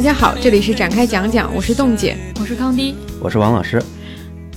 大家好，这里是展开讲讲，我是冻姐，我是康迪，我是王老师。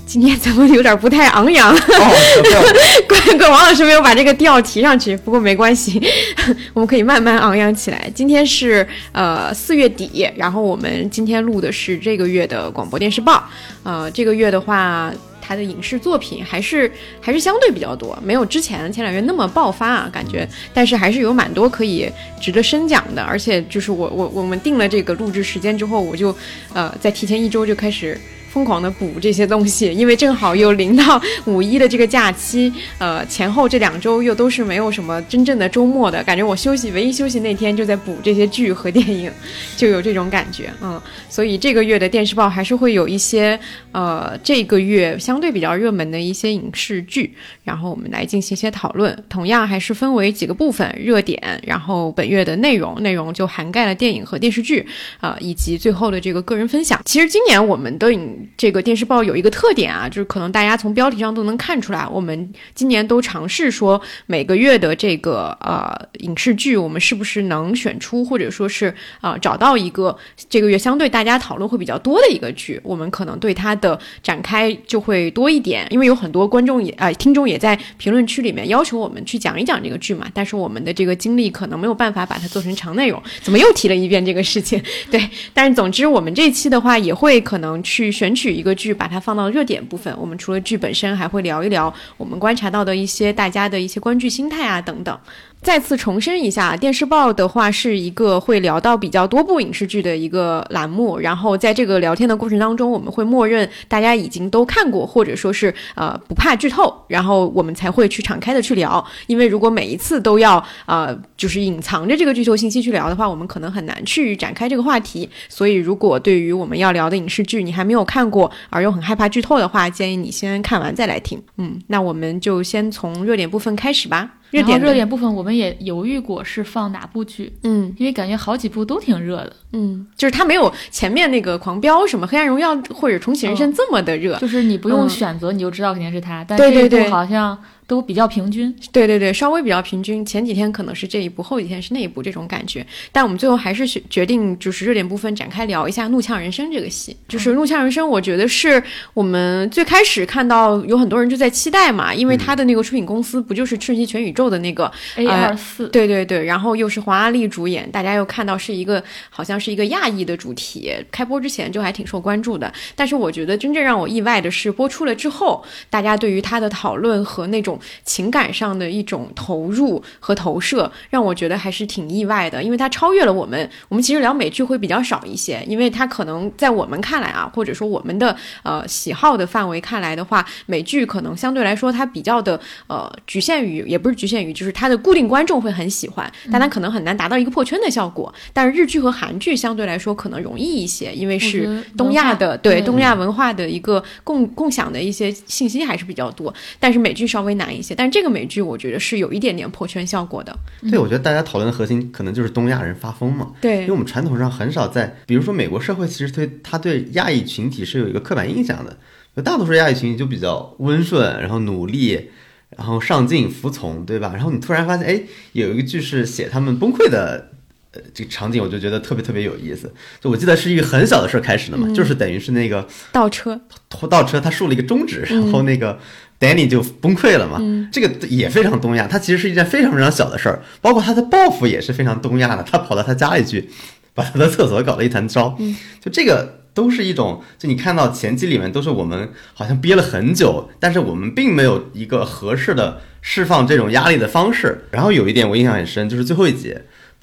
今天怎么有点不太昂扬？怪怪王老师没有把这个调提上去，不过没关系，我们可以慢慢昂扬起来。今天是呃四月底，然后我们今天录的是这个月的广播电视报。呃，这个月的话。他的影视作品还是还是相对比较多，没有之前前两月那么爆发啊，感觉，但是还是有蛮多可以值得深讲的，而且就是我我我们定了这个录制时间之后，我就呃在提前一周就开始。疯狂的补这些东西，因为正好又临到五一的这个假期，呃，前后这两周又都是没有什么真正的周末的感觉。我休息，唯一休息那天就在补这些剧和电影，就有这种感觉，嗯。所以这个月的电视报还是会有一些，呃，这个月相对比较热门的一些影视剧，然后我们来进行一些讨论。同样还是分为几个部分，热点，然后本月的内容，内容就涵盖了电影和电视剧，啊，以及最后的这个个人分享。其实今年我们的影这个电视报有一个特点啊，就是可能大家从标题上都能看出来，我们今年都尝试说每个月的这个呃影视剧，我们是不是能选出或者说是啊找到一个这个月相对大家讨论会比较多的一个剧，我们可能对它的展开就会多一点，因为有很多观众也啊听众也在评论区里面要求我们去讲一讲这个剧嘛，但是我们的这个精力可能没有办法把它做成长内容。怎么又提了一遍这个事情？对，但是总之我们这期的话也会可能去选。取一个剧，把它放到热点部分。我们除了剧本身，还会聊一聊我们观察到的一些大家的一些观剧心态啊等等。再次重申一下，电视报的话是一个会聊到比较多部影视剧的一个栏目。然后在这个聊天的过程当中，我们会默认大家已经都看过，或者说是呃不怕剧透，然后我们才会去敞开的去聊。因为如果每一次都要呃就是隐藏着这个剧透信息去聊的话，我们可能很难去展开这个话题。所以如果对于我们要聊的影视剧你还没有看过，而又很害怕剧透的话，建议你先看完再来听。嗯，那我们就先从热点部分开始吧。然后热点部分，我们也犹豫过是放哪部剧，嗯，因为感觉好几部都挺热的，嗯，就是它没有前面那个狂飙什么黑暗荣耀或者重启人生这么的热，就是你不用选择你就知道肯定是它，但这部好像。都比较平均，对对对，稍微比较平均。前几天可能是这一部，后几天是那一部，这种感觉。但我们最后还是决定，就是热点部分展开聊一下《怒呛人生》这个戏。就是《怒呛人生》，我觉得是我们最开始看到有很多人就在期待嘛，因为他的那个出品公司不就是《瞬息全宇宙》的那个 A 二四？对对对，然后又是黄阿丽主演，大家又看到是一个好像是一个亚裔的主题。开播之前就还挺受关注的，但是我觉得真正让我意外的是，播出了之后，大家对于他的讨论和那种。情感上的一种投入和投射，让我觉得还是挺意外的，因为它超越了我们。我们其实聊美剧会比较少一些，因为它可能在我们看来啊，或者说我们的呃喜好的范围看来的话，美剧可能相对来说它比较的呃局限于，也不是局限于，就是它的固定观众会很喜欢，但它可能很难达到一个破圈的效果。但是日剧和韩剧相对来说可能容易一些，因为是东亚的，对东亚文化的一个共共享的一些信息还是比较多。但是美剧稍微难。一些，但这个美剧我觉得是有一点点破圈效果的。对，我觉得大家讨论的核心可能就是东亚人发疯嘛。对，因为我们传统上很少在，比如说美国社会，其实对他对亚裔群体是有一个刻板印象的，就大多数亚裔群体就比较温顺，然后努力，然后上进、服从，对吧？然后你突然发现，哎，有一个剧是写他们崩溃的。呃，这个场景我就觉得特别特别有意思。就我记得是一个很小的事儿开始的嘛，就是等于是那个倒车，倒车，他竖了一个中指，然后那个 Danny 就崩溃了嘛。这个也非常东亚，它其实是一件非常非常小的事儿。包括他的报复也是非常东亚的，他跑到他家里去，把他的厕所搞了一团糟。就这个都是一种，就你看到前期里面都是我们好像憋了很久，但是我们并没有一个合适的释放这种压力的方式。然后有一点我印象很深，就是最后一集。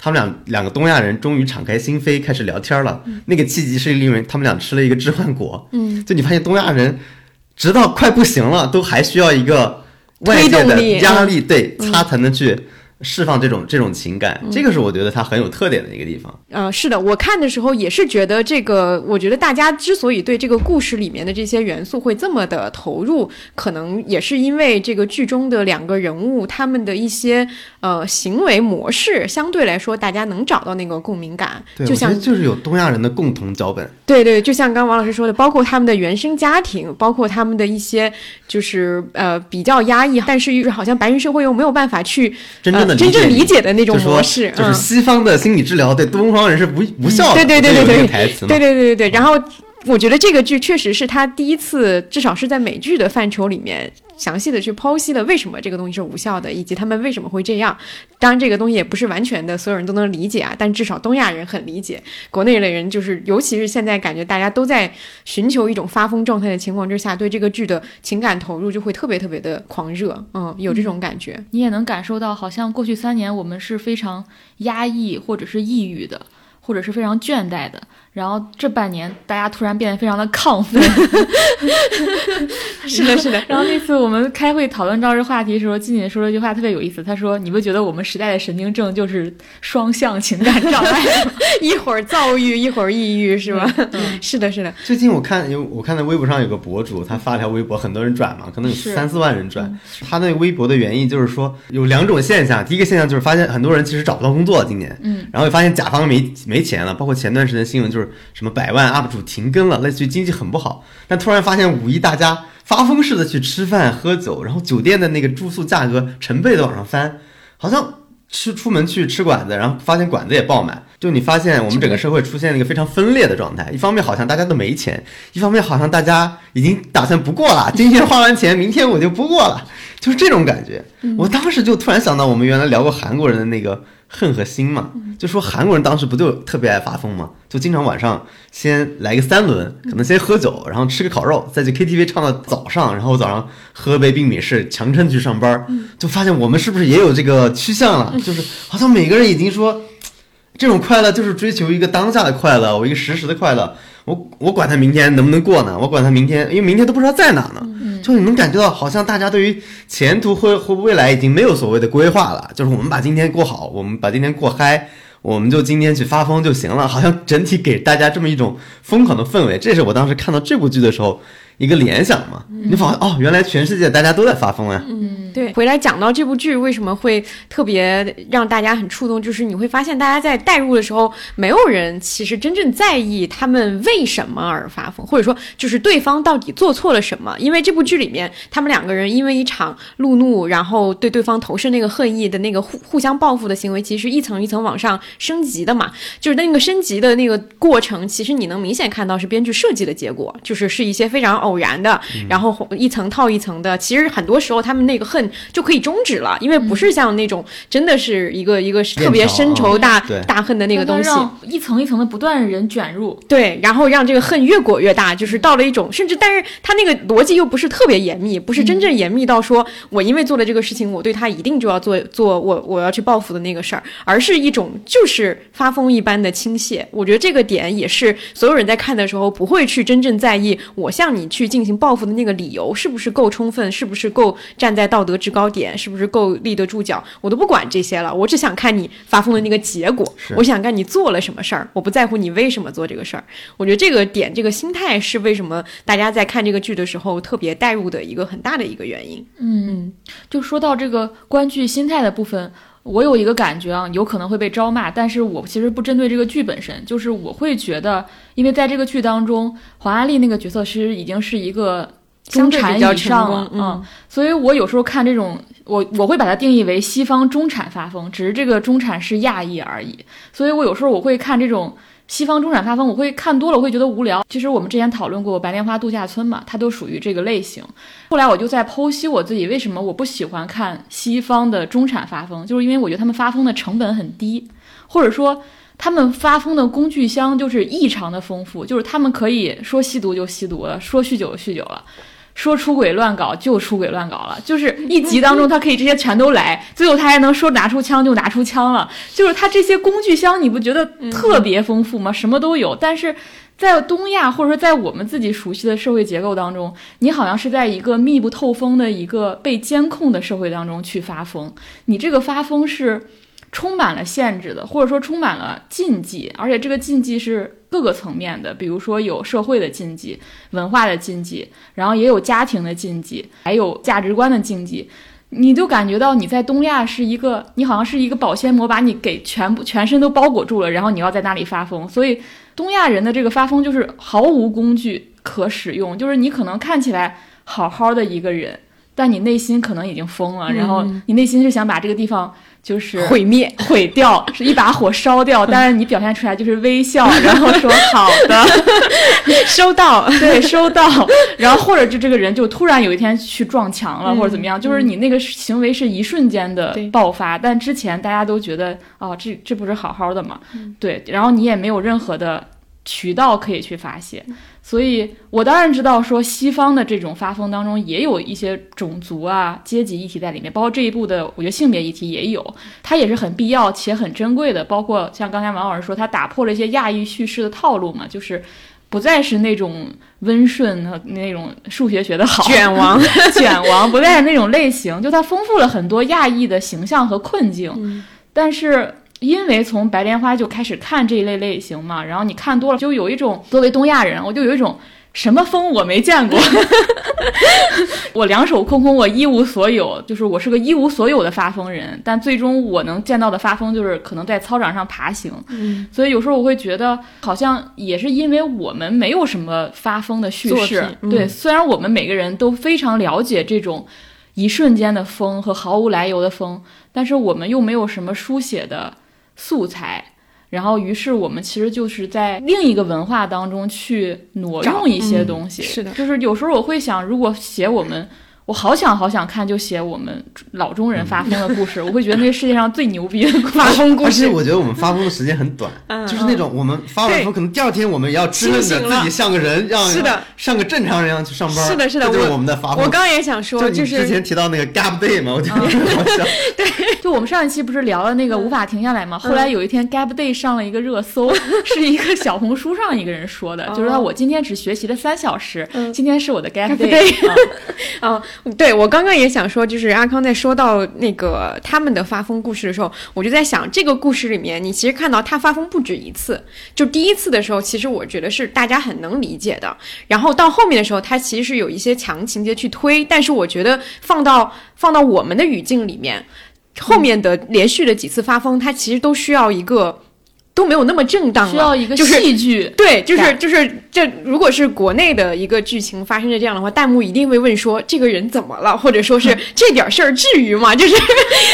他们俩两个东亚人终于敞开心扉开始聊天了。那个契机是因为他们俩吃了一个置换果。嗯，就你发现东亚人直到快不行了，都还需要一个外界的压力，对，他才能去。释放这种这种情感，这个是我觉得它很有特点的一个地方。呃，是的，我看的时候也是觉得这个，我觉得大家之所以对这个故事里面的这些元素会这么的投入，可能也是因为这个剧中的两个人物他们的一些呃行为模式，相对来说大家能找到那个共鸣感。就像就是有东亚人的共同脚本。对对，就像刚王老师说的，包括他们的原生家庭，包括他们的一些就是呃比较压抑，但是又好像白人社会又没有办法去真正的。的真正理解的那种模式，就是西方的心理治疗对东方人是无无效的。对对对对对，台词对对对对对，然后。我觉得这个剧确实是他第一次，至少是在美剧的范畴里面，详细的去剖析了为什么这个东西是无效的，以及他们为什么会这样。当然，这个东西也不是完全的所有人都能理解啊，但至少东亚人很理解。国内的人就是，尤其是现在感觉大家都在寻求一种发疯状态的情况之下，对这个剧的情感投入就会特别特别的狂热。嗯，有这种感觉。你也能感受到，好像过去三年我们是非常压抑或者是抑郁的，或者是非常倦怠的。然后这半年，大家突然变得非常的亢奋。是的，是的。然后那次我们开会讨论到这话题的时候，静姐说了一句话特别有意思。她说：“你不觉得我们时代的神经症就是双向情感障碍，一会儿躁郁，一会儿抑郁，是吧？”是的，是的。最近我看，有我看到微博上有个博主，他发了条微博，很多人转嘛，可能有三四万人转。他那个微博的原因就是说，有两种现象。第一个现象就是发现很多人其实找不到工作，今年。嗯。然后发现甲方没没钱了，包括前段时间新闻就是。什么百万 UP 主停更了，类似于经济很不好，但突然发现五一大家发疯似的去吃饭喝酒，然后酒店的那个住宿价格成倍的往上翻，好像吃出门去吃馆子，然后发现馆子也爆满，就你发现我们整个社会出现了一个非常分裂的状态，一方面好像大家都没钱，一方面好像大家已经打算不过了，今天花完钱，明天我就不过了，就是这种感觉。我当时就突然想到，我们原来聊过韩国人的那个。恨和心嘛，就说韩国人当时不就特别爱发疯嘛，就经常晚上先来个三轮，可能先喝酒，然后吃个烤肉，再去 KTV 唱到早上，然后早上喝杯冰美式，强撑去上班，就发现我们是不是也有这个趋向了？就是好像每个人已经说，这种快乐就是追求一个当下的快乐，我一个实时的快乐。我我管他明天能不能过呢？我管他明天，因为明天都不知道在哪呢。就你能感觉到，好像大家对于前途或或未来已经没有所谓的规划了。就是我们把今天过好，我们把今天过嗨，我们就今天去发疯就行了。好像整体给大家这么一种疯狂的氛围。这是我当时看到这部剧的时候。一个联想嘛，你发现哦，原来全世界大家都在发疯呀。嗯，对。回来讲到这部剧为什么会特别让大家很触动，就是你会发现大家在代入的时候，没有人其实真正在意他们为什么而发疯，或者说就是对方到底做错了什么。因为这部剧里面，他们两个人因为一场路怒，然后对对方投射那个恨意的那个互互相报复的行为，其实一层一层往上升级的嘛。就是那个升级的那个过程，其实你能明显看到是编剧设计的结果，就是是一些非常偶。然的，然后一层套一层的，其实很多时候他们那个恨就可以终止了，因为不是像那种真的是一个一个特别深仇大大恨的那个东西，一层一层的不断人卷入，对，然后让这个恨越裹越大，就是到了一种甚至，但是他那个逻辑又不是特别严密，不是真正严密到说我因为做了这个事情，我对他一定就要做做我我要去报复的那个事儿，而是一种就是发疯一般的倾泻。我觉得这个点也是所有人在看的时候不会去真正在意我向你去。进行报复的那个理由是不是够充分？是不是够站在道德制高点？是不是够立得住脚？我都不管这些了，我只想看你发疯的那个结果。我想看你做了什么事儿，我不在乎你为什么做这个事儿。我觉得这个点，这个心态是为什么大家在看这个剧的时候特别带入的一个很大的一个原因。嗯，就说到这个观剧心态的部分。我有一个感觉啊，有可能会被招骂，但是我其实不针对这个剧本身，就是我会觉得，因为在这个剧当中，黄安丽那个角色其实已经是一个中产以上了，嗯，所以我有时候看这种，我我会把它定义为西方中产发疯，只是这个中产是亚裔而已，所以我有时候我会看这种。西方中产发疯，我会看多了，我会觉得无聊。其实我们之前讨论过《白莲花度假村》嘛，它都属于这个类型。后来我就在剖析我自己为什么我不喜欢看西方的中产发疯，就是因为我觉得他们发疯的成本很低，或者说他们发疯的工具箱就是异常的丰富，就是他们可以说吸毒就吸毒了，说酗酒就酗酒了。说出轨乱搞就出轨乱搞了，就是一集当中他可以这些全都来，最后他还能说拿出枪就拿出枪了，就是他这些工具箱你不觉得特别丰富吗？什么都有，但是在东亚或者说在我们自己熟悉的社会结构当中，你好像是在一个密不透风的一个被监控的社会当中去发疯，你这个发疯是。充满了限制的，或者说充满了禁忌，而且这个禁忌是各个层面的，比如说有社会的禁忌、文化的禁忌，然后也有家庭的禁忌，还有价值观的禁忌。你就感觉到你在东亚是一个，你好像是一个保鲜膜，把你给全部全身都包裹住了，然后你要在那里发疯。所以东亚人的这个发疯就是毫无工具可使用，就是你可能看起来好好的一个人，但你内心可能已经疯了，然后你内心是想把这个地方。就是毁灭。毁掉，是一把火烧掉，但是你表现出来就是微笑，然后说 好的，收到，对，收到，然后或者就这个人就突然有一天去撞墙了，或者怎么样，就是你那个行为是一瞬间的爆发，但之前大家都觉得哦，这这不是好好的嘛，对，然后你也没有任何的渠道可以去发泄。所以，我当然知道，说西方的这种发疯当中也有一些种族啊、阶级议题在里面，包括这一部的，我觉得性别议题也有，它也是很必要且很珍贵的。包括像刚才王老师说，他打破了一些亚裔叙事的套路嘛，就是不再是那种温顺和那种数学学的好卷王卷王，不再是那种类型，就它丰富了很多亚裔的形象和困境，但是。因为从白莲花就开始看这一类类型嘛，然后你看多了，就有一种作为东亚人，我就有一种什么风我没见过，我两手空空，我一无所有，就是我是个一无所有的发疯人。但最终我能见到的发疯，就是可能在操场上爬行。嗯，所以有时候我会觉得，好像也是因为我们没有什么发疯的叙事。对，虽然我们每个人都非常了解这种一瞬间的疯和毫无来由的疯，但是我们又没有什么书写的。素材，然后于是我们其实就是在另一个文化当中去挪用一些东西。是的，就是有时候我会想，如果写我们。我好想好想看，就写我们老中人发疯的故事。我会觉得那是世界上最牛逼的发疯故事。而且 我觉得我们发疯的时间很短，就是那种我们发完疯，可能第二天我们也要支棱着自己像个人，让是的，像个正常人一样去上班。是的，是的，就是我们的发疯。我刚刚也想说，就是之前提到那个 Gap Day 嘛，我觉得好笑。对，就我们上一期不是聊了那个无法停下来嘛？后来有一天 Gap Day 上了一个热搜，是一个小红书上一个人说的，就是说我今天只学习了三小时，今天是我的 Gap Day。啊，对我刚刚也。想说，就是阿康在说到那个他们的发疯故事的时候，我就在想，这个故事里面，你其实看到他发疯不止一次。就第一次的时候，其实我觉得是大家很能理解的。然后到后面的时候，他其实是有一些强情节去推。但是我觉得放到放到我们的语境里面，后面的连续的几次发疯，他其实都需要一个。都没有那么正当，需要一个戏剧。对，就是就是这，如果是国内的一个剧情发生的这样的话，弹幕一定会问说这个人怎么了，或者说是 这点事儿至于吗？就是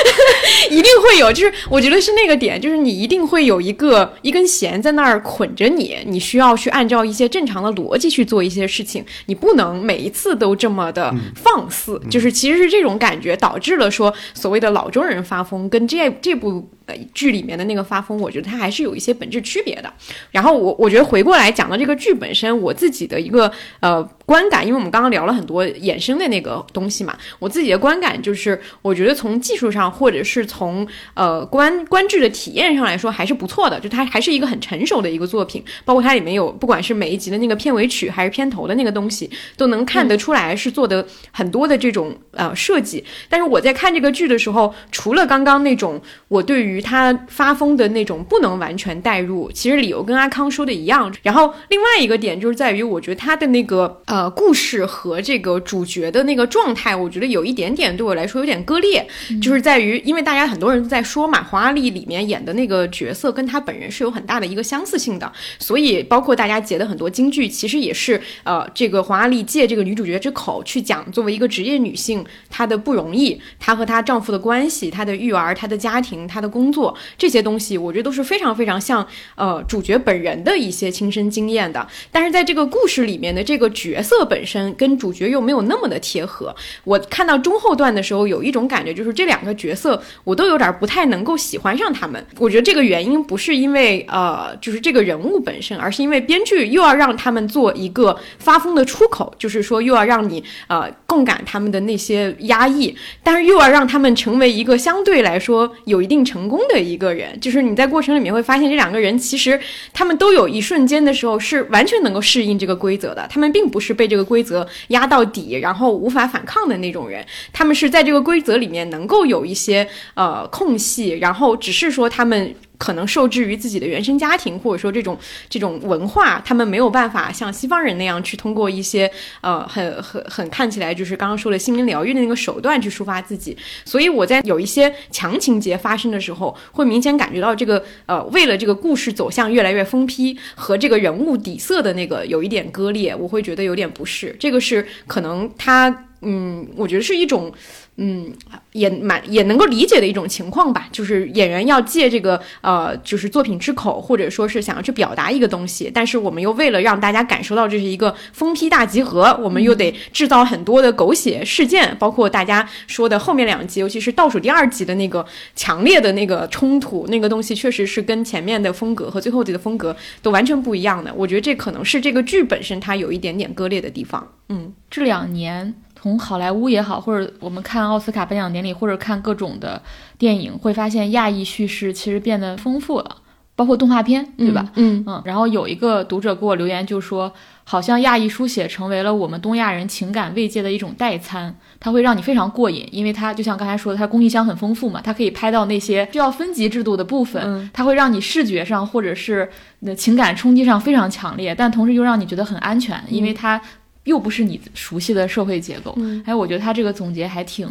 一定会有，就是我觉得是那个点，就是你一定会有一个一根弦在那儿捆着你，你需要去按照一些正常的逻辑去做一些事情，你不能每一次都这么的放肆。就是其实是这种感觉导致了说所谓的老中人发疯跟这这部。呃剧里面的那个发疯，我觉得它还是有一些本质区别的。然后我我觉得回过来讲到这个剧本身，我自己的一个呃。观感，因为我们刚刚聊了很多衍生的那个东西嘛，我自己的观感就是，我觉得从技术上或者是从呃观观剧的体验上来说还是不错的，就它还是一个很成熟的一个作品，包括它里面有不管是每一集的那个片尾曲还是片头的那个东西，都能看得出来是做的很多的这种呃设计。但是我在看这个剧的时候，除了刚刚那种我对于他发疯的那种不能完全代入，其实理由跟阿康说的一样。然后另外一个点就是在于，我觉得他的那个呃。呃，故事和这个主角的那个状态，我觉得有一点点对我来说有点割裂，就是在于，因为大家很多人都在说嘛，黄阿丽里面演的那个角色跟她本人是有很大的一个相似性的，所以包括大家截的很多京剧，其实也是呃，这个黄阿丽借这个女主角之口去讲，作为一个职业女性，她的不容易，她和她丈夫的关系，她的育儿，她的家庭，她的工作这些东西，我觉得都是非常非常像呃主角本人的一些亲身经验的，但是在这个故事里面的这个角色。色本身跟主角又没有那么的贴合，我看到中后段的时候有一种感觉，就是这两个角色我都有点不太能够喜欢上他们。我觉得这个原因不是因为呃，就是这个人物本身，而是因为编剧又要让他们做一个发疯的出口，就是说又要让你呃共感他们的那些压抑，但是又要让他们成为一个相对来说有一定成功的一个人。就是你在过程里面会发现，这两个人其实他们都有一瞬间的时候是完全能够适应这个规则的，他们并不是。被这个规则压到底，然后无法反抗的那种人，他们是在这个规则里面能够有一些呃空隙，然后只是说他们。可能受制于自己的原生家庭，或者说这种这种文化，他们没有办法像西方人那样去通过一些呃很很很看起来就是刚刚说的心灵疗愈的那个手段去抒发自己。所以我在有一些强情节发生的时候，会明显感觉到这个呃为了这个故事走向越来越疯批和这个人物底色的那个有一点割裂，我会觉得有点不适。这个是可能他。嗯，我觉得是一种。嗯，也蛮也能够理解的一种情况吧，就是演员要借这个呃，就是作品之口，或者说是想要去表达一个东西，但是我们又为了让大家感受到这是一个疯批大集合，我们又得制造很多的狗血事件，包括大家说的后面两集，尤其是倒数第二集的那个强烈的那个冲突，那个东西确实是跟前面的风格和最后集的风格都完全不一样的。我觉得这可能是这个剧本身它有一点点割裂的地方。嗯，这两年。从好莱坞也好，或者我们看奥斯卡颁奖典礼，或者看各种的电影，会发现亚裔叙事其实变得丰富了，包括动画片，对吧？嗯嗯。然后有一个读者给我留言，就说好像亚裔书写成为了我们东亚人情感慰藉的一种代餐，它会让你非常过瘾，因为它就像刚才说的，它工艺箱很丰富嘛，它可以拍到那些需要分级制度的部分，它会让你视觉上或者是那情感冲击上非常强烈，但同时又让你觉得很安全，因为它。又不是你熟悉的社会结构，嗯哎，我觉得他这个总结还挺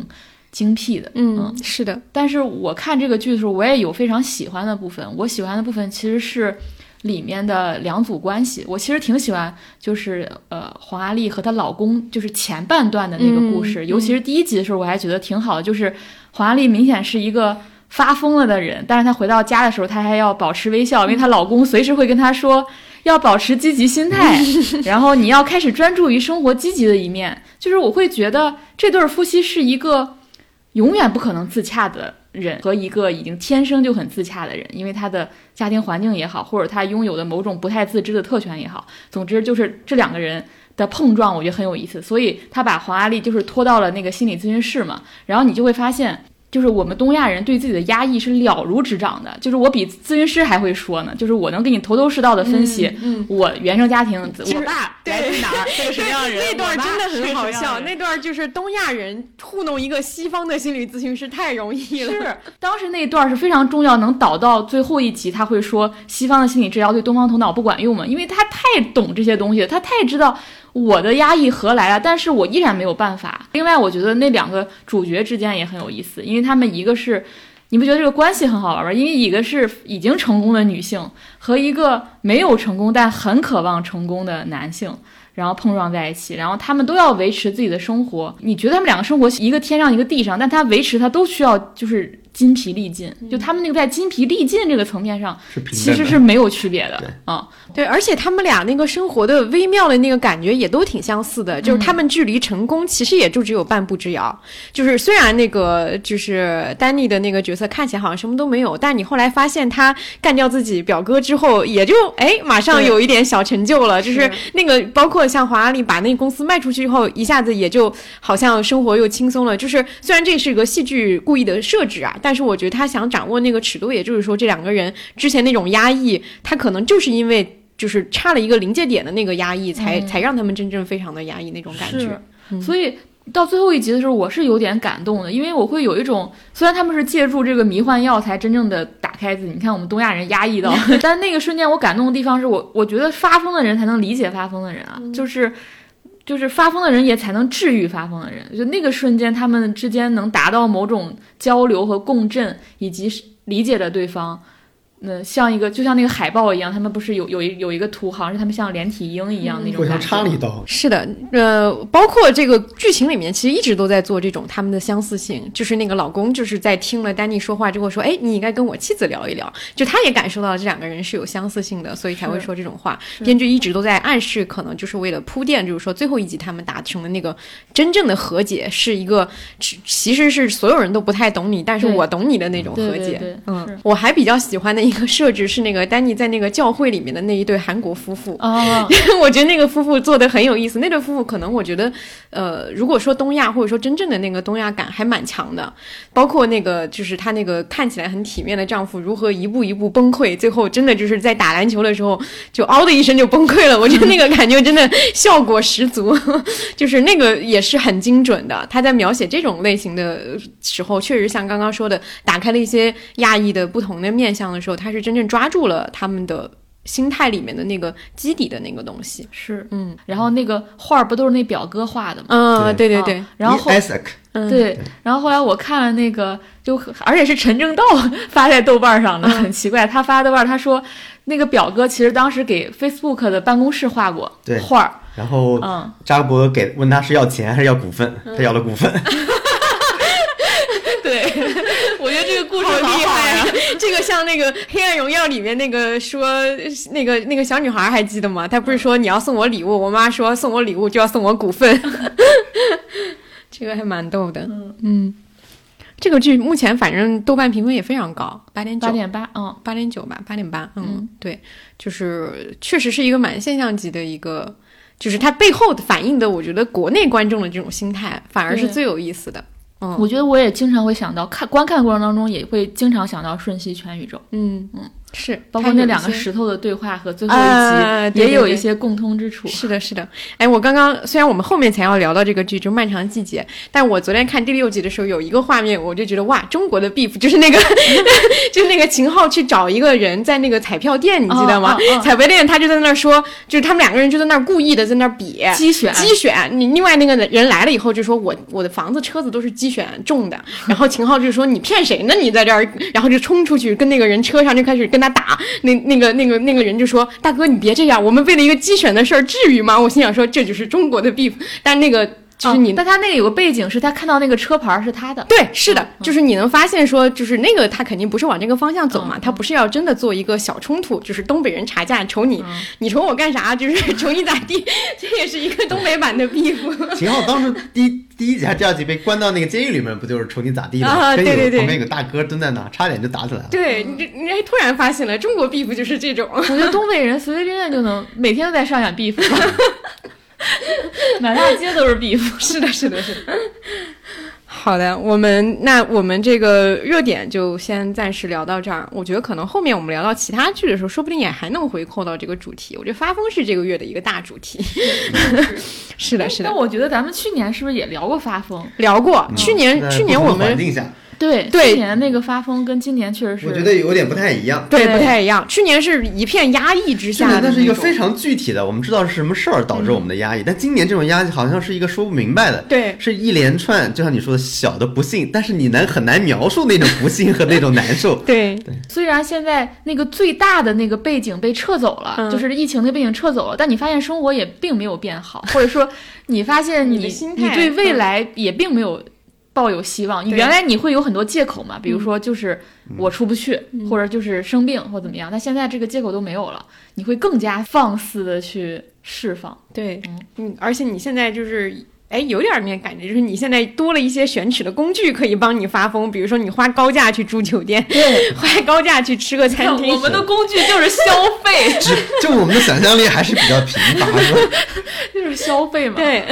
精辟的。嗯，是的。但是我看这个剧的时候，我也有非常喜欢的部分。我喜欢的部分其实是里面的两组关系。我其实挺喜欢，就是呃，黄阿丽和她老公，就是前半段的那个故事。尤其是第一集的时候，我还觉得挺好的。就是黄阿丽明显是一个发疯了的人，但是她回到家的时候，她还要保持微笑，因为她老公随时会跟她说。要保持积极心态，然后你要开始专注于生活积极的一面。就是我会觉得这对夫妻是一个永远不可能自洽的人和一个已经天生就很自洽的人，因为他的家庭环境也好，或者他拥有的某种不太自知的特权也好，总之就是这两个人的碰撞，我觉得很有意思。所以他把黄阿丽就是拖到了那个心理咨询室嘛，然后你就会发现。就是我们东亚人对自己的压抑是了如指掌的，就是我比咨询师还会说呢，就是我能给你头头是道的分析，我原生家庭，我爸来自哪儿，是个什么样的人，那段真的很好笑，那段就是东亚人糊弄一个西方的心理咨询师太容易了。是，当时那一段是非常重要，能导到最后一集，他会说西方的心理治疗对东方头脑不管用嘛，因为他太懂这些东西，他太知道。我的压抑何来啊？但是我依然没有办法。另外，我觉得那两个主角之间也很有意思，因为他们一个是，你不觉得这个关系很好玩儿吗？因为一个是已经成功的女性和一个没有成功但很渴望成功的男性，然后碰撞在一起，然后他们都要维持自己的生活。你觉得他们两个生活一个天上一个地上，但他维持他都需要就是。筋疲力尽，就他们那个在筋疲力尽这个层面上，其实是没有区别的啊。对，而且他们俩那个生活的微妙的那个感觉也都挺相似的，就是他们距离成功其实也就只有半步之遥。就是虽然那个就是丹尼的那个角色看起来好像什么都没有，但你后来发现他干掉自己表哥之后，也就哎马上有一点小成就了。就是那个包括像华阿丽把那个公司卖出去以后，一下子也就好像生活又轻松了。就是虽然这是个戏剧故意的设置啊。但是我觉得他想掌握那个尺度，也就是说，这两个人之前那种压抑，他可能就是因为就是差了一个临界点的那个压抑，才才让他们真正非常的压抑那种感觉。所以到最后一集的时候，我是有点感动的，因为我会有一种，虽然他们是借助这个迷幻药才真正的打开自己。你看我们东亚人压抑到，但那个瞬间我感动的地方是我，我觉得发疯的人才能理解发疯的人啊，就是。就是发疯的人也才能治愈发疯的人，就那个瞬间，他们之间能达到某种交流和共振，以及理解着对方。那像一个，就像那个海报一样，他们不是有有一有一个图，好像是他们像连体婴一样那种。互相插了一刀。是的，呃，包括这个剧情里面，其实一直都在做这种他们的相似性。就是那个老公，就是在听了丹尼说话之后说：“哎，你应该跟我妻子聊一聊。”就他也感受到这两个人是有相似性的，所以才会说这种话。编剧一直都在暗示，可能就是为了铺垫，就是说最后一集他们达成的那个真正的和解，是一个其实是所有人都不太懂你，但是我懂你的那种和解。嗯，我还比较喜欢的。一个设置是那个丹尼在那个教会里面的那一对韩国夫妇啊，我觉得那个夫妇做的很有意思。那对夫妇可能我觉得，呃，如果说东亚或者说真正的那个东亚感还蛮强的，包括那个就是他那个看起来很体面的丈夫如何一步一步崩溃，最后真的就是在打篮球的时候就嗷的一声就崩溃了。我觉得那个感觉真的效果十足，就是那个也是很精准的。他在描写这种类型的时候，确实像刚刚说的，打开了一些亚裔的不同的面相的时候。他是真正抓住了他们的心态里面的那个基底的那个东西，是。嗯，然后那个画不都是那表哥画的吗？嗯，对。对对，然后后对，然后后来我看了那个，就而且是陈正道发在豆瓣上的，很奇怪，他发豆瓣他说那个表哥其实当时给 Facebook 的办公室画过画儿。然后嗯，扎克伯格给问他是要钱还是要股份，他要了股份。对，我觉得这个故事好厉害！这个像那个《黑暗荣耀》里面那个说那个那个小女孩还记得吗？她不是说你要送我礼物，我妈说送我礼物就要送我股份，这个还蛮逗的。嗯这个剧目前反正豆瓣评分也非常高，八点九八。点八，嗯，八点九吧，八点八，嗯，嗯对，就是确实是一个蛮现象级的一个，就是它背后反映的，我觉得国内观众的这种心态反而是最有意思的，嗯。我觉得我也经常会想到看观看过程当中也会经常想到《瞬息全宇宙》，嗯。嗯，是，包括那两个石头的对话和最后一啊集也有一些共通之处。是的，是的。哎，我刚刚虽然我们后面才要聊到这个剧，就《漫长季节》，但我昨天看第六集的时候，有一个画面，我就觉得哇，中国的 beef 就是那个，就是那个秦昊去找一个人在那个彩票店，你记得吗？哦哦哦彩票店他就在那儿说，就是他们两个人就在那儿故意的在那儿比机选机选。你另外那个人来了以后就说我我的房子车子都是机选中的，然后秦昊就说你骗谁呢？你在这儿，然后就冲出去跟那个人车上就开始跟他打。那那个那个那个人就说大哥你别这样，我们为了一个鸡犬的事儿至于吗？我心想说这就是中国的 beef，但那个就是你哦但他那个有个背景是他看到那个车牌是他的，对，是的，就是你能发现说，就是那个他肯定不是往这个方向走嘛，他不是要真的做一个小冲突，就是东北人查价瞅你，你瞅我干啥？就是 瞅你咋地，这也是一个东北版的 beef。秦昊当时第一第一集还是第二集被关到那个监狱里面，不就是瞅你咋地吗？啊对对对旁边有个大哥蹲在那，差点就打起来了。对你这，你还突然发现了中国 beef 就是这种。我觉得东北人随随便便就能每天都在上演 beef，满大街都是 beef。是的，是的，是的。好的，我们那我们这个热点就先暂时聊到这儿。我觉得可能后面我们聊到其他剧的时候，说不定也还能回扣到这个主题。我觉得发疯是这个月的一个大主题。是的，是的但，我觉得咱们去年是不是也聊过发疯？聊过。去年去年我们的环境下，对，对。去年那个发疯跟今年确实是，我觉得有点不太一样。对对。不太一样。去年是一片压抑之下的年它是一个非常具体的，我们知道是什么事儿导致我们的压抑，但今年这种压抑好像是一个说不明白的，对。是一连串，就像你说的小的不幸，但是你能很难描述那种不幸和那种难受。对。虽然现在那个最大的那个背景被撤走了，嗯。就是疫情的背景撤走了，但你发现生活也并没有变好，或者说你发现你你对未来也并没有抱有希望。原来你会有很多借口嘛，比如说就是我出不去，或者就是生病或怎么样，但现在这个借口都没有了，你会更加放肆的去释放。对嗯，嗯，而且你现在就是。哎，有点儿那感觉，就是你现在多了一些选取的工具可以帮你发疯，比如说你花高价去住酒店，对，花高价去吃个餐厅，我们的工具就是消费，只就我们的想象力还是比较贫乏，是吧？就是消费嘛。对，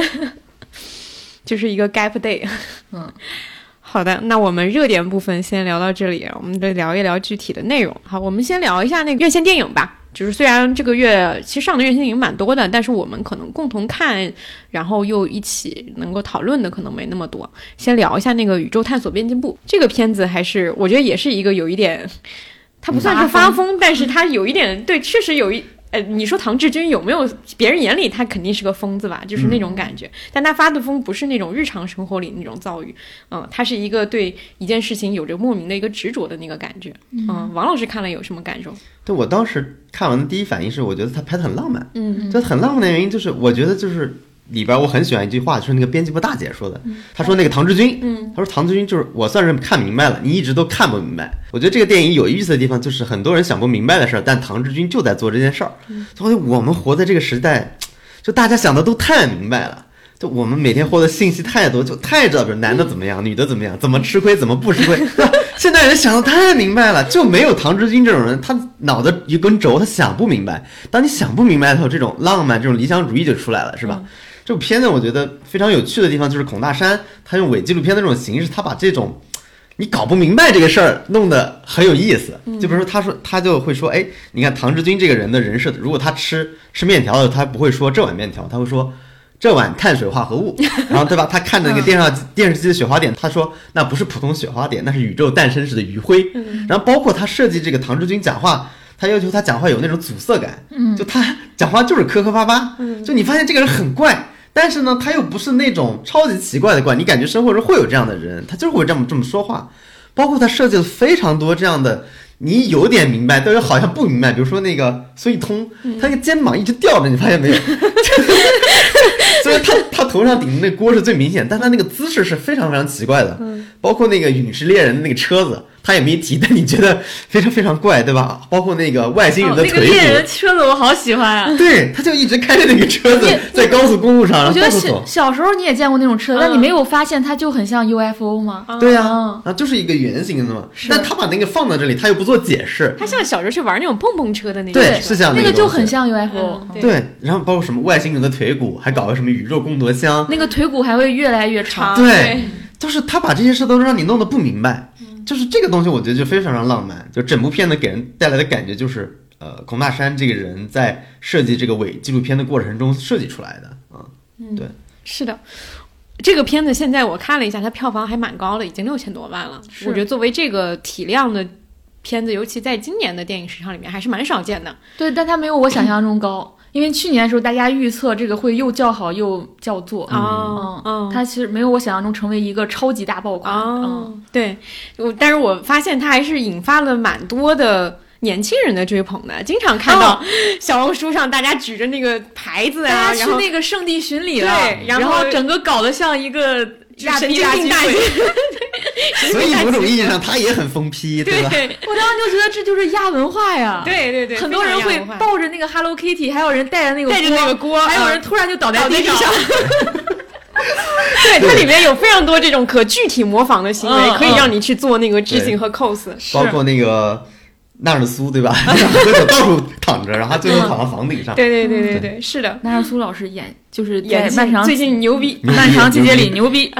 就是一个 gap day。嗯，好的，那我们热点部分先聊到这里，我们再聊一聊具体的内容。好，我们先聊一下那个院线电影吧。就是虽然这个月其实上的院线电影蛮多的，但是我们可能共同看，然后又一起能够讨论的可能没那么多。先聊一下那个《宇宙探索编辑部》这个片子，还是我觉得也是一个有一点，它不算是发疯，但是它有一点对，确实有一。呃，你说唐志军有没有别人眼里他肯定是个疯子吧？就是那种感觉，但他发的疯不是那种日常生活里那种躁郁，嗯，他是一个对一件事情有着莫名的一个执着的那个感觉。嗯，王老师看了有什么感受？对我当时看完的第一反应是，我觉得他拍的很浪漫。嗯就很浪漫的原因就是，我觉得就是里边我很喜欢一句话，就是那个编辑部大姐说的，她说那个唐志军，嗯，她说唐志军就是我算是看明白了，你一直都看不明白。我觉得这个电影有意思的地方就是很多人想不明白的事儿，但唐志军就在做这件事儿。所以我们活在这个时代，就大家想的都太明白了。就我们每天获得信息太多，就太知道，比如男的怎么样，女的怎么样，怎么吃亏，怎么不吃亏，现在人想的太明白了，就没有唐志军这种人，他脑子一根轴，他想不明白。当你想不明白的时候，这种浪漫、这种理想主义就出来了，是吧？这部片子我觉得非常有趣的地方就是孔大山他用伪纪录片的这种形式，他把这种你搞不明白这个事儿弄得很有意思。就比如说，他说他就会说，哎，你看唐志军这个人的人设，如果他吃吃面条的，他不会说这碗面条，他会说。这碗碳水化合物，然后对吧？他看着那个电视上电视机的雪花点，他说那不是普通雪花点，那是宇宙诞生时的余晖。然后包括他设计这个唐志军讲话，他要求他讲话有那种阻塞感，嗯就他讲话就是磕磕巴巴，就你发现这个人很怪，但是呢，他又不是那种超级奇怪的怪，你感觉生活中会有这样的人，他就是会这么这么说话。包括他设计了非常多这样的你有点明白，但是好像不明白。比如说那个孙一通，嗯他那个肩膀一直吊着，你发现没有？虽然他他头上顶的那锅是最明显，但他那个姿势是非常非常奇怪的。嗯包括那个陨石猎人的那个车子，他也没提，但你觉得非常非常怪，对吧？包括那个外星人哦的腿骨，那个猎人车子我好喜欢啊！对，他就一直开着那个车子在高速公路上，我觉得然后到处走小。小时候你也见过那种车，但你嗯没有发现它就很像 UFO 吗？对啊，就是一个圆形的嘛。但他把那个放在这里，他又不做解释。他像小时候去玩那种碰碰车的那种，对，是像那个就很像 UFO，嗯对对，然后包括什么外星人的腿骨，还搞个什么宇宙功德箱，那个腿骨还会越来越长。长对，就是他把这些事都让你弄得不明白，就是这个东西，我觉得就非常非常浪漫。就整部片子给人带来的感觉就是，呃，孔大山这个人在设计这个伪纪录片的过程中设计出来的嗯。对，是的。这个片子现在我看了一下，它票房还蛮高的，已经六千多万了。我觉得作为这个体量的片子，尤其在今年的电影市场里面，还是蛮少见的。对，但它没有我想象中高，因为去年的时候大家预测这个会又叫好又叫座。啊，嗯，它其实没有我想象中成为一个超级大爆款。嗯，哦，对，我但是我发现它还是引发了蛮多的年轻人的追捧的，经常看到小红书上大家举着那个牌子啊，然后去那个圣地巡礼了，然后整个搞得像一个亚神逼经病大聚会。所以某种意义上他也很疯批，对吧？对我当时就觉得这就是亚文化呀。。对对对，很多人会抱着那个 Hello Kitty，还有人带着那个带着那个锅还有啊人突然就倒在地上。对，它里面有非常多这种可具体模仿的行为，嗯可以让你去做那个致敬和 cos。包括那个纳尔苏，对吧？喝酒到处躺着，然后他最后躺到房顶上。对对对对对，是的，纳尔苏老师演 就是演技漫长最近牛逼。漫长季节里牛逼。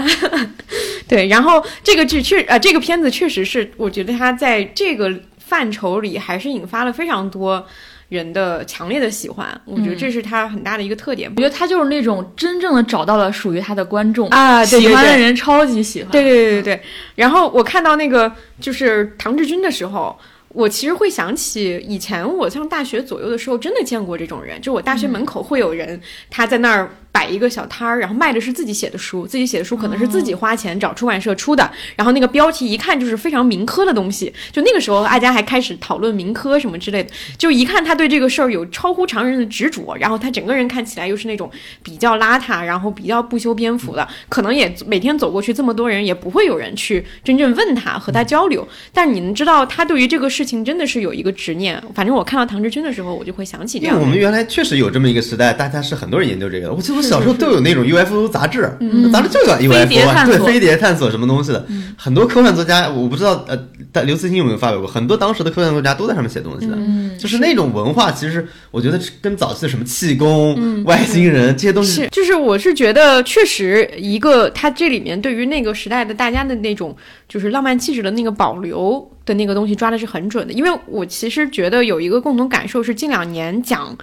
对，然后这个剧确呃，这个片子确实是，我觉得它在这个范畴里还是引发了非常多人的强烈的喜欢。我觉得这是他很大的一个特点。我觉得他就是那种真正的找到了属于他的观众啊对对喜欢的人超级喜欢。对对对对对。然后我看到那个就是唐志军的时候。我其实会想起以前我上大学左右的时候，真的见过这种人，就我大学门口会有人，他在那儿摆一个小摊儿，然后卖的是自己写的书，自己写的书可能是自己花钱找出版社出的，然后那个标题一看就是非常民科的东西，就那个时候大家还开始讨论民科什么之类的，就一看他对这个事儿有超乎常人的执着，然后他整个人看起来又是那种比较邋遢，然后比较不修边幅的，可能也每天走过去这么多人，也不会有人去真正问他和他交流，但你能知道他对于这个事情真的是有一个执念。反正我看到唐志军的时候，我就会想起这样。因为我们原来确实有这么一个时代，大家是很多人研究这个的。我记得我小时候都有那种 UFO 杂志，杂志就叫 UFO，对飞碟探索什么东西的。很多科幻作家，我不知道呃，但刘慈欣有没有发表过？很多当时的科幻作家都在上面写东西的。就是那种文化，其实我觉得跟早期的什么气功、外星人这些东西是，就是我是觉得，确实一个他这里面对于那个时代的大家的那种就是浪漫气质的那个保留的那个东西抓的是很准的。因为我其实觉得有一个共同感受是近两年讲，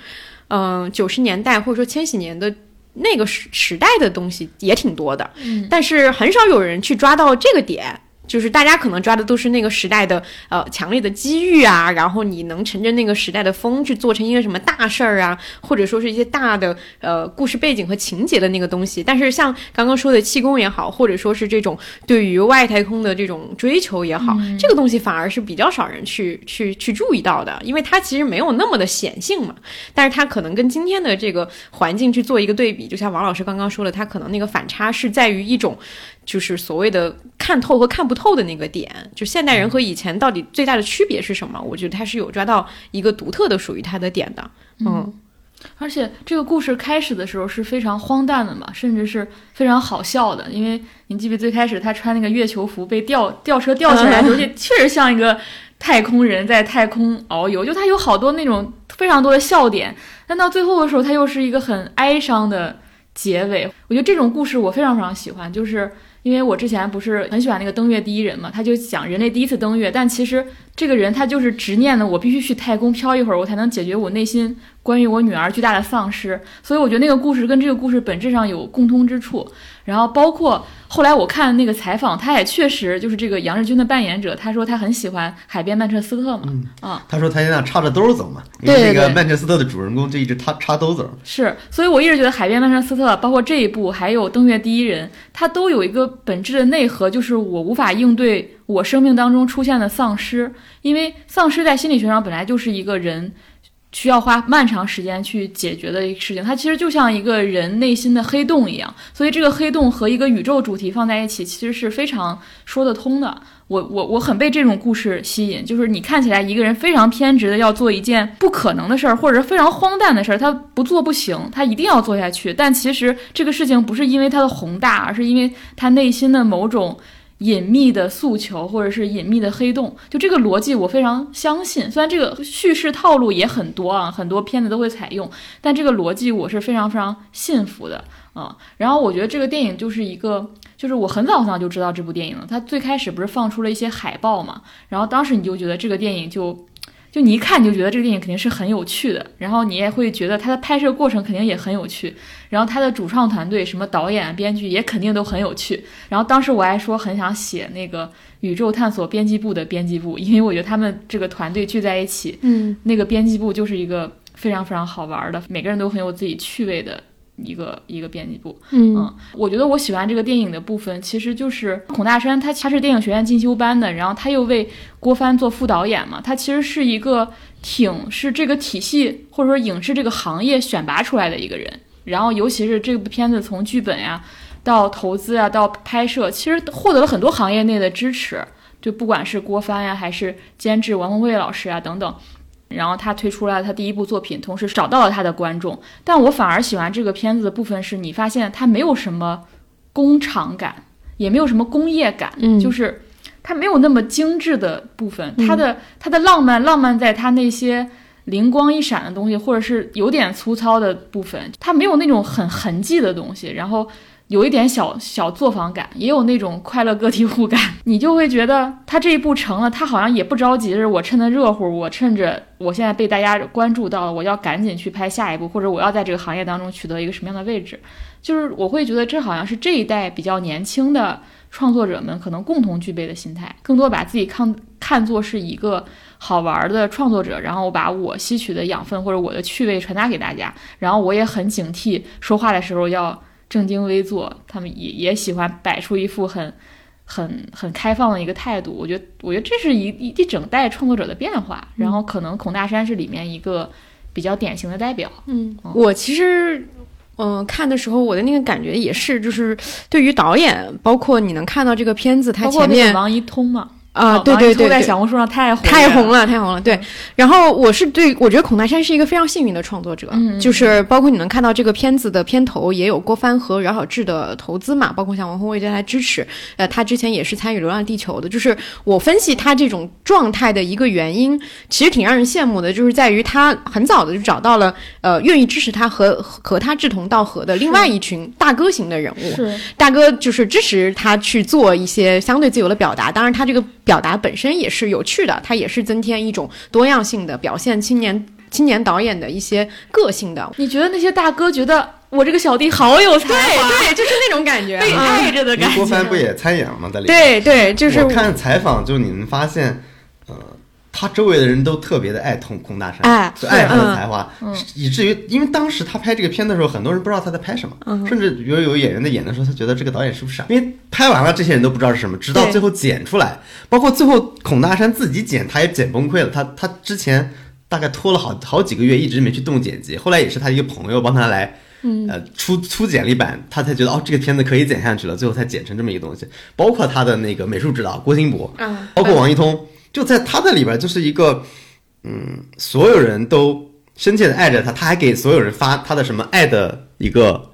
嗯、九十年代或者说千禧年的。那个时时代的东西也挺多的，嗯。但是很少有人去抓到这个点，就是大家可能抓的都是那个时代的呃强烈的机遇啊，然后你能乘着那个时代的风去做成一个什么大事儿啊，或者说是一些大的呃故事背景和情节的那个东西。但是像刚刚说的气功也好，或者说是这种对于外太空的这种追求也好，这个东西反而是比较少人去去去注意到的，因为它其实没有那么的显性嘛。但是它可能跟今天的这个环境去做一个对比，就像王老师刚刚说的，它可能那个反差是在于一种。就是所谓的看透和看不透的那个点，就现代人和以前到底最大的区别是什么？我觉得他是有抓到一个独特的属于他的点的。嗯，而且这个故事开始的时候是非常荒诞的嘛，甚至是非常好笑的。因为你记不最开始他穿那个月球服被吊吊车吊起来的时候，也确实像一个太空人在太空遨游，就他有好多那种非常多的笑点。但到最后的时候，他又是一个很哀伤的结尾。我觉得这种故事我非常非常喜欢，就是。因为我之前不是很喜欢那个登月第一人嘛，他就讲人类第一次登月，但其实这个人他就是执念的，我必须去太空飘一会儿，我才能解决我内心关于我女儿巨大的丧失，所以我觉得那个故事跟这个故事本质上有共通之处。然后包括后来我看那个采访，他也确实就是这个杨日军的扮演者，他说他很喜欢海边曼彻斯特嘛，啊，他说他现在插着兜走嘛，因为那个曼彻斯特的主人公就一直插插兜走。是，所以我一直觉得海边曼彻斯特，包括这一部，还有登月第一人，它都有一个本质的内核，就是我无法应对我生命当中出现的丧失，因为丧失在心理学上本来就是一个人。需要花漫长时间去解决的一个事情，它其实就像一个人内心的黑洞一样，所以这个黑洞和一个宇宙主题放在一起，其实是非常说得通的。我我我很被这种故事吸引，就是你看起来一个人非常偏执的要做一件不可能的事儿，或者非常荒诞的事儿，他不做不行，他一定要做下去。但其实这个事情不是因为它的宏大，而是因为他内心的某种。隐秘的诉求，或者是隐秘的黑洞，就这个逻辑我非常相信。虽然这个叙事套路也很多啊，很多片子都会采用，但这个逻辑我是非常非常信服的啊。然后我觉得这个电影就是一个，就是我很早很早就知道这部电影了。它最开始不是放出了一些海报嘛，然后当时你就觉得这个电影就。就你一看你就觉得这个电影肯定是很有趣的，然后你也会觉得它的拍摄过程肯定也很有趣，然后它的主创团队什么导演、编剧也肯定都很有趣。然后当时我还说很想写那个宇宙探索编辑部的编辑部，因为我觉得他们这个团队聚在一起，嗯，那个编辑部就是一个非常非常好玩的，每个人都很有自己趣味的。一个一个编辑部，嗯，我觉得我喜欢这个电影的部分，其实就是孔大山他他是电影学院进修班的，然后他又为郭帆做副导演嘛，他其实是一个挺是这个体系或者说影视这个行业选拔出来的一个人，然后尤其是这部片子从剧本呀到投资啊到拍摄，其实获得了很多行业内的支持，就不管是郭帆呀还是监制王宏卫老师啊等等。然后他推出了他第一部作品，同时找到了他的观众。但我反而喜欢这个片子的部分是，你发现它没有什么工厂感，也没有什么工业感，就是它没有那么精致的部分。它的它的浪漫，浪漫在它那些灵光一闪的东西，或者是有点粗糙的部分，它没有那种很痕迹的东西。然后。有一点小小作坊感，也有那种快乐个体户感，你就会觉得他这一步成了，他好像也不着急，是我趁着热乎，我趁着我现在被大家关注到了，我要赶紧去拍下一步，或者我要在这个行业当中取得一个什么样的位置，就是我会觉得这好像是这一代比较年轻的创作者们可能共同具备的心态，更多把自己看看作是一个好玩的创作者，然后把我吸取的养分或者我的趣味传达给大家，然后我也很警惕说话的时候要。正襟危坐，他们也也喜欢摆出一副很、很、很开放的一个态度。我觉得，我觉得这是一一一整代创作者的变化。然后，可能孔大山是里面一个比较典型的代表。嗯，我其实，嗯，看的时候我的那个感觉也是，就是对于导演，包括你能看到这个片子，它前面王一通嘛。啊，对对对，在小红书上太红太红了，太红了。对，然后我是对我觉得孔大山是一个非常幸运的创作者，就是包括你能看到这个片子的片头也有郭帆和饶晓志的投资嘛，包括像王宏伟对他支持。呃，他之前也是参与《流浪地球》的，就是我分析他这种状态的一个原因，其实挺让人羡慕的，就是在于他很早的就找到了呃愿意支持他和和他志同道合的另外一群大哥型的人物。是大哥就是支持他去做一些相对自由的表达，当然他这个。表达本身也是有趣的，它也是增添一种多样性的表现青年青年导演的一些个性的。你觉得那些大哥觉得我这个小弟好有才华，对，就是那种感觉，被爱着的感觉。郭帆不也参演了吗？在里面，对对，就是我看采访，就你们发现，呃。他周围的人都特别的爱孔孔大山，就爱他的才华，以至于因为当时他拍这个片的时候，很多人不知道他在拍什么，甚至比如有演员在演的时候，他觉得这个导演是不是傻？因为拍完了，这些人都不知道是什么，直到最后剪出来，包括最后孔大山自己剪，他也剪崩溃了。他他之前大概拖了好好几个月，一直没去动剪辑，后来也是他一个朋友帮他来，呃，出出剪了一版，他才觉得哦，这个片子可以剪下去了，最后才剪成这么一个东西。包括他的那个美术指导郭新博，包括王一通。就在他的里边，就是一个，嗯，所有人都深切的爱着他，他还给所有人发他的什么爱的一个，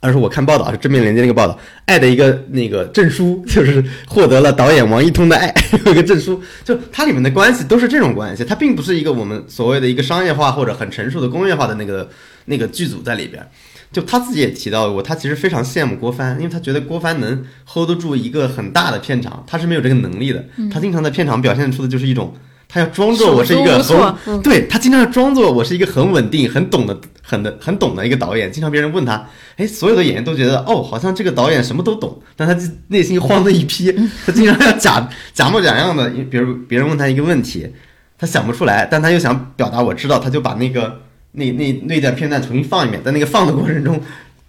而是我看报道是正面连接那个报道，爱的一个那个证书，就是获得了导演王一通的爱，有一个证书，就它里面的关系都是这种关系，它并不是一个我们所谓的一个商业化或者很成熟的工业化的那个那个剧组在里边。就他自己也提到过，他其实非常羡慕郭帆，因为他觉得郭帆能 hold 得住一个很大的片场，他是没有这个能力的。他经常在片场表现出的就是一种他要装作我是一个很，对他经常要装作我是一个很稳定、很懂的、很的、很懂的一个导演。经常别人问他，哎，所有的演员都觉得哦，好像这个导演什么都懂，但他自内心慌的一批。他经常要假假模假样的，比如别人问他一个问题，他想不出来，但他又想表达我知道，他就把那个那那那段片段重新放一遍，在那个放的过程中，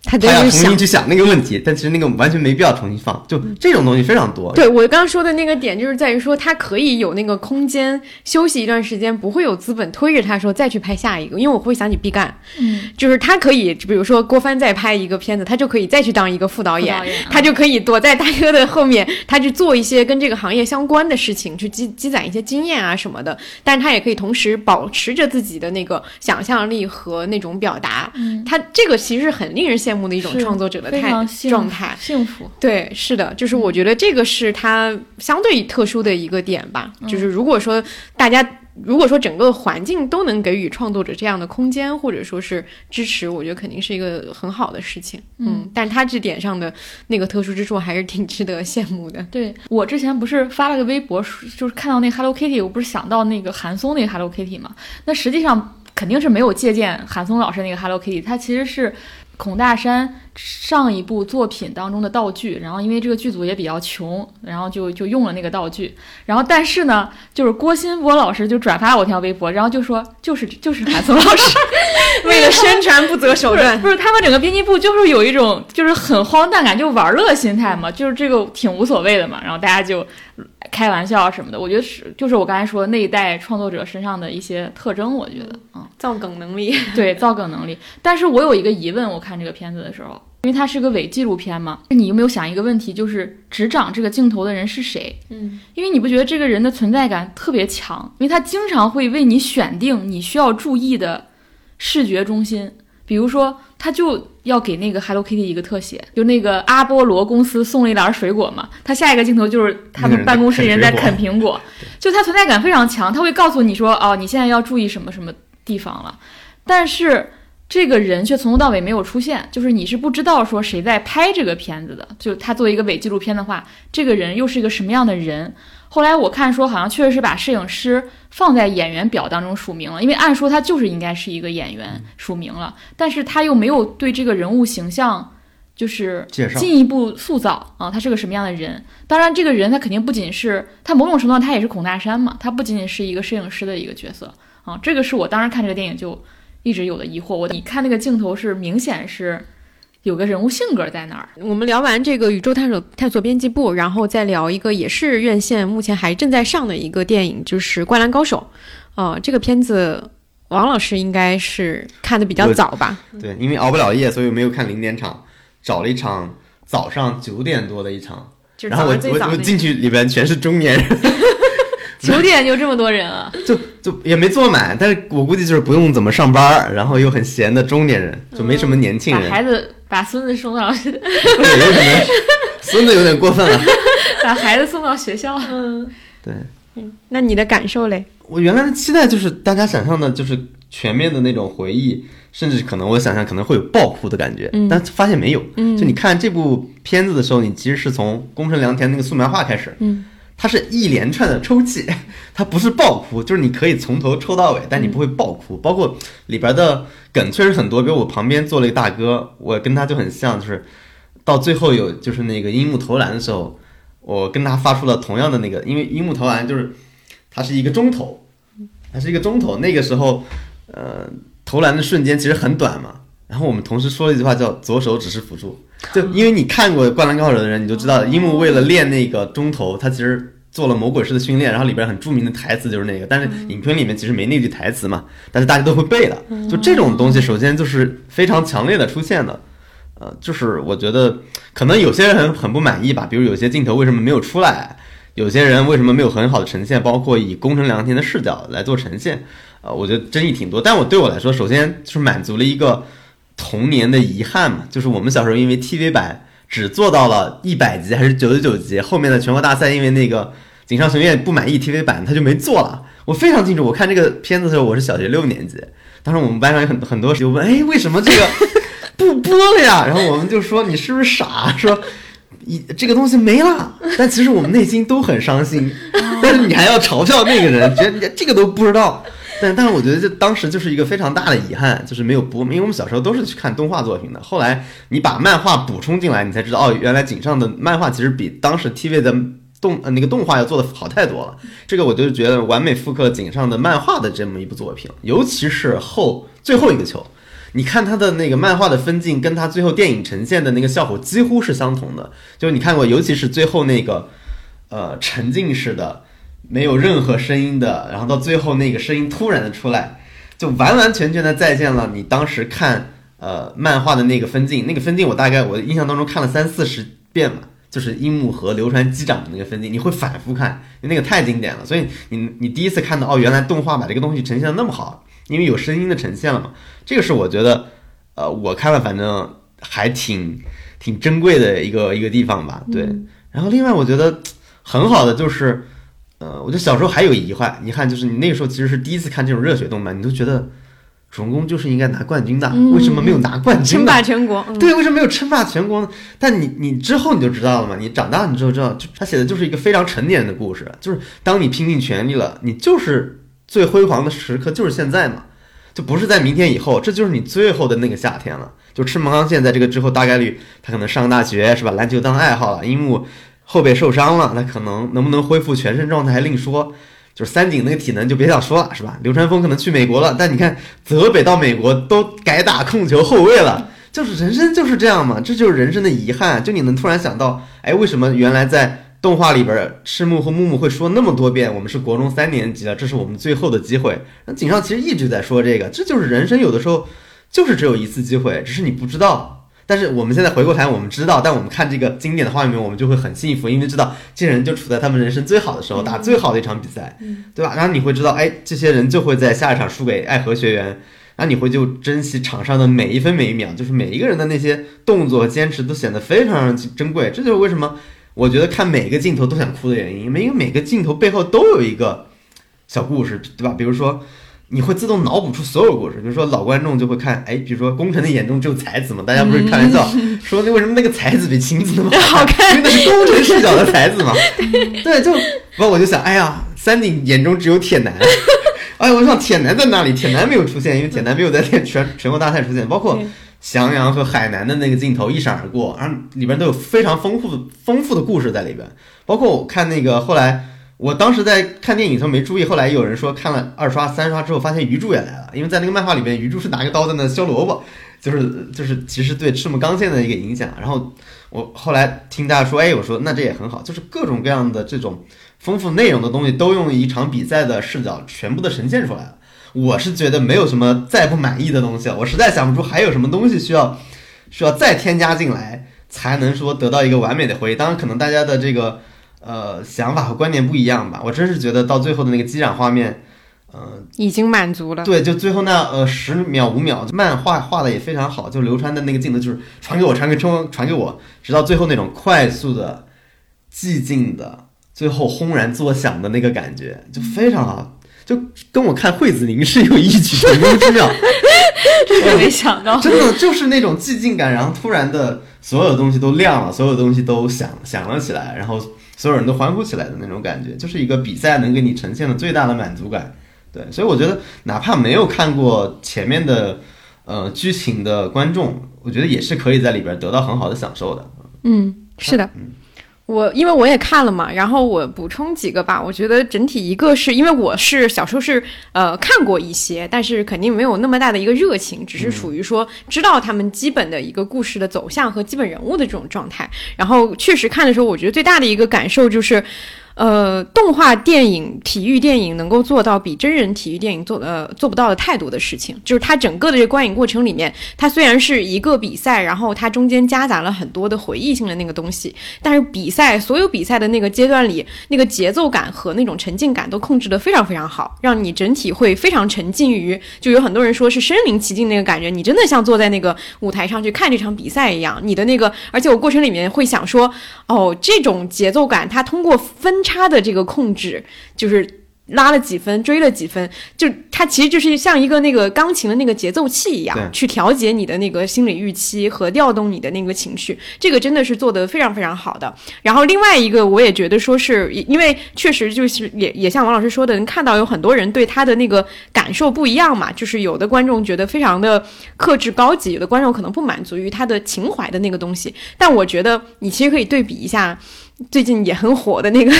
他他要重新去想那个问题，但其实那个完全没必要重新放，就这种东西非常多。对我刚刚说的那个点，就是在于说他可以有那个空间休息一段时间，不会有资本推着他说再去拍下一个，因为我会想起毕赣，嗯，就是他可以，比如说郭帆再拍一个片子，他就可以再去当一个副导演，导演他就可以躲在大哥的后面，他去做一些跟这个行业相关的事情，去积积攒一些经验啊什么的。但是他也可以同时保持着自己的那个想象力和那种表达。嗯他这个其实很令人羡慕的一种创作者的态状态。幸福。对，是的，就是我觉得这个是它相对特殊的一个点吧。就是如果说大家，如果说整个环境都能给予创作者这样的空间，或者说是支持，我觉得肯定是一个很好的事情。嗯，但他这点上的那个特殊之处还是挺值得羡慕的。对我之前不是发了个微博，就是看到那 Hello Kitty，我不是想到那个韩松那个 Hello Kitty 嘛？那实际上肯定是没有借鉴韩松老师那个 Hello Kitty，他其实是孔大山上一部作品当中的道具，然后因为这个剧组也比较穷，然后就就用了那个道具，然后但是呢，就是郭新波老师就转发我条微博，然后就说就是就是韩松老师。为了宣传不择手段，不是他们整个编辑部就是有一种就是很荒诞感，就玩乐心态嘛，就是这个挺无所谓的嘛，然后大家就开玩笑什么的。我觉得是就是我刚才说那一代创作者身上的一些特征，我觉得嗯，造梗能力。对造梗能力。但是我有一个疑问，我看这个片子的时候，因为它是个伪纪录片嘛，你有没有想一个问题，就是执掌这个镜头的人是谁？嗯，因为你不觉得这个人的存在感特别强，因为他经常会为你选定你需要注意的视觉中心，比如说他就要给那个 Hello Kitty 一个特写，就那个阿波罗公司送了一篮水果嘛，他下一个镜头就是他们办公室人在啃苹果，就他存在感非常强，他会告诉你说哦，你现在要注意什么什么地方了，但是。这个人却从头到尾没有出现，就是你是不知道说谁在拍这个片子的。就他作为一个伪纪录片的话，这个人又是一个什么样的人？后来我看说，好像确实是把摄影师放在演员表当中署名了，因为按说他就是应该是一个演员署名了，但是他又没有对这个人物形象就是进一步塑造啊，他是个什么样的人？当然，这个人他肯定不仅是他某种程度上他也是孔大山嘛，他不仅仅是一个摄影师的一个角色啊。这个是我当时看这个电影就一直有的疑惑。我你看那个镜头是明显是有个人物性格在那儿，我们聊完这个宇宙探索探索编辑部，然后再聊一个也是院线目前还正在上的一个电影，就是《灌篮高手》。呃，这个片子王老师应该是看的比较早吧？对，因为熬不了夜，所以没有看零点场，找了一场早上九点多的一场，就是然后我我我早上最早那进去里边全是中年人，九点就这么多人啊！就就也没坐满，但是我估计就是不用怎么上班，然后又很闲的中年人，就没什么年轻把人，孩子把孙子送到 对，有可能孙子有点过分了。把孩子送到学校，嗯，对嗯那你的感受嘞？我原来的期待就是大家想象的就是全面的那种回忆，甚至可能我想象可能会有爆哭的感觉，嗯但发现没有。嗯就你看这部片子的时候，你其实是从宫城良田那个素描画开始，嗯，它是一连串的抽泣，它不是爆哭，就是你可以从头抽到尾，但你不会爆哭。包括里边的梗确实很多，比如我旁边坐了一个大哥，我跟他就很像，就是到最后有就是那个樱木投篮的时候，我跟他发出了同样的那个，因为樱木投篮就是它是一个中投，它是一个中投，那个时候呃投篮的瞬间其实很短嘛。然后我们同时说了一句话叫“左手只是辅助”，就因为你看过《灌篮高手》的人，你就知道樱木为了练那个中投，他其实做了魔鬼式的训练，然后里边很著名的台词就是那个，但是影片里面其实没那句台词嘛，但是大家都会背的。就这种东西，首先就是非常强烈的出现的，呃，就是我觉得可能有些人很很不满意吧，比如有些镜头为什么没有出来，有些人为什么没有很好的呈现，包括以宫城良田的视角来做呈现，呃，我觉得争议挺多。但我对我来说，首先就是满足了一个童年的遗憾嘛，就是我们小时候因为 TV 版只做到了一百集还是九十九集，后面的全国大赛因为那个井上雄彦不满意 TV 版，他就没做了。我非常清楚，我看这个片子的时候，我是小学六年级，当时我们班上有很很多就问，哎，为什么这个 不播了呀？然后我们就说你是不是傻？说一这个东西没了，但其实我们内心都很伤心，但是你还要嘲笑那个人，觉得你这个都不知道。但但是我觉得这当时就是一个非常大的遗憾，就是没有播，因为我们小时候都是去看动画作品的。后来你把漫画补充进来，你才知道哦，原来井上的漫画其实比当时 TV 的动呃那个动画要做的好太多了。这个我就觉得完美复刻井上的漫画的这么一部作品，尤其是后最后一个球，你看他的那个漫画的分镜，跟他最后电影呈现的那个效果几乎是相同的。就你看过，尤其是最后那个呃沉浸式的。没有任何声音的，然后到最后那个声音突然的出来，就完完全全的再现了你当时看呃漫画的那个分镜。那个分镜我大概我印象当中看了三四十遍吧，就是樱木和流川机长的那个分镜，你会反复看，因为那个太经典了。所以你你第一次看到哦，原来动画把这个东西呈现的那么好，因为有声音的呈现了嘛。这个是我觉得呃我看了反正还挺挺珍贵的一个一个地方吧。对，然后另外我觉得很好的就是。呃，我觉得小时候还有遗憾，遗憾就是你那个时候其实是第一次看这种热血动漫，你都觉得主人公就是应该拿冠军的，为什么没有拿冠军？称霸全国，对，为什么没有称霸全国呢？但你你之后你就知道了嘛，你长大你就知道，就他写的就是一个非常成年人的故事，就是当你拼尽全力了，你就是最辉煌的时刻就是现在嘛，就不是在明天以后，这就是你最后的那个夏天了。就赤木刚宪在这个之后大概率他可能上大学是吧？篮球当爱好了，樱木。后背受伤了，那可能能不能恢复全身状态还另说。就是三井那个体能就别想说了，是吧？流川枫可能去美国了，但你看泽北到美国都改打控球后卫了，就是人生就是这样嘛，这就是人生的遗憾。就你能突然想到，哎，为什么原来在动画里边赤木和木木会说那么多遍，我们是国中三年级了，这是我们最后的机会。那井上其实一直在说这个，这就是人生有的时候就是只有一次机会，只是你不知道。但是我们现在回过头，我们知道，但我们看这个经典的画面，我们就会很幸福，因为知道这些人就处在他们人生最好的时候，打最好的一场比赛，对吧？然后你会知道，哎，这些人就会在下一场输给爱河学员，然后你会就珍惜场上的每一分每一秒，就是每一个人的那些动作和坚持都显得非常珍贵。这就是为什么我觉得看每个镜头都想哭的原因，因为每个镜头背后都有一个小故事，对吧？比如说。你会自动脑补出所有故事，比如说老观众就会看，哎，比如说功臣的眼中只有才子嘛，大家不是开玩笑说那为什么那个才子比晴子 那么好看？因为那是功臣视角的才子嘛。对，就完我就想，哎呀，三井眼中只有铁男，哎，我想铁男在哪里？铁男没有出现，因为铁男没有在全全国大赛出现，包括翔阳和海南的那个镜头一闪而过，然后里边都有非常丰富的丰富的故事在里边，包括我看那个后来。我当时在看电影的时候没注意，后来有人说看了二刷、三刷之后，发现鱼柱也来了。因为在那个漫画里面，鱼柱是拿个刀在那削萝卜，就是就是其实对赤木刚宪的一个影响。然后我后来听大家说，哎，我说那这也很好，就是各种各样的这种丰富内容的东西，都用一场比赛的视角全部的呈现出来了。我是觉得没有什么再不满意的东西了，我实在想不出还有什么东西需要需要再添加进来，才能说得到一个完美的回忆。当然，可能大家的这个。呃，想法和观点不一样吧？我真是觉得到最后的那个机长画面，呃，已经满足了。对，就最后那呃十秒五秒，漫画画的也非常好。就流川的那个镜头，就是传给我，传给冲，传给我，直到最后那种快速的、寂静的，最后轰然作响的那个感觉，就非常好，就跟我看惠子凝是有异曲同工之妙。真的没想到，真的就是那种寂静感，然后突然的所有东西都亮了，所有东西都响响了起来，然后。所有人都欢呼起来的那种感觉，就是一个比赛能给你呈现的最大的满足感。对，所以我觉得哪怕没有看过前面的呃剧情的观众，我觉得也是可以在里边得到很好的享受的。嗯，是的。我因为我也看了嘛，然后我补充几个吧。我觉得整体一个是因为我是小时候是呃看过一些，但是肯定没有那么大的一个热情，只是属于说知道他们基本的一个故事的走向和基本人物的这种状态。然后确实看的时候，我觉得最大的一个感受就是。呃，动画电影、体育电影能够做到比真人体育电影做呃做不到的太多的事情，就是它整个的这个观影过程里面，它虽然是一个比赛，然后它中间夹杂了很多的回忆性的那个东西，但是比赛所有比赛的那个阶段里，那个节奏感和那种沉浸感都控制得非常非常好，让你整体会非常沉浸于，就有很多人说是身临其境那个感觉，你真的像坐在那个舞台上去看这场比赛一样，你的那个，而且我过程里面会想说，哦，这种节奏感它通过分。差的这个控制，就是拉了几分，追了几分，就它其实就是像一个那个钢琴的那个节奏器一样，去调节你的那个心理预期和调动你的那个情绪，这个真的是做得非常非常好的。然后另外一个，我也觉得说是因为确实就是也也像王老师说的，能看到有很多人对他的那个感受不一样嘛，就是有的观众觉得非常的克制高级，有的观众可能不满足于他的情怀的那个东西。但我觉得你其实可以对比一下。最近也很火的那个，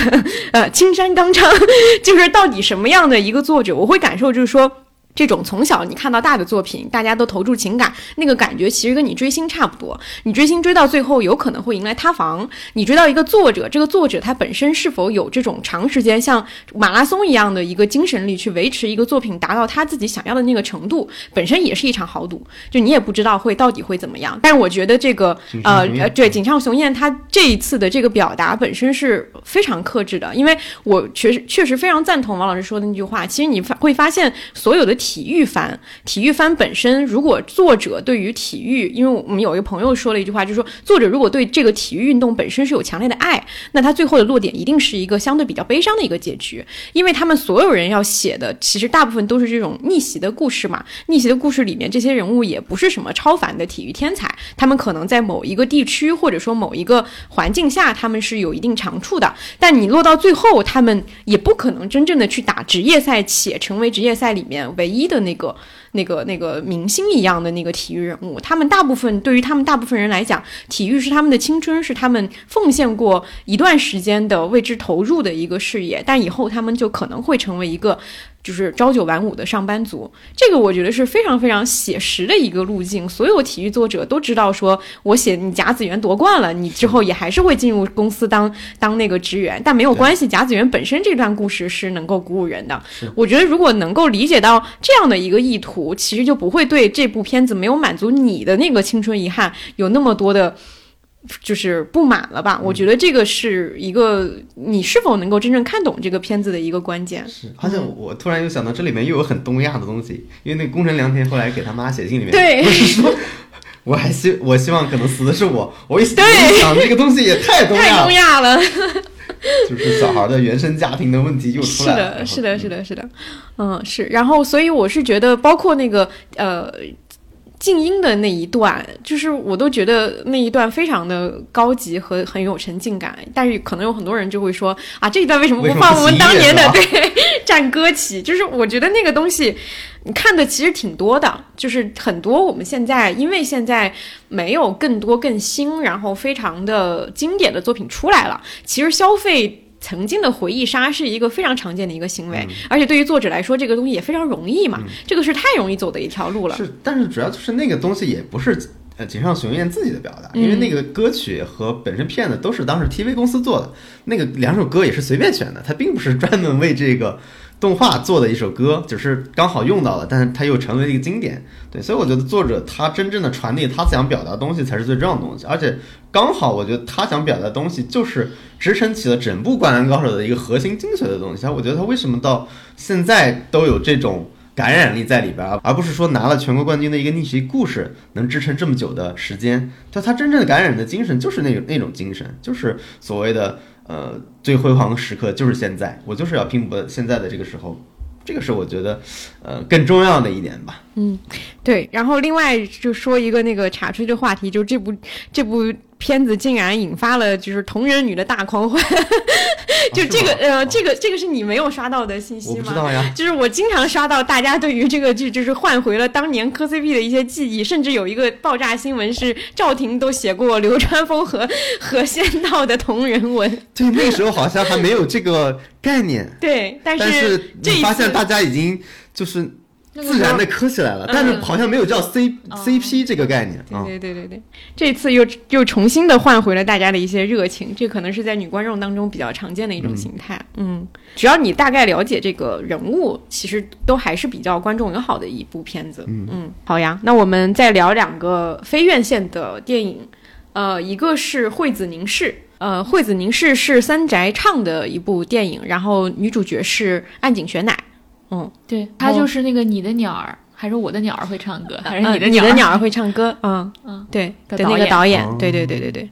呃，青山刚昌，就是到底什么样的一个作者，我会感受就是说。这种从小你看到大的作品，大家都投注情感，那个感觉其实跟你追星差不多。你追星追到最后，有可能会迎来塌房。你追到一个作者，这个作者他本身是否有这种长时间像马拉松一样的一个精神力去维持一个作品达到他自己想要的那个程度，本身也是一场豪赌。就你也不知道会到底会怎么样。但是我觉得这个呃呃，对井上雄彦他这一次的这个表达本身是非常克制的，因为我确实确实非常赞同王老师说的那句话。其实你发会发现所有的。体体育番，体育番本身，如果作者对于体育，因为我们有一个朋友说了一句话，就是说作者如果对这个体育运动本身是有强烈的爱，那他最后的落点一定是一个相对比较悲伤的一个结局，因为他们所有人要写的，其实大部分都是这种逆袭的故事嘛。逆袭的故事里面，这些人物也不是什么超凡的体育天才，他们可能在某一个地区或者说某一个环境下，他们是有一定长处的，但你落到最后，他们也不可能真正的去打职业赛，且成为职业赛里面唯一。的那个、那个、那个明星一样的那个体育人物，他们大部分对于他们大部分人来讲，体育是他们的青春，是他们奉献过一段时间的为之投入的一个事业，但以后他们就可能会成为一个。就是朝九晚五的上班族，这个我觉得是非常非常写实的一个路径。所有体育作者都知道，说我写你甲子园夺冠了，你之后也还是会进入公司当当那个职员，但没有关系，甲子园本身这段故事是能够鼓舞人的。我觉得如果能够理解到这样的一个意图，其实就不会对这部片子没有满足你的那个青春遗憾有那么多的。就是不满了吧？我觉得这个是一个你是否能够真正看懂这个片子的一个关键。是，而且我突然又想到，这里面又有很东亚的东西，因为那个宫城良田后来给他妈写信里面，对，不是说，我还希我希望可能死的是我，我一想这个东西也太东亚，太东亚了，就是小孩的原生家庭的问题又出来了。是的，是的，是的，是的，嗯，是。然后，所以我是觉得，包括那个呃。静音的那一段，就是我都觉得那一段非常的高级和很有沉浸感。但是可能有很多人就会说啊，这一段为什么不放我们当年的对 战歌曲？就是我觉得那个东西，你看的其实挺多的，就是很多我们现在因为现在没有更多更新，然后非常的经典的作品出来了，其实消费。曾经的回忆杀是一个非常常见的一个行为，而且对于作者来说，这个东西也非常容易嘛。这个是太容易走的一条路了。是，但是主要就是那个东西也不是呃井上雄彦自己的表达，因为那个歌曲和本身片子都是当时 TV 公司做的，那个两首歌也是随便选的，他并不是专门为这个。动画做的一首歌，只是刚好用到了，但是它又成为一个经典。对，所以我觉得作者他真正的传递他想表达的东西才是最重要的东西。而且刚好，我觉得他想表达的东西就是支撑起了整部《灌篮高手》的一个核心精髓的东西。我觉得他为什么到现在都有这种感染力在里边，而不是说拿了全国冠军的一个逆袭故事能支撑这么久的时间？就他真正的感染的精神就是那种那种精神，就是所谓的。呃，最辉煌的时刻就是现在，我就是要拼搏现在的这个时候，这个是我觉得，呃，更重要的一点吧。嗯，对。然后另外就说一个那个岔出的话题，就这部这部。片子竟然引发了就是同人女的大狂欢，就这个呃，这个这个是你没有刷到的信息吗？我不知道呀。就是我经常刷到大家对于这个剧就是换回了当年磕 CP 的一些记忆，甚至有一个爆炸新闻是赵婷都写过流川枫和 和仙道的同人文。对，那个时候好像还没有这个概念。对，但是你发现大家已经就是。自然的磕起来了，但是好像没有叫 C C P 这个概念啊。对对对对，这次又又重新的换回了大家的一些热情，这可能是在女观众当中比较常见的一种形态。嗯，只要你大概了解这个人物，其实都还是比较观众友好的一部片子。嗯嗯，好呀，那我们再聊两个非院线的电影，呃，一个是《惠子凝视》，呃，《惠子凝视》是三宅唱的一部电影，然后女主角是岸井雪乃。嗯，对，他就是那个你的鸟儿，还是我的鸟儿会唱歌，还是你的鸟儿会唱歌？嗯嗯，对的那个导演，对对对对对。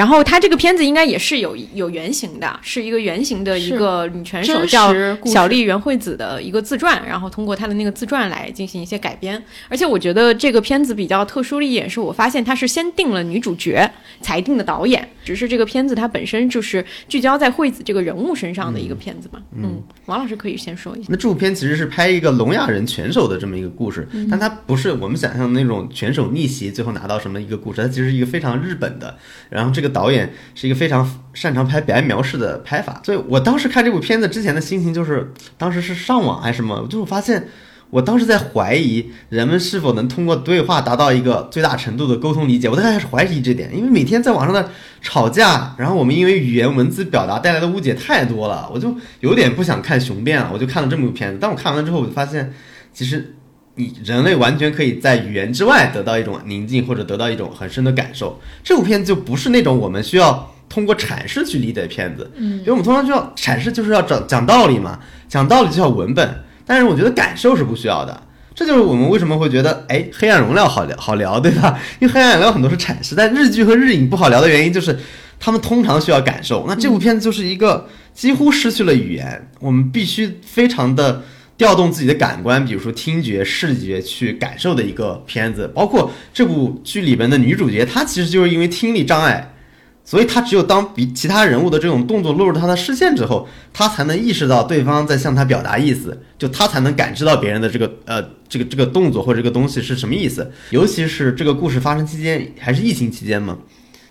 然后他这个片子应该也是有有原型的，是一个原型的一个女拳手叫小笠原惠子的一个自传，然后通过她的那个自传来进行一些改编。而且我觉得这个片子比较特殊的一点是，我发现它是先定了女主角，才定的导演。只是这个片子它本身就是聚焦在惠子这个人物身上的一个片子嘛。嗯，王老师可以先说一下。那这部片其实是拍一个聋哑人拳手的这么一个故事，但它不是我们想象的那种拳手逆袭最后拿到什么一个故事，它其实是一个非常日本的。然后这个导演是一个非常擅长拍表演描式的拍法，所以我当时看这部片子之前的心情就是，当时是上网还是什么，就是我发现。我当时在怀疑人们是否能通过对话达到一个最大程度的沟通理解，我在开始怀疑这点，因为每天在网上的吵架，然后我们因为语言文字表达带来的误解太多了，我就有点不想看雄辩了，我就看了这么部片子。但我看完之后，我就发现，其实你人类完全可以在语言之外得到一种宁静，或者得到一种很深的感受。这部片子就不是那种我们需要通过阐释去理解的片子，嗯，因为我们通常需要阐释就是要讲讲道理嘛，讲道理就要文本，但是我觉得感受是不需要的。这就是我们为什么会觉得，哎，黑暗荣耀好聊好聊，对吧？因为黑暗荣耀很多是阐释，但日剧和日影不好聊的原因就是，他们通常需要感受。那这部片子就是一个几乎失去了语言，我们必须非常的调动自己的感官，比如说听觉、视觉去感受的一个片子。包括这部剧里边的女主角，她其实就是因为听力障碍。所以她只有当比其他人物的这种动作落入她的视线之后，她才能意识到对方在向她表达意思，就她才能感知到别人的这个呃这个这个动作或者这个东西是什么意思。尤其是这个故事发生期间还是疫情期间嘛，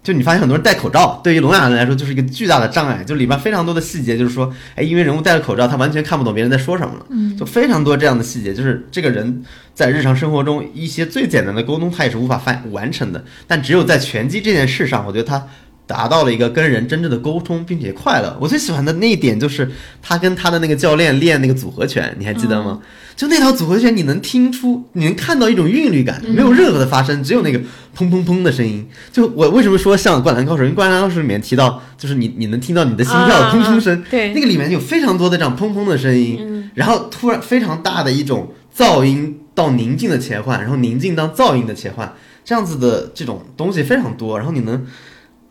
就你发现很多人戴口罩，对于聋哑人来说就是一个巨大的障碍，就里边非常多的细节，就是说，哎，因为人物戴了口罩，他完全看不懂别人在说什么了，嗯，就非常多这样的细节，就是这个人在日常生活中一些最简单的沟通，他也是无法完完成的，但只有在拳击这件事上，我觉得他。达到了一个跟人真正的沟通，并且快乐。我最喜欢的那一点就是他跟他的那个教练练那个组合拳，你还记得吗？就那套组合拳，你能听出，你能看到一种韵律感，没有任何的发声，只有那个砰砰砰的声音。就我为什么说像《灌篮高手》？因为《灌篮高手》里面提到，就是你你能听到你的心跳的砰砰声，对，那个里面有非常多的这样砰砰的声音，然后突然非常大的一种噪音到宁静的切换，然后宁静到噪音的切换，这样子的这种东西非常多，然后你能。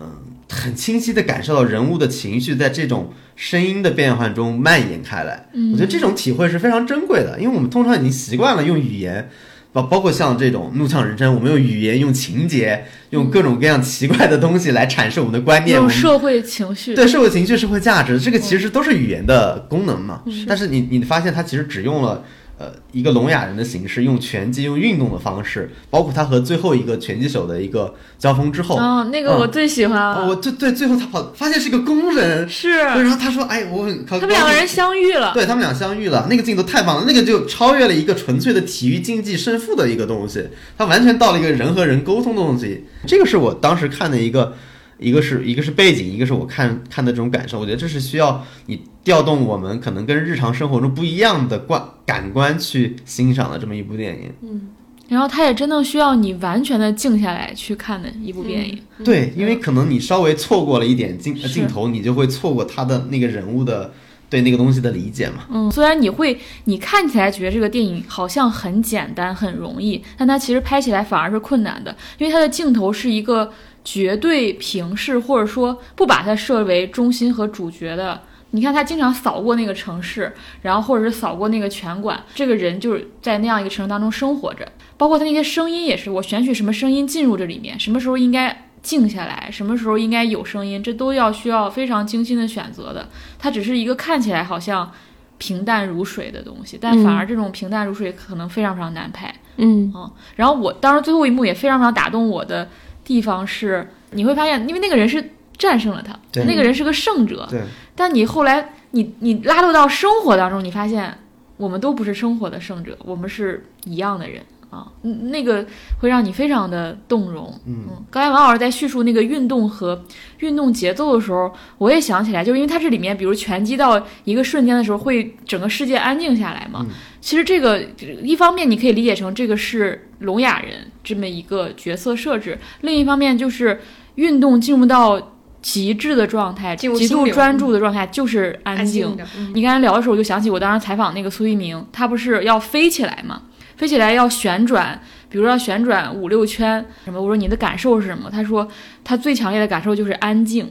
嗯，很清晰的感受到人物的情绪在这种声音的变换中蔓延开来。嗯，我觉得这种体会是非常珍贵的，因为我们通常已经习惯了用语言，包包括像这种怒呛人生，我们用语言、用情节、用各种各样奇怪的东西来阐释我们的观念，用社会情绪，对社会情绪、社会价值，这个其实都是语言的功能嘛。但是你你发现它其实只用了。呃，一个聋哑人的形式，用拳击、用运动的方式，包括他和最后一个拳击手的一个交锋之后，哦，那个我最喜欢了。我最对，最后他跑，发现是个工人，是，然后他说：“哎，我很，他们两个人相遇了，对他们俩相遇了，那个镜头太棒了，那个就超越了一个纯粹的体育竞技胜负的一个东西，他完全到了一个人和人沟通的东西。这个是我当时看的一个。”一个是一个是背景，一个是我看看的这种感受，我觉得这是需要你调动我们可能跟日常生活中不一样的观感官去欣赏的这么一部电影。嗯，然后它也真的需要你完全的静下来去看的一部电影。对，因为可能你稍微错过了一点镜镜头，你就会错过他的那个人物的对那个东西的理解嘛。嗯，虽然你会你看起来觉得这个电影好像很简单很容易，但它其实拍起来反而是困难的，因为它的镜头是一个。绝对平视，或者说不把它设为中心和主角的。你看他经常扫过那个城市，然后或者是扫过那个拳馆，这个人就是在那样一个城市当中生活着。包括他那些声音也是，我选取什么声音进入这里面，什么时候应该静下来，什么时候应该有声音，这都要需要非常精心的选择的。它只是一个看起来好像平淡如水的东西，但反而这种平淡如水可能非常非常难拍。嗯嗯，然后我当时最后一幕也非常非常打动我的。地方是你会发现，因为那个人是战胜了他，那个人是个胜者。对，但你后来你你拉入到生活当中，你发现我们都不是生活的胜者，我们是一样的人啊。那个会让你非常的动容。嗯，刚才王老师在叙述那个运动和运动节奏的时候，我也想起来，就是因为它这里面，比如拳击到一个瞬间的时候，会整个世界安静下来嘛。其实这个一方面你可以理解成这个是聋哑人这么一个角色设置，另一方面就是运动进入到极致的状态，极度专注的状态就是安静。你刚才聊的时候，我就想起我当时采访那个苏一鸣，他不是要飞起来吗？飞起来要旋转，比如说要旋转五六圈什么。我说你的感受是什么？他说他最强烈的感受就是安静。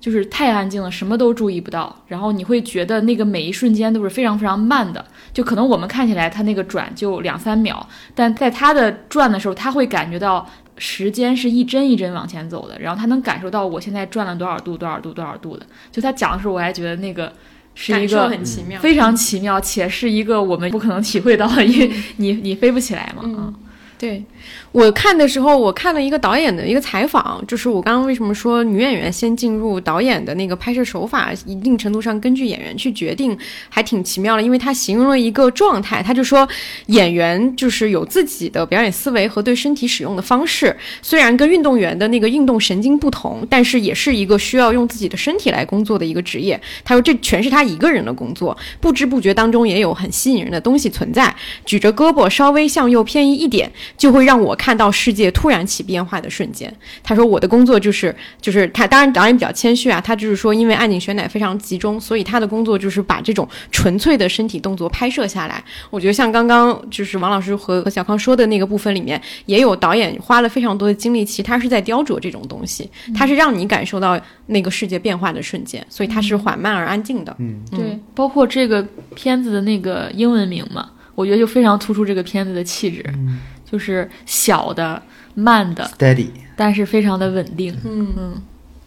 就是太安静了，什么都注意不到，然后你会觉得那个每一瞬间都是非常非常慢的，就可能我们看起来它那个转就两三秒，但在它的转的时候，他会感觉到时间是一帧一帧往前走的，然后他能感受到我现在转了多少度多少度多少度的。就他讲的时候，我还觉得那个是一个很奇妙，非常奇妙，且是一个我们不可能体会到的，因为你你飞不起来嘛，嗯，对。我看的时候，我看了一个导演的一个采访，就是我刚刚为什么说女演员先进入导演的那个拍摄手法，一定程度上根据演员去决定，还挺奇妙的。因为他形容了一个状态，他就说演员就是有自己的表演思维和对身体使用的方式，虽然跟运动员的那个运动神经不同，但是也是一个需要用自己的身体来工作的一个职业。他说这全是他一个人的工作，不知不觉当中也有很吸引人的东西存在。举着胳膊稍微向右偏移一点，就会让我。看到世界突然起变化的瞬间，他说：“我的工作就是，就是他。当然导演比较谦虚啊，他就是说，因为暗井选乃非常集中，所以他的工作就是把这种纯粹的身体动作拍摄下来。我觉得像刚刚就是王老师和和小康说的那个部分里面，也有导演花了非常多的精力，其实他是在雕琢这种东西，他是让你感受到那个世界变化的瞬间，所以它是缓慢而安静的。嗯，对，包括这个片子的那个英文名嘛，我觉得就非常突出这个片子的气质。”就是小的、慢的，steady，但是非常的稳定，嗯。嗯，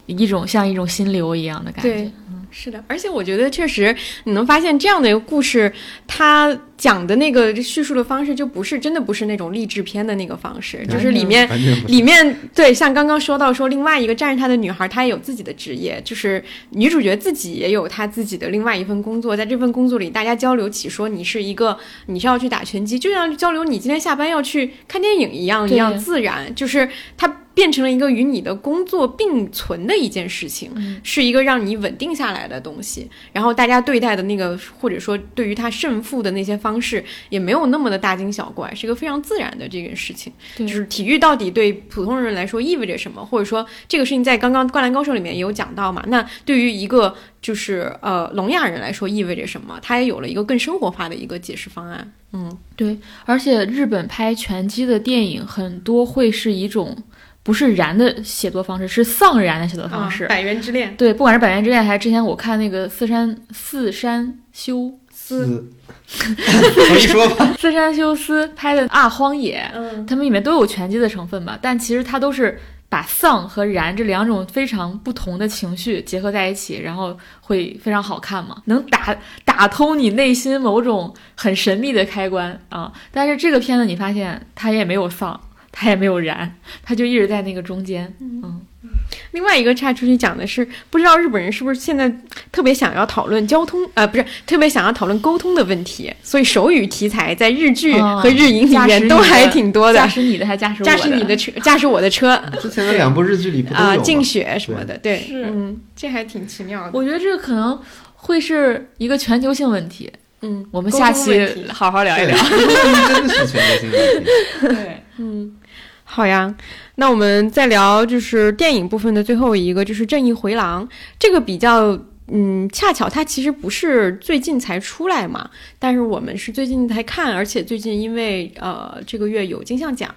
一种像一种心流一样的感觉。是的，而且我觉得确实你能发现这样的一个故事，它讲的那个叙述的方式就不是真的不是那种励志片的那个方式，就是里面里面对像刚刚说到说另外一个站着他的女孩，她也有自己的职业，就是女主角自己也有她自己的另外一份工作，在这份工作里大家交流起说你是一个你是要去打拳击，就像交流你今天下班要去看电影一样一样自然，就是她。变成了一个与你的工作并存的一件事情，是一个让你稳定下来的东西。然后大家对待的那个，或者说对于他胜负的那些方式，也没有那么的大惊小怪，是一个非常自然的这件事情。就是体育到底对普通人来说意味着什么，或者说这个事情在刚刚《灌篮高手》里面也有讲到嘛？那对于一个就是呃聋哑人来说意味着什么？他也有了一个更生活化的一个解释方案。嗯，对。而且日本拍拳击的电影很多会是一种。不是燃的写作方式，是丧燃的写作方式。百元之恋，对，不管是百元之恋，还是之前我看那个四山四山修斯，可以 说吧，四山修斯拍的啊荒野，嗯，他们里面都有拳击的成分吧，但其实它都是把丧和燃这两种非常不同的情绪结合在一起，然后会非常好看嘛，能打打通你内心某种很神秘的开关啊。但是这个片子你发现它也没有丧。他也没有燃，他就一直在那个中间。嗯，另外一个岔出去讲的是，不知道日本人是不是现在特别想要讨论交通，呃，不是特别想要讨论沟通的问题，所以手语题材在日剧和日影里面都还挺多的。驾驶你的还驾驶驾驶你的车，驾驶我的车。之前的两部日剧里啊，静雪什么的，对，是，嗯，这还挺奇妙的。我觉得这个可能会是一个全球性问题。嗯，我们下期好好聊一聊。真的是全球性问题。对，嗯。好呀，那我们再聊就是电影部分的最后一个，就是《正义回廊》这个比较，嗯，恰巧它其实不是最近才出来嘛，但是我们是最近才看，而且最近因为呃这个月有金像奖，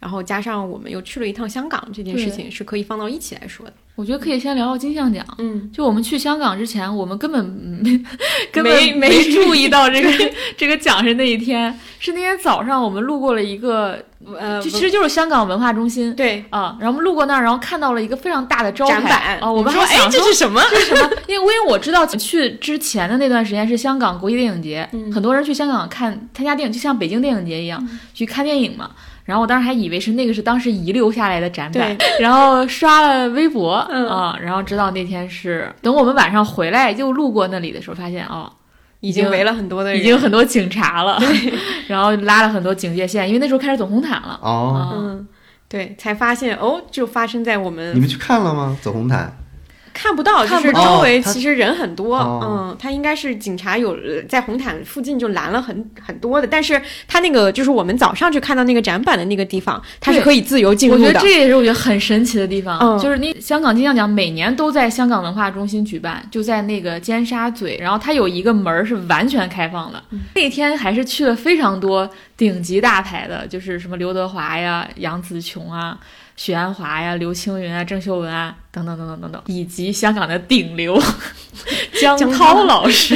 然后加上我们又去了一趟香港，这件事情是可以放到一起来说的。我觉得可以先聊聊金像奖。嗯，就我们去香港之前，我们根本没 根本没注意到这个这个奖是那一天，是那天早上我们路过了一个呃，就其实就是香港文化中心。对啊，然后我们路过那儿，然后看到了一个非常大的招牌啊，我们说哎这是什么？这是什么？因为因为我知道去之前的那段时间是香港国际电影节，很多人去香港看参加电影，就像北京电影节一样去看电影嘛。然后我当时还以为是那个是当时遗留下来的展板，然后刷了微博啊，然后知道那天是等我们晚上回来又路过那里的时候，发现哦，已经围了很多的人，已经很多警察了，然后拉了很多警戒线，因为那时候开始走红毯了。哦，嗯，对，才发现哦，就发生在我们你们去看了吗？走红毯。看不到，就是周围其实人很多，哦嗯，他应该是警察有呃在红毯附近就拦了很很多的，但是他那个就是我们早上去看到那个展板的那个地方，它是可以自由进我入的。我觉得这也是我觉得很神奇的地方，嗯就是那香港金像奖每年都在香港文化中心举办，就在那个尖沙咀，然后它有一个门儿是完全开放的。嗯那天还是去了非常多顶级大牌的，就是什么刘德华呀、杨紫琼啊。许鞍华呀、刘青云啊、郑秀文啊，等等等等等等，以及香港的顶流江涛老师，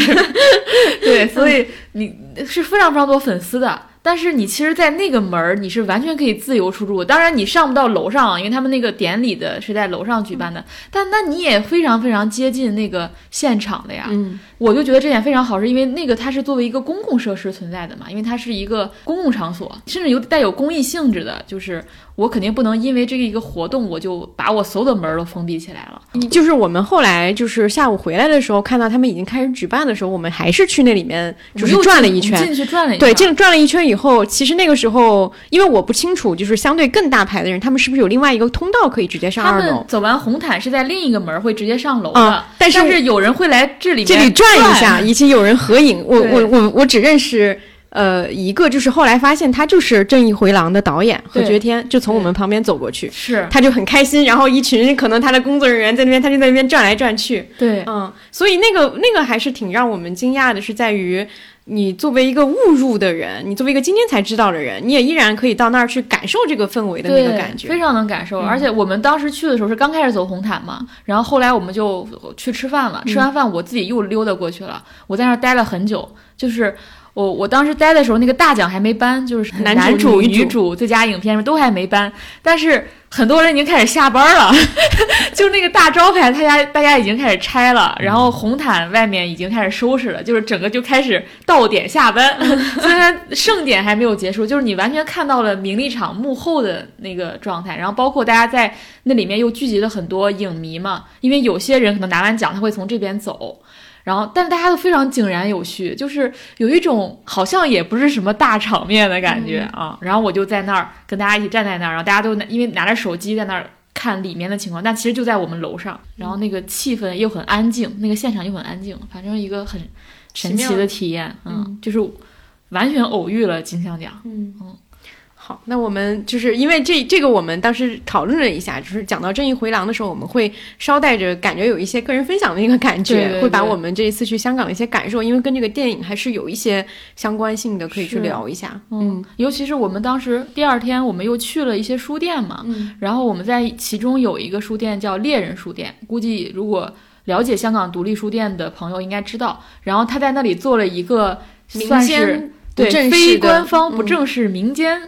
对，所以你是非常非常多粉丝的。但是你其实，在那个门儿，你是完全可以自由出入。当然，你上不到楼上，因为他们那个典礼的是在楼上举办的。但那你也非常非常接近那个现场的呀。嗯，我就觉得这点非常好，是因为那个它是作为一个公共设施存在的嘛，因为它是一个公共场所，甚至有带有公益性质的。就是我肯定不能因为这个一个活动，我就把我所有的门儿都封闭起来了。就是我们后来就是下午回来的时候，看到他们已经开始举办的时候，我们还是去那里面就是转了一圈。进去转了一对，圈进转了一圈以后，其实那个时候，因为我不清楚，就是相对更大牌的人，他们是不是有另外一个通道可以直接上二楼？们走完红毯是在另一个门会直接上楼的，啊但是是有人会来这里这里转一下，以及有人合影。我我我我只认识呃一个，就是后来发现他就是《正义回廊》的导演何对觉天，就从我们旁边走过去，是他就很开心，然后一群可能他的工作人员在那边，他就在那边转来转去。对嗯，所以那个那个还是挺让我们惊讶的，是在于。你作为一个误入的人，你作为一个今天才知道的人，你也依然可以到那儿去感受这个氛围的那个感觉。非常能感受。而且我们当时去的时候是刚开始走红毯嘛，然后后来我们就去吃饭了。吃完饭我自己又溜达过去了，我在那儿待了很久。就是我我当时待的时候，那个大奖还没颁，就是男男主女主、最佳影片都还没颁，但是很多人已经开始下班了，就那个大招牌，大家大家已经开始拆了，然后红毯外面已经开始收拾了，就是整个就开始到点下班。虽然盛典还没有结束，就是你完全看到了名利场幕后的那个状态，然后包括大家在那里面又聚集了很多影迷嘛，因为有些人可能拿完奖他会从这边走。然后，但是大家都非常井然有序，就是有一种好像也不是什么大场面的感觉、啊。然后我就在那儿跟大家一起站在那儿，然后大家都拿因为拿着手机在那儿看里面的情况，但其实就在我们楼上。然后那个气氛又很安静，那个现场又很安静，反正一个很神奇的体验。嗯，就是完全偶遇了金像奖。嗯好，那我们就是因为这这个，我们当时讨论了一下，就是讲到《正义回廊》的时候，我们会捎带着感觉有一些个人分享的一个感觉，对对对。会把我们这一次去香港的一些感受，因为跟这个电影还是有一些相关性的，可以去聊一下。嗯，尤其是我们当时第二天，我们又去了一些书店嘛，嗯。然后我们在其中有一个书店叫猎人书店，估计如果了解香港独立书店的朋友应该知道，然后他在那里做了一个民算是间对非官方不嗯正式民间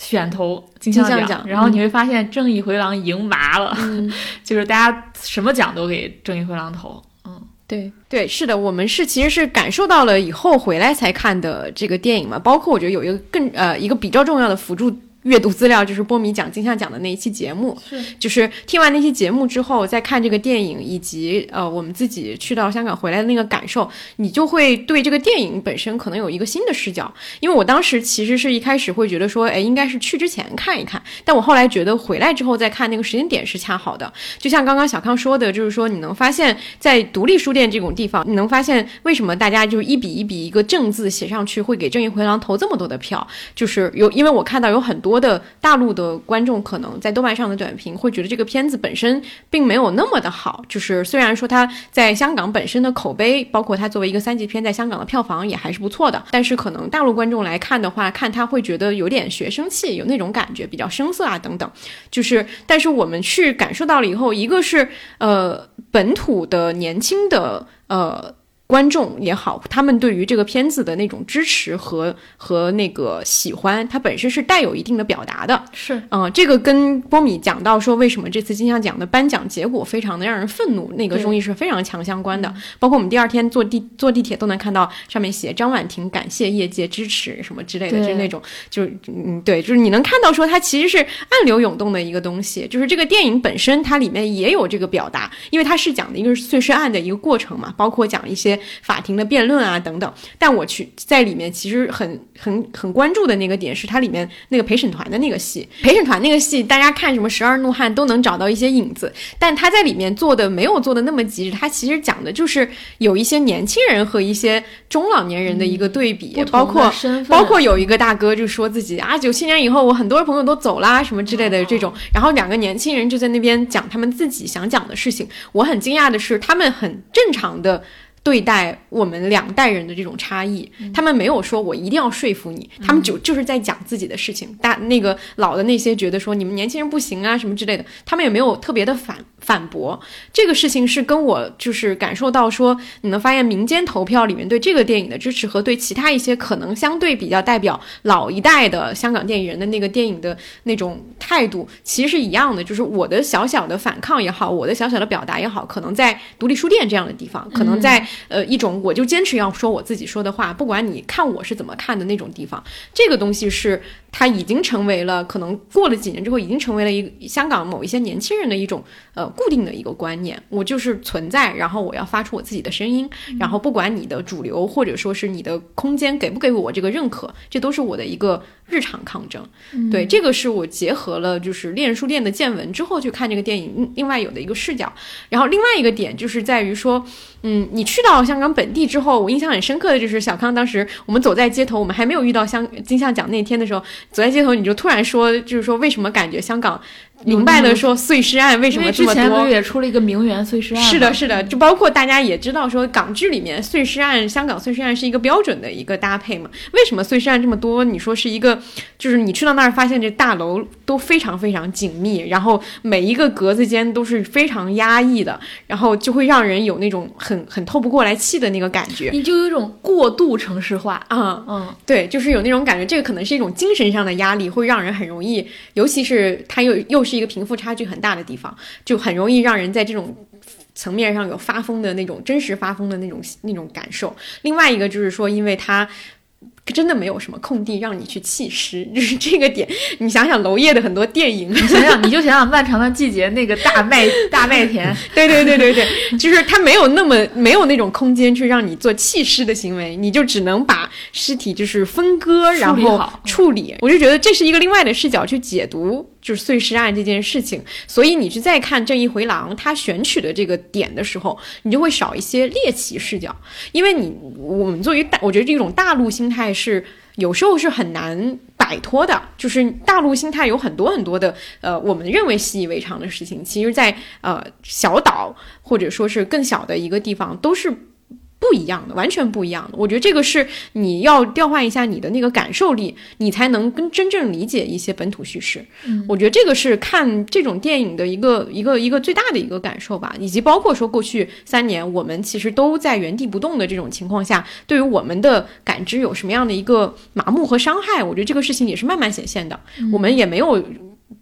选投金像奖，奖然后你会发现《正义回廊》赢麻了，嗯，就是大家什么奖都给《正义回廊》投，嗯，对对，是的，我们是其实是感受到了以后回来才看的这个电影嘛，包括我觉得有一个更呃一个比较重要的辅助。阅读资料就是波米讲金像奖的那一期节目，是就是听完那期节目之后，再看这个电影，以及呃我们自己去到香港回来的那个感受，你就会对这个电影本身可能有一个新的视角。因为我当时其实是一开始会觉得说，哎，应该是去之前看一看，但我后来觉得回来之后再看那个时间点是恰好的。就像刚刚小康说的，就是说你能发现，在独立书店这种地方，你能发现为什么大家就是一笔一笔一个正字写上去，会给正义回廊投这么多的票，就是有，因为我看到有很多多的大陆的观众可能在豆瓣上的短评会觉得这个片子本身并没有那么的好，就是虽然说它在香港本身的口碑，包括它作为一个三级片在香港的票房也还是不错的，但是可能大陆观众来看的话，看他会觉得有点学生气，有那种感觉，比较生涩啊等等。就是，但是我们去感受到了以后，一个是呃本土的年轻的呃。观众也好，他们对于这个片子的那种支持和和那个喜欢，它本身是带有一定的表达的。是嗯，这个跟波米讲到说，为什么这次金像奖的颁奖结果非常的让人愤怒，那个综艺是非常强相关的。包括我们第二天坐地坐地铁都能看到上面写张婉婷感谢业界支持什么之类的，就是那种就是嗯对，就是你能看到说它其实是暗流涌动的一个东西，就是这个电影本身它里面也有这个表达，因为它是讲的一个碎尸案的一个过程嘛，包括讲一些法庭的辩论啊等等。但我去在里面其实很很很关注的那个点是它里面那个陪审团的那个戏，陪审团那个戏，大家看什么《十二怒汉》都能找到一些影子，但他在里面做的没有做的那么极致，他其实讲的就是有一些年轻人和一些中老年人的一个对比，包括包括有一个大哥就说自己啊，九七年以后我很多朋友都走啦什么之类的这种，然后两个年轻人就在那边讲他们自己想讲的事情。我很惊讶的是，他们很正常的。对待我们两代人的这种差异，他们没有说我一定要说服你，他们就就是在讲自己的事情。大那个老的那些觉得说你们年轻人不行啊什么之类的，他们也没有特别的反反驳。这个事情是跟我就是感受到说，你能发现民间投票里面对这个电影的支持和对其他一些可能相对比较代表老一代的香港电影人的那个电影的那种态度，其实是一样的。就是我的小小的反抗也好，我的小小的表达也好，可能在独立书店这样的地方，可能在呃一种我就坚持要说我自己说的话，不管你看我是怎么看的那种地方，这个东西是它已经成为了可能过了几年之后，已经成为了一香港某一些年轻人的一种呃固定的一个观念。我就是存在，然后我要发出我自己的声音，然后不管你的主流或者说是你的空间给不给我这个认可，这都是我的一个日常抗争。对，这个是我结合了就是猎人书店的见闻之后去看这个电影，另另外有的一个视角。然后另外一个点就是在于说，嗯，你去到香港本地之后，我印象很深刻的就是小康当时我们走在街头，我们还没有遇到香金像奖那天的时候，走在街头你就突然说，就是说为什么感觉香港明白了说碎尸案为什么这么为之前不多是？也出了一个名媛碎尸案？是的，是的，就包括大家也知道说，港剧里面碎尸案、香港碎尸案是一个标准的一个搭配嘛。为什么碎尸案这么多？你说是一个，就是你去到那儿发现这大楼都非常非常紧密，然后每一个格子间都是非常压抑的，然后就会让人有那种很很透不过来气的那个感觉你就有一种过度城市化。啊。嗯，对，就是有那种感觉，这个可能是一种精神上的压力，会让人很容易，尤其是他又又是一个贫富差距很大的地方，就很容易让人在这种层面上有发疯的那种真实发疯的那种那种感受。另外一个就是说，因为它。真的没有什么空地让你去弃尸，就是这个点。你想想娄烨的很多电影，你想想，你就想想《漫长的季节》那个大麦 大麦田，对对对对对，就是它没有那么没有那种空间去让你做弃尸的行为，你就只能把尸体就是分割，然后处理。我就觉得这是一个另外的视角去解读就是碎尸案这件事情，所以你去再看《正义回廊》他选取的这个点的时候，你就会少一些猎奇视角，因为你我们作为大，我觉得这种大陆心态是有时候是很难摆脱的，就是大陆心态有很多很多的呃，我们认为习以为常的事情，其实在呃小岛或者说是更小的一个地方都是。不一样的，完全不一样的。我觉得这个是你要调换一下你的那个感受力，你才能跟真正理解一些本土叙事。嗯我觉得这个是看这种电影的一个一个一个最大的一个感受吧，以及包括说过去三年我们其实都在原地不动的这种情况下，对于我们的感知有什么样的一个麻木和伤害，我觉得这个事情也是慢慢显现的。我们也没有。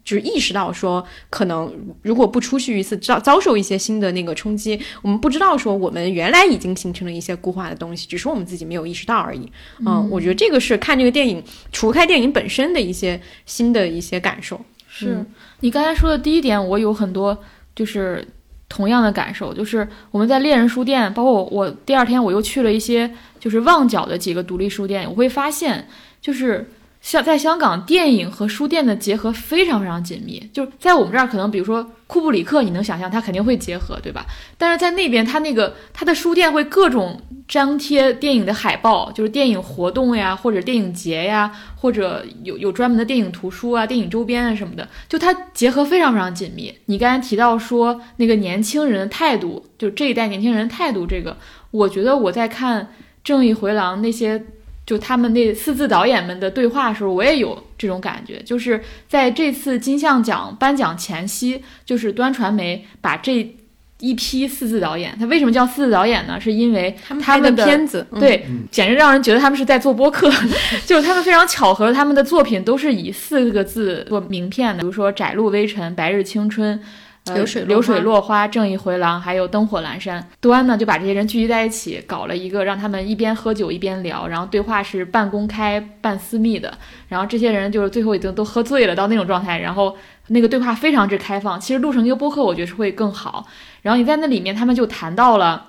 就是意识到说，可能如果不出去一次，遭遭受一些新的那个冲击，我们不知道说我们原来已经形成了一些固化的东西，只是我们自己没有意识到而已。嗯，我觉得这个是看这个电影除开电影本身的一些新的一些感受。是你刚才说的第一点，我有很多就是同样的感受，就是我们在猎人书店，包括我我第二天我又去了一些就是旺角的几个独立书店，我会发现就是。像在香港，电影和书店的结合非常非常紧密。就是在我们这儿，可能比如说库布里克，你能想象他肯定会结合，对吧？但是在那边，他那个他的书店会各种张贴电影的海报，就是电影活动呀，或者电影节呀，或者有有专门的电影图书啊、电影周边啊什么的，就它结合非常非常紧密。你刚才提到说那个年轻人的态度，就这一代年轻人的态度，这个我觉得我在看《正义回廊》那些。就他们那四字导演们的对话的时候，我也有这种感觉，就是在这次金像奖颁奖前夕，就是端传媒把这一批四字导演，他为什么叫四字导演呢？是因为他们的片子，嗯对，简直让人觉得他们是在做播客。就是他们非常巧合，他们的作品都是以四个字做名片的，比如说《窄路微尘》《白日青春》。呃流水落流水花落花、正义回廊，还有灯火阑珊。端呢就把这些人聚集在一起，搞了一个让他们一边喝酒一边聊，然后对话是半公开半私密的。然后这些人就是最后已经都喝醉了到那种状态，然后那个对话非常之开放。其实录成一个播客，我觉得是会更好。然后你在那里面，他们就谈到了。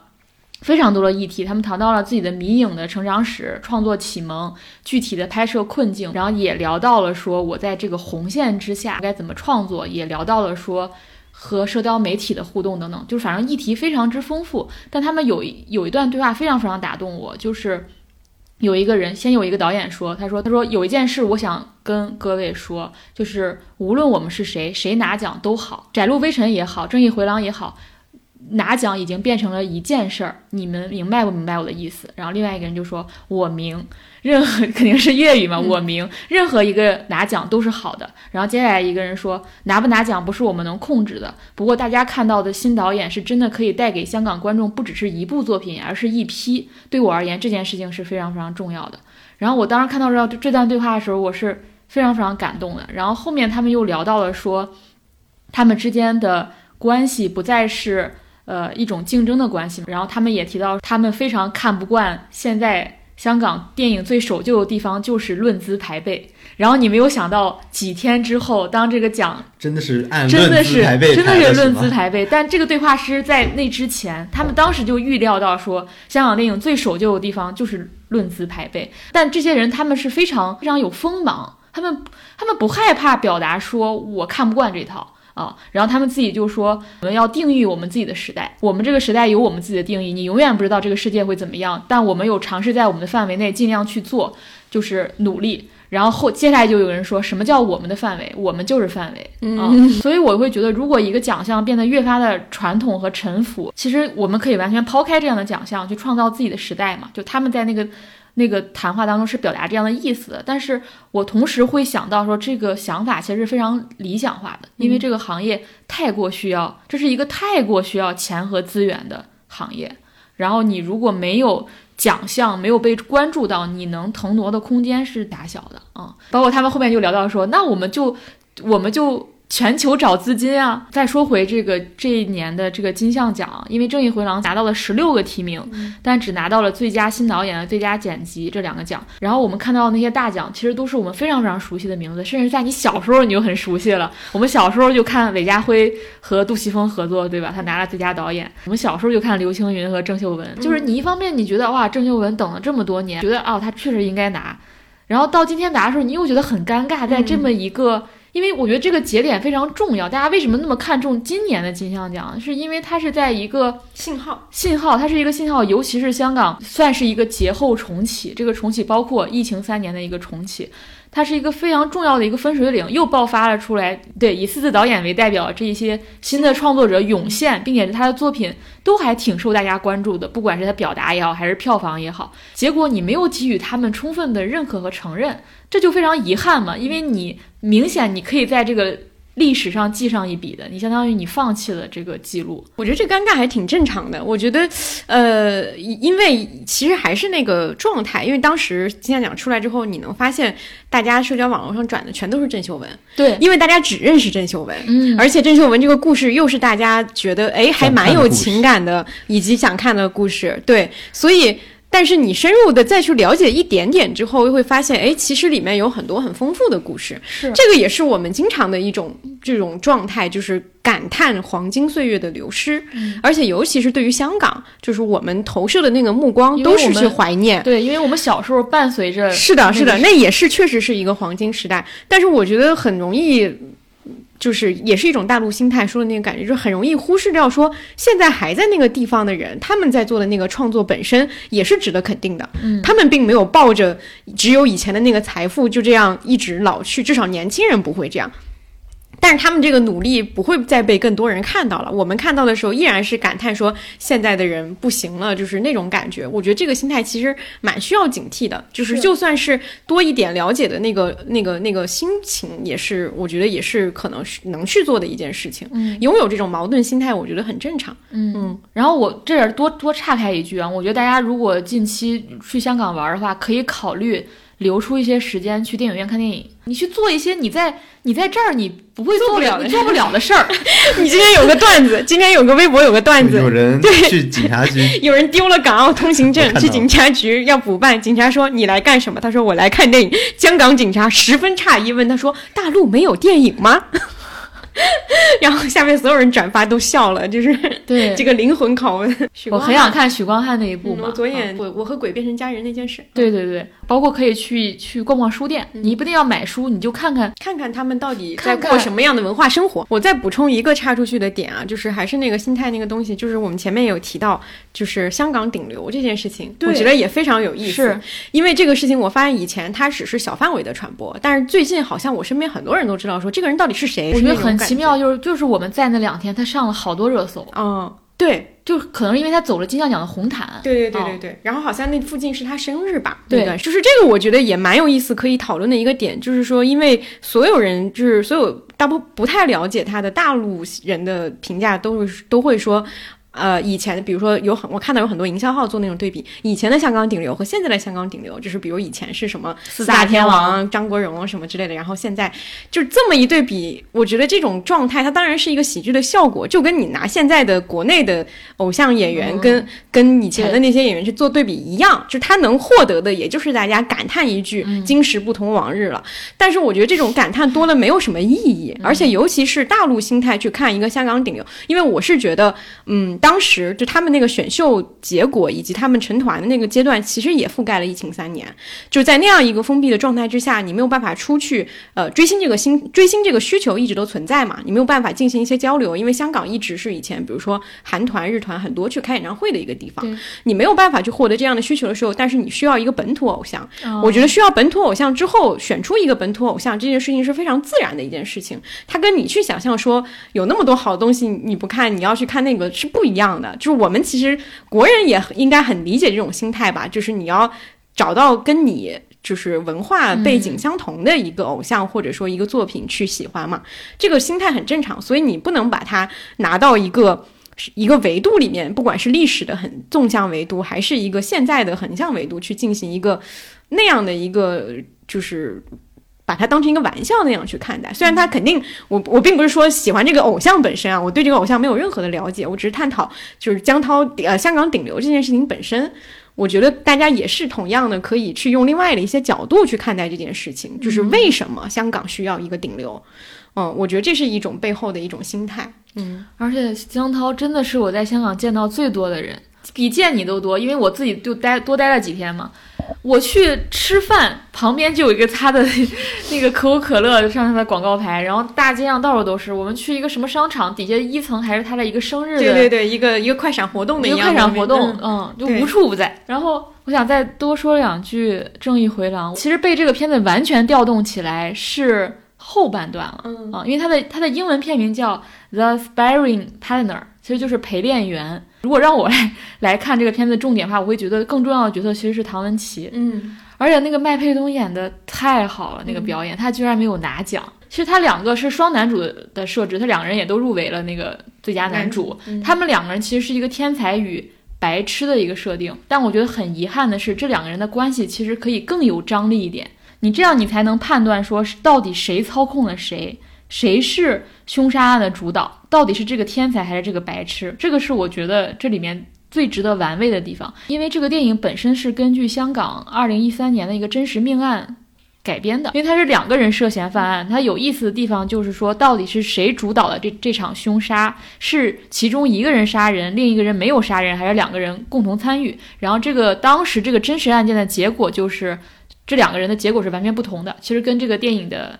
非常多的议题，他们谈到了自己的迷影的成长史、创作启蒙、具体的拍摄困境，然后也聊到了说我在这个红线之下该怎么创作，也聊到了说和社交媒体的互动等等，就是反正议题非常之丰富。但他们有有一段对话非常非常打动我，就是有一个人先有一个导演说，他说他说有一件事我想跟各位说，就是无论我们是谁，谁拿奖都好，窄路微尘也好，正义回廊也好。拿奖已经变成了一件事儿，你们明白不明白我的意思？然后另外一个人就说：“我明，任何肯定是粤语嘛，我明，任何一个拿奖都是好的。”然后接下来一个人说：“拿不拿奖不是我们能控制的，不过大家看到的新导演是真的可以带给香港观众不只是一部作品，而是一批。对我而言，这件事情是非常非常重要的。”然后我当时看到这这段对话的时候，我是非常非常感动的。然后后面他们又聊到了说，他们之间的关系不再是。呃，一种竞争的关系。然后他们也提到，他们非常看不惯现在香港电影最守旧的地方就是论资排辈。然后你没有想到，几天之后，当这个奖真的是按真的是真的是论资排辈。但这个对话师在那之前，他们当时就预料到说，香港电影最守旧的地方就是论资排辈。但这些人他们是非常非常有锋芒，他们他们不害怕表达说我看不惯这套。啊，然后他们自己就说，我们要定义我们自己的时代，我们这个时代有我们自己的定义，你永远不知道这个世界会怎么样，但我们有尝试在我们的范围内尽量去做，就是努力。然后后接下来就有人说什么叫我们的范围，我们就是范围啊。所以我会觉得，如果一个奖项变得越发的传统和陈腐，其实我们可以完全抛开这样的奖项，去创造自己的时代嘛。就他们在那个。那个谈话当中是表达这样的意思的，但是我同时会想到说，这个想法其实是非常理想化的，因为这个行业太过需要，这是一个太过需要钱和资源的行业。然后你如果没有奖项，没有被关注到，你能腾挪的空间是打小的啊。包括他们后面就聊到说，那我们就，我们就。全球找资金啊！再说回这个这一年的这个金像奖，因为《正义回廊》拿到了十六个提名，但只拿到了最佳新导演和最佳剪辑这两个奖。然后我们看到的那些大奖，其实都是我们非常非常熟悉的名字，甚至在你小时候你就很熟悉了。我们小时候就看韦家辉和杜琪峰合作，对吧？他拿了最佳导演。我们小时候就看刘青云和郑秀文，就是你一方面你觉得哇，郑秀文等了这么多年，觉得哦他确实应该拿，然后到今天拿的时候，你又觉得很尴尬，在这么一个。因为我觉得这个节点非常重要，大家为什么那么看重今年的金像奖？是因为它是在一个信号，信号，它是一个信号，尤其是香港算是一个节后重启，这个重启包括疫情三年的一个重启。它是一个非常重要的一个分水岭，又爆发了出来。对，以四字导演为代表，这一些新的创作者涌现，并且是他的作品都还挺受大家关注的，不管是他表达也好，还是票房也好。结果你没有给予他们充分的认可和承认，这就非常遗憾嘛，因为你明显你可以在这个。历史上记上一笔的，你相当于你放弃了这个记录。我觉得这尴尬还挺正常的。我觉得，呃，因为其实还是那个状态，因为当时金像奖出来之后，你能发现大家社交网络上转的全都是郑秀文。对，因为大家只认识郑秀文，嗯，而且郑秀文这个故事又是大家觉得哎还蛮有情感的，以及想看的故事。对，所以。但是你深入的再去了解一点点之后，又会发现，哎，其实里面有很多很丰富的故事。是这个也是我们经常的一种这种状态，就是感叹黄金岁月的流失。嗯，而且尤其是对于香港，就是我们投射的那个目光都是去怀念。对，因为我们小时候伴随着。是的，是的，那也是确实是一个黄金时代。但是我觉得很容易。就是也是一种大陆心态说的那个感觉，就是很容易忽视掉说现在还在那个地方的人，他们在做的那个创作本身也是值得肯定的。嗯，他们并没有抱着只有以前的那个财富就这样一直老去，至少年轻人不会这样。但是他们这个努力不会再被更多人看到了。我们看到的时候依然是感叹说现在的人不行了，就是那种感觉。我觉得这个心态其实蛮需要警惕的。就是就算是多一点了解的那个、那个、那个心情，也是我觉得也是可能是能去做的一件事情。嗯，拥有这种矛盾心态，我觉得很正常。嗯嗯。然后我这儿多多岔开一句啊，我觉得大家如果近期去香港玩的话，可以考虑。留出一些时间去电影院看电影，你去做一些你在你在这儿你不会做不了你做不了的事儿。你今天有个段子，今天有个微博有个段子，有人去警察局，有人丢了港澳通行证去警察局要补办，警察说你来干什么？他说我来看电影。香港警察十分诧异，问他说大陆没有电影吗？然后下面所有人转发都笑了，就是对这个灵魂拷问。许我很想看许光汉那一部嘛。嗯我昨嗯演我我和鬼变成家人那件事，对对对，包括可以去去逛逛书店，你不一定要买书，你就看看。看看他们到底在过什么样的文化生活。我再补充一个插出去的点啊，就是还是那个心态那个东西，就是我们前面有提到，就是香港顶流这件事情，我觉得也非常有意思。是因为这个事情，我发现以前它只是小范围的传播，但是最近好像我身边很多人都知道说这个人到底是谁，我觉得很奇妙，就是就是我们在那两天，他上了好多热搜，嗯，对就可能是因为他走了金像奖的红毯。对对对哦对对，然后好像那附近是他生日吧？对对就是这个，我觉得也蛮有意思，可以讨论的一个点，就是说，因为所有人就是所有大部不太了解他的大陆人的评价都是都会说。呃，以前比如说有很我看到有很多营销号做那种对比，以前的香港顶流和现在的香港顶流，就是比如以前是什么四大天王。王、张国荣什么之类的，然后现在就这么一对比，我觉得这种状态它当然是一个喜剧的效果，就跟你拿现在的国内的偶像演员跟、跟以前的那些演员去做对比一样，就他能获得的也就是大家感叹一句“今时不同往日了”但是我觉得这种感叹多了没有什么意义，而且尤其是大陆心态去看一个香港顶流，因为我是觉得，嗯，当时就他们那个选秀结果以及他们成团的那个阶段，其实也覆盖了疫情三年，就在那样一个封闭的状态之下，你没有办法出去，呃，追星这个星追星这个需求一直都存在嘛，你没有办法进行一些交流，因为香港一直是以前比如说韩团、日团很多去开演唱会的一个地方，你没有办法去获得这样的需求的时候，但是你需要一个本土偶像，哦。我觉得需要本土偶像之后选出一个本土偶像这件事情是非常自然的一件事情，它跟你去想象说有那么多好东西你不看，你要去看那个是不一一样的。就是我们其实国人也应该很理解这种心态吧，就是你要找到跟你。就是文化背景相同的一个偶像、或者说一个作品去喜欢嘛，这个心态很正常，所以你不能把它拿到一个一个维度里面，不管是历史的很纵向维度，还是一个现在的横向维度去进行一个那样的一个就是。把它当成一个玩笑那样去看待，虽然他肯定，我我并不是说喜欢这个偶像本身啊，我对这个偶像没有任何的了解，我只是探讨就是江涛呃香港顶流这件事情本身，我觉得大家也是同样的可以去用另外的一些角度去看待这件事情，就是为什么香港需要一个顶流，嗯，我觉得这是一种背后的一种心态，嗯，而且江涛真的是我在香港见到最多的人，比见你都多，因为我自己就待多待了几天嘛。我去吃饭，旁边就有一个他的 那个可口可乐上他的广告牌，然后大街上到处都是。我们去一个什么商场，底下一层还是他的一个生日的，对对对，一个一个快闪活动的一个快闪活动，嗯嗯，就无处不在。然后我想再多说两句《正义回廊》，其实被这个片子完全调动起来是后半段了，嗯啊，因为它的它的英文片名叫《The Sparring Partner》，其实就是陪练员。如果让我来来看这个片子重点的话，我会觉得更重要的角色其实是唐文琪，嗯而且那个麦佩东演的太好了，那个表演、他居然没有拿奖。其实他两个是双男主的设置，他两个人也都入围了那个最佳男主。嗯他们两个人其实是一个天才与白痴的一个设定，但我觉得很遗憾的是，这两个人的关系其实可以更有张力一点。你这样你才能判断说到底谁操控了谁，谁是凶杀案的主导，到底是这个天才还是这个白痴？这个是我觉得这里面最值得玩味的地方，因为这个电影本身是根据香港二零一三年的一个真实命案改编的，因为它是两个人涉嫌犯案。它有意思的地方就是说，到底是谁主导了这这场凶杀？是其中一个人杀人，另一个人没有杀人，还是两个人共同参与？然后这个当时这个真实案件的结果就是，这两个人的结果是完全不同的。其实跟这个电影的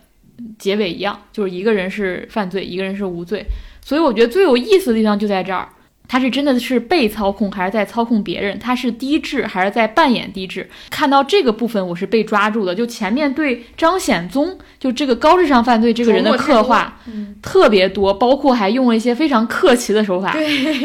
结尾一样，就是一个人是犯罪，一个人是无罪。所以我觉得最有意思的地方就在这儿。他是真的是被操控，还是在操控别人？他是低智，还是在扮演低智？看到这个部分，我是被抓住的。就前面对张显宗，就这个高智商犯罪这个人的刻画特别多，包括还用了一些非常客气的手法，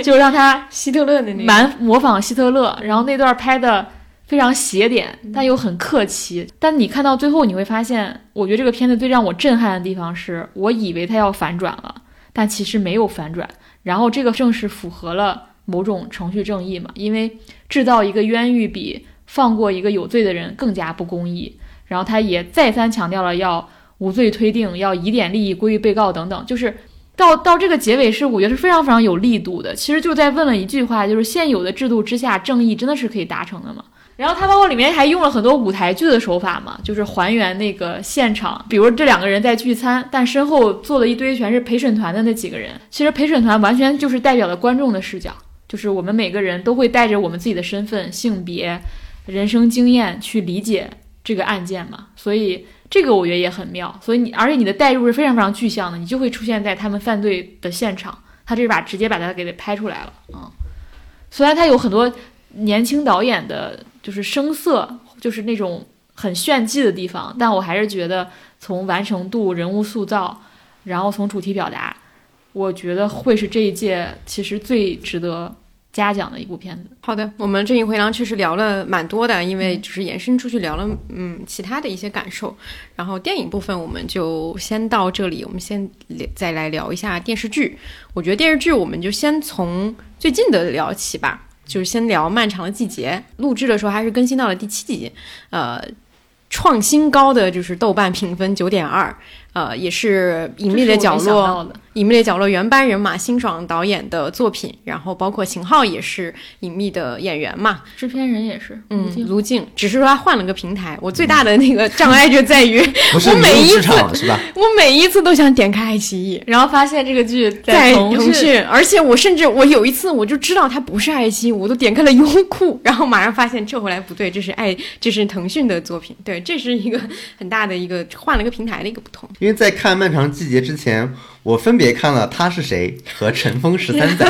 就让他 希特勒的那个蛮模仿希特勒。然后那段拍的非常邪点，但又很客气。但你看到最后，你会发现，我觉得这个片子最让我震撼的地方是，我以为它要反转了，但其实没有反转。然后这个正是符合了某种程序正义嘛，因为制造一个冤狱比放过一个有罪的人更加不公义。然后他也再三强调了要无罪推定，要疑点利益归于被告等等，就是到到这个结尾是我觉得是非常非常有力度的。其实就在问了一句话，就是现有的制度之下，正义真的是可以达成的吗？然后它包括里面还用了很多舞台剧的手法嘛，就是还原那个现场，比如这两个人在聚餐，但身后坐了一堆全是陪审团的那几个人，其实陪审团完全就是代表了观众的视角，就是我们每个人都会带着我们自己的身份、性别、人生经验去理解这个案件嘛，所以这个我觉得也很妙，所以你而且你的代入是非常非常具象的，你就会出现在他们犯罪的现场，他这把直接把它给拍出来了啊、虽然他有很多年轻导演的。就是声色，就是那种很炫技的地方，但我还是觉得从完成度、人物塑造，然后从主题表达，我觉得会是这一届其实最值得嘉奖的一部片子。好的，我们这一回廊确实聊了蛮多的，因为就是延伸出去聊了，嗯，其他的一些感受。然后电影部分我们就先到这里，我们先再来聊一下电视剧。我觉得电视剧我们就先从最近的聊起吧。就是先聊《漫长的季节》，录制的时候还是更新到了第七集，呃，创新高的就是豆瓣评分九点二，呃，也是《隐秘的角落》。隐秘的角落原班人马，辛爽导演的作品，然后包括秦昊也是隐秘的演员嘛，制片人也是，嗯，卢静，只是说他换了个平台。我最大的那个障碍就在于，我每一次是吧？我每一次都想点开爱奇艺，然后发现这个剧在腾讯，而且我甚至我有一次我就知道它不是爱奇艺，我都点开了优酷，然后马上发现撤回来不对，这是爱，这是腾讯的作品。对，这是一个很大的一个换了个平台的一个不同。因为在看《漫长季节》之前。我分别看了《他是谁》和《尘封十三载》。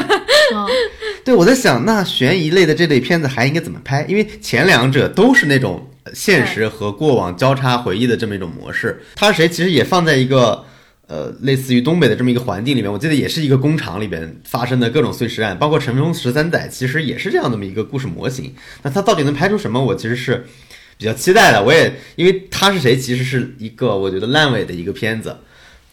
对，我在想，那悬疑类的这类片子还应该怎么拍？因为前两者都是那种现实和过往交叉回忆的这么一种模式。他是谁？其实也放在一个呃类似于东北的这么一个环境里面。我记得也是一个工厂里边发生的各种碎尸案，包括《尘封十三载》，其实也是这样的么一个故事模型。那它到底能拍出什么？我其实是比较期待的。我也因为他是谁，其实是一个我觉得烂尾的一个片子。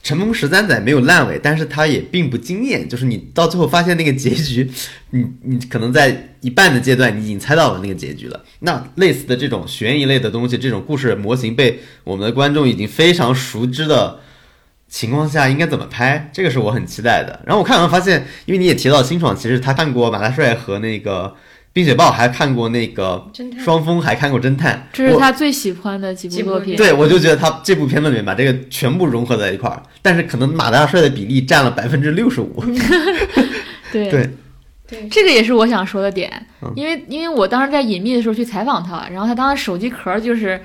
乘风十三载没有烂尾，但是它也并不惊艳。就是你到最后发现那个结局，你你可能在一半的阶段你已经猜到了那个结局了。那类似的这种悬疑类的东西，这种故事模型被我们的观众已经非常熟知的情况下，应该怎么拍？这个是我很期待的。然后我看完发现，因为你也提到辛爽，其实他看过马大帅和那个。冰雪豹还看过那个双峰，还看过侦探，这是他最喜欢的几部作品。对，我就觉得他这部片子里面把这个全部融合在一块儿，但是可能马大帅的比例占了百分之六十五。对。对。对，这个也是我想说的点，因为因为我当时在隐秘的时候去采访他，然后他当时手机壳就是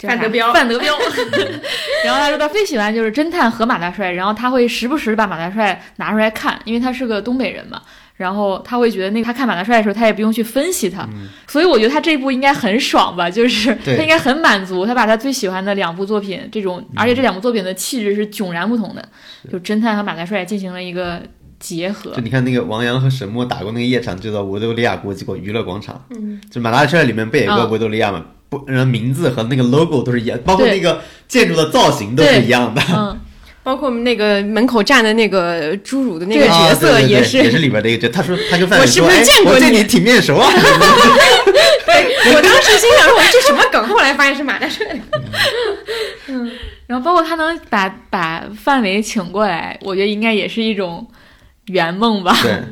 范德彪，范德彪，然后他说他最喜欢就是侦探和马大帅，然后他会时不时把马大帅拿出来看，因为他是个东北人嘛。然后他会觉得，那个他看马大帅的时候，他也不用去分析他，所以我觉得他这一部应该很爽吧，就是他应该很满足，他把他最喜欢的两部作品，这种而且这两部作品的气质是迥然不同的，就侦探和马大帅进行了一个结合。就你看那个王阳和沈墨打过那个夜场，就叫维多利亚国际广娱乐广场，嗯，就马大帅里面不也有个维多利亚嘛？不，名字和那个 logo 都是一样，包括那个建筑的造型都是一样的。包括那个门口站的那个侏儒的那个角色也是，也是里边的一个角。他说他跟范伟说：“我是不是见过你？挺面熟啊。”对，我当时心想说：“这什么梗？”后来发现是马大帅。嗯，然后包括他能把把范伟请过来，我觉得应该也是一种圆梦吧。对。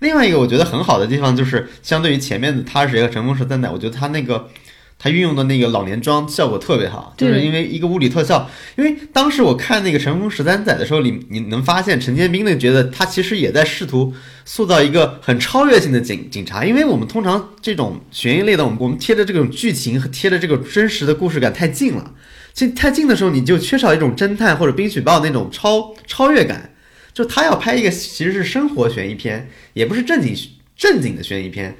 另外一个我觉得很好的地方就是，相对于前面的他是一个乘风十三载，我觉得他那个。他运用的那个老年妆效果特别好，就是因为一个物理特效。因为当时我看那个《乘风十三载》的时候，你你能发现陈建斌那个角色，他其实也在试图塑造一个很超越性的警警察。因为我们通常这种悬疑类的，我们我们贴的这种剧情和贴的这个真实的故事感太近了，其实太近的时候，你就缺少一种侦探或者冰雪豹那种超超越感。就他要拍一个其实是生活悬疑片，也不是正经正经的悬疑片。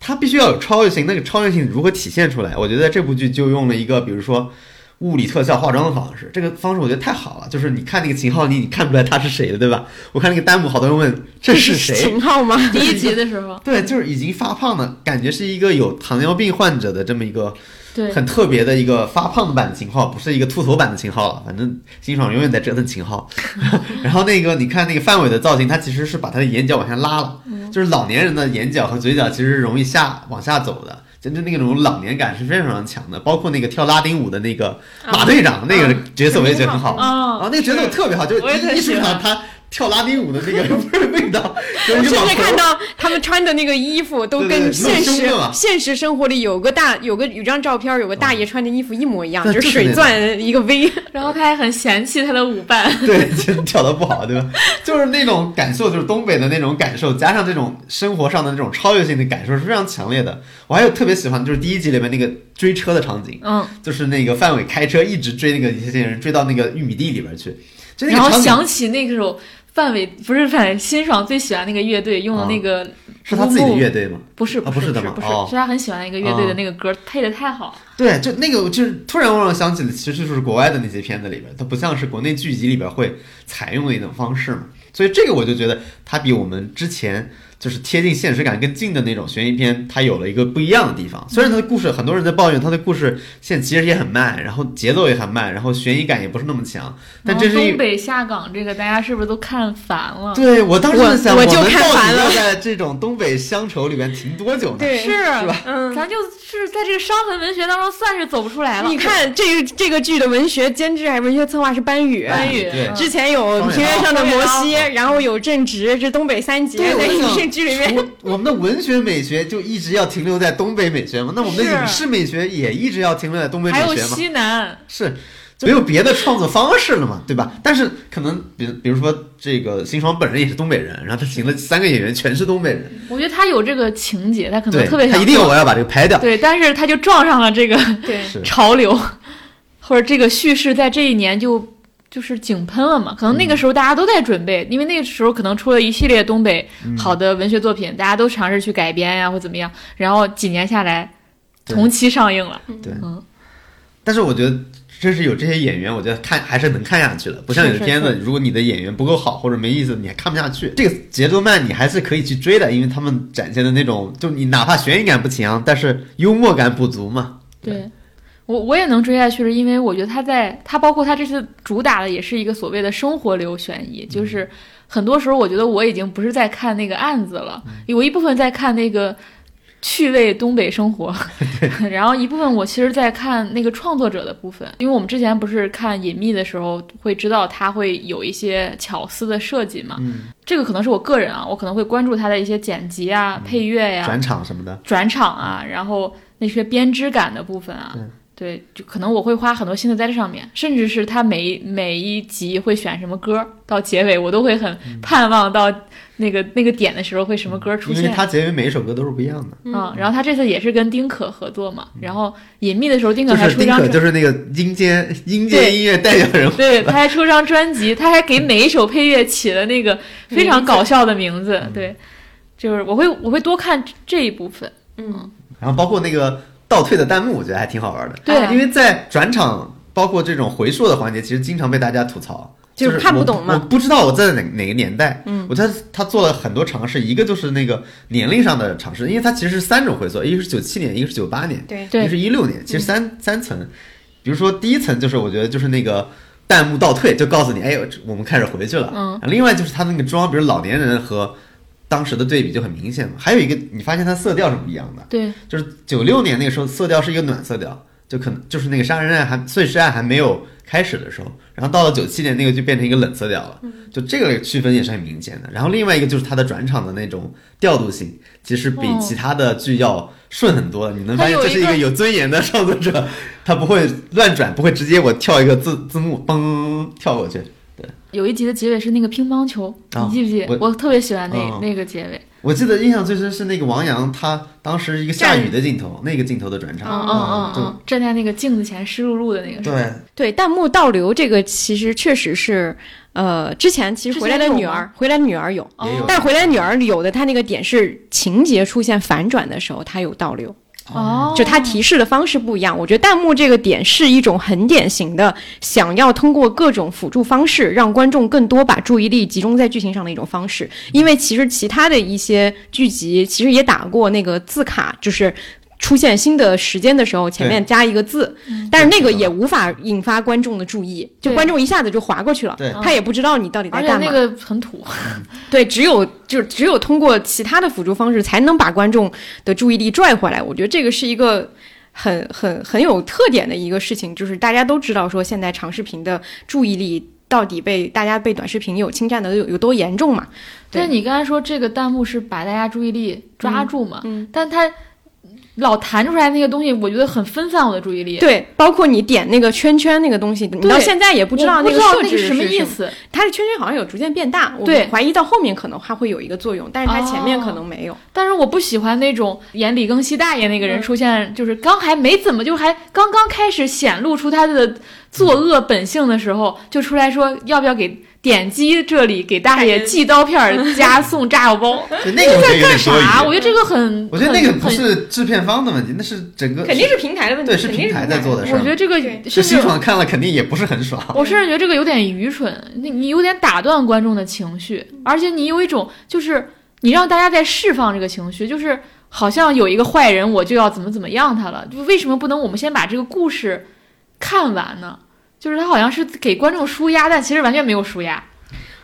它必须要有超越性，那个超越性如何体现出来？我觉得这部剧就用了一个，比如说物理特效化妆的方式，这个方式我觉得太好了。就是你看那个秦昊，你你看不出来他是谁的，对吧？我看那个弹幕，好多人问这是谁？秦昊吗？第一集的时候，对，就是已经发胖了感觉，是一个有糖尿病患者的这么一个。对，很特别的一个发胖版的秦昊，不是一个秃头版的秦昊了。反正辛爽永远在折腾秦昊。然后那个你看那个范伟的造型，他其实是把他的眼角往下拉了，就是老年人的眼角和嘴角其实是容易下往下走的，真正那种老年感是非常非常强的。包括那个跳拉丁舞的那个马队长那个角色，我也觉得很好啊，那个角色特别好，就一出场他跳拉丁舞的那个 味道，甚甚至看到他们穿的那个衣服都跟现实现实生活里有个大有个有张照片，有个大爷穿的衣服一模一样，对就是水钻一个 V。然后他还很嫌弃他的舞伴。对，就跳的不好，对吧？就是那种感受，就是东北的那种感受，加上这种生活上的那种超越性的感受是非常强烈的。我还有特别喜欢，就是第一集里面那个追车的场景，嗯，就是那个范伟开车一直追那个一些人，追到那个玉米地里边去，然后想起那首范伟不是范伟，辛爽最喜欢那个乐队用的那个是他自己的乐队吗？不是啊不是是不是是他很喜欢一个乐队的那个歌，配的太好了。对，就那个，就是突然让我想起了，其实就是国外的那些片子里边，它不像是国内剧集里边会采用的一种方式嘛。所以这个我就觉得它比我们之前就是贴近现实感更近的那种悬疑片，它有了一个不一样的地方。虽然它的故事很多人在抱怨它的故事线其实也很慢，然后节奏也很慢，然后悬疑感也不是那么强，但这是东北下岗这个，大家是不是都看烦了？对我当时想，我我就看烦了在这种东北乡愁里面停多久呢？对是吧嗯，咱就是在这个伤痕文学当中算是走不出来了。你看这个这个剧的文学监制还是文学策划是班宇，班宇之前有《平原上的摩西》，然后有正直，这东北三杰对，我在剧里面。我我们的文学美学就一直要停留在东北美学嘛，那我们的影视美学也一直要停留在东北美还有？西南，是，没有别的创作方式了嘛，对吧？但是可能比如比如说这个辛爽本人也是东北人，然后他请了三个演员全是东北人，我觉得他有这个情节，他可能，特别想他一定我要把这个拍掉。对，但是他就撞上了这个 潮流，或者这个叙事在这一年就就是井喷了嘛。可能那嗯个时候大家都在准备，因为那个时候可能出了一系列东北嗯好的文学作品，大家都尝试去改编呀、或怎么样。然后几年下来，同期上映了。对嗯，但是我觉得。真是有这些演员，我觉得看还是能看下去的。不像有的是是片子，如果你的演员不够好或者没意思，你还看不下去。这个节奏慢，你还是可以去追的，因为他们展现的那种，就你哪怕悬疑感不强，但是幽默感不足嘛。对。我我也能追下去，是因为我觉得他在他包括他这次主打的也是一个所谓的生活流悬疑，嗯。就是很多时候我觉得我已经不是在看那个案子了，嗯。有一部分在看那个趣味东北生活，然后一部分我其实在看那个创作者的部分，因为我们之前不是看隐秘的时候会知道他会有一些巧思的设计嘛，嗯，这个可能是我个人啊，我可能会关注他的一些剪辑啊、配乐呀、转场什么的，转场啊，然后那些编织感的部分啊，对，就可能我会花很多心思在这上面，甚至是他每一每一集会选什么歌，到结尾我都会很盼望到那个、那个点的时候会什么歌出现。因为他结尾每一首歌都是不一样的。嗯，然后他这次也是跟丁可合作嘛，然后隐秘的时候丁可就是丁可，还出一张专，就是那个阴间阴间音乐代表人物。对，他还出张专辑，他还给每一首配乐起了那个非常搞笑的名字，对，就是我会我会多看这一部分，嗯，然后包括那个倒退的弹幕，我觉得还挺好玩的。对因为在转场，包括这种回溯的环节，其实经常被大家吐槽。就是看不懂嘛我不知道我在哪哪个年代。嗯，我觉得他做了很多尝试，一个就是那个年龄上的尝试，因为它其实是三种回溯，一个是九七年，一个是九八年，对，对一个是一六年，其实三、三层。比如说第一层就是我觉得就是那个弹幕倒退，就告诉你，哎，我们开始回去了。嗯另外就是他那个妆，比如老年人和当时的对比就很明显嘛。还有一个，你发现它色调是不一样的。对，就是九六年那个时候，色调是一个暖色调，就可能就是那个杀人案还碎尸案还没有开始的时候，然后到了九七年那个就变成一个冷色调了，就这个区分也是很明显的。然后另外一个就是它的转场的那种调度性，其实比哦其他的剧要顺很多的。你能发现这是一个有尊严的创作者，他不会乱转，不会直接我跳一个字字幕嘣跳过去。有一集的结尾是那个乒乓球，啊你记不记？我我特别喜欢那、哦那个结尾。我记得印象最深是那个王阳，他当时一个下雨的镜头，那个镜头的转场，嗯嗯嗯站在那个镜子前湿漉漉的那个。对，对，弹幕倒流这个其实确实是，呃，之前其实回来的女儿，回来的女儿有，但是回来的女儿有的她那个点是情节出现反转的时候，它有倒流，哦，就它提示的方式不一样。我觉得弹幕这个点是一种很典型的想要通过各种辅助方式让观众更多把注意力集中在剧情上的一种方式。因为其实其他的一些剧集其实也打过那个字卡，就是。出现新的时间的时候，前面加一个字，但是那个也无法引发观众的注意，就观众一下子就划过去了，他也不知道你到底在干嘛。而且那个很土。对，只有就只有通过其他的辅助方式，才能把观众的注意力拽回来。我觉得这个是一个很很很有特点的一个事情，就是大家都知道说现在长视频的注意力到底被大家被短视频有侵占的有有多严重嘛？对但你刚才说这个弹幕是把大家注意力抓住嘛？嗯嗯但它老弹出来那个东西，我觉得很分散我的注意力。对，包括你点那个圈圈那个东西，你到现在也不知道那个设置知道那个什么意思。它的圈圈好像有逐渐变大，我对怀疑到后面可能它会有一个作用，但是它前面可能没有。但是我不喜欢那种演李庚希大爷那个人嗯出现，就是刚还没怎么就还刚刚开始显露出他的作恶本性的时候，就出来说要不要给点击这里给大爷寄刀片儿加送炸药包，就那个我觉得有点多啥？我。觉得这个很，我觉得那个不是制片方的问题，那是整个肯定是平台的问题，对是平台在做的事儿。我觉得这个对这甚至新爽看了肯定也不是很爽。我甚至觉得这个有点愚蠢，你你有点打断观众的情绪，而且你有一种就是你让大家在释放这个情绪，就是好像有一个坏人，我就要怎么怎么样他了，就为什么不能我们先把这个故事看完呢？就是他好像是给观众舒压，但其实完全没有舒压。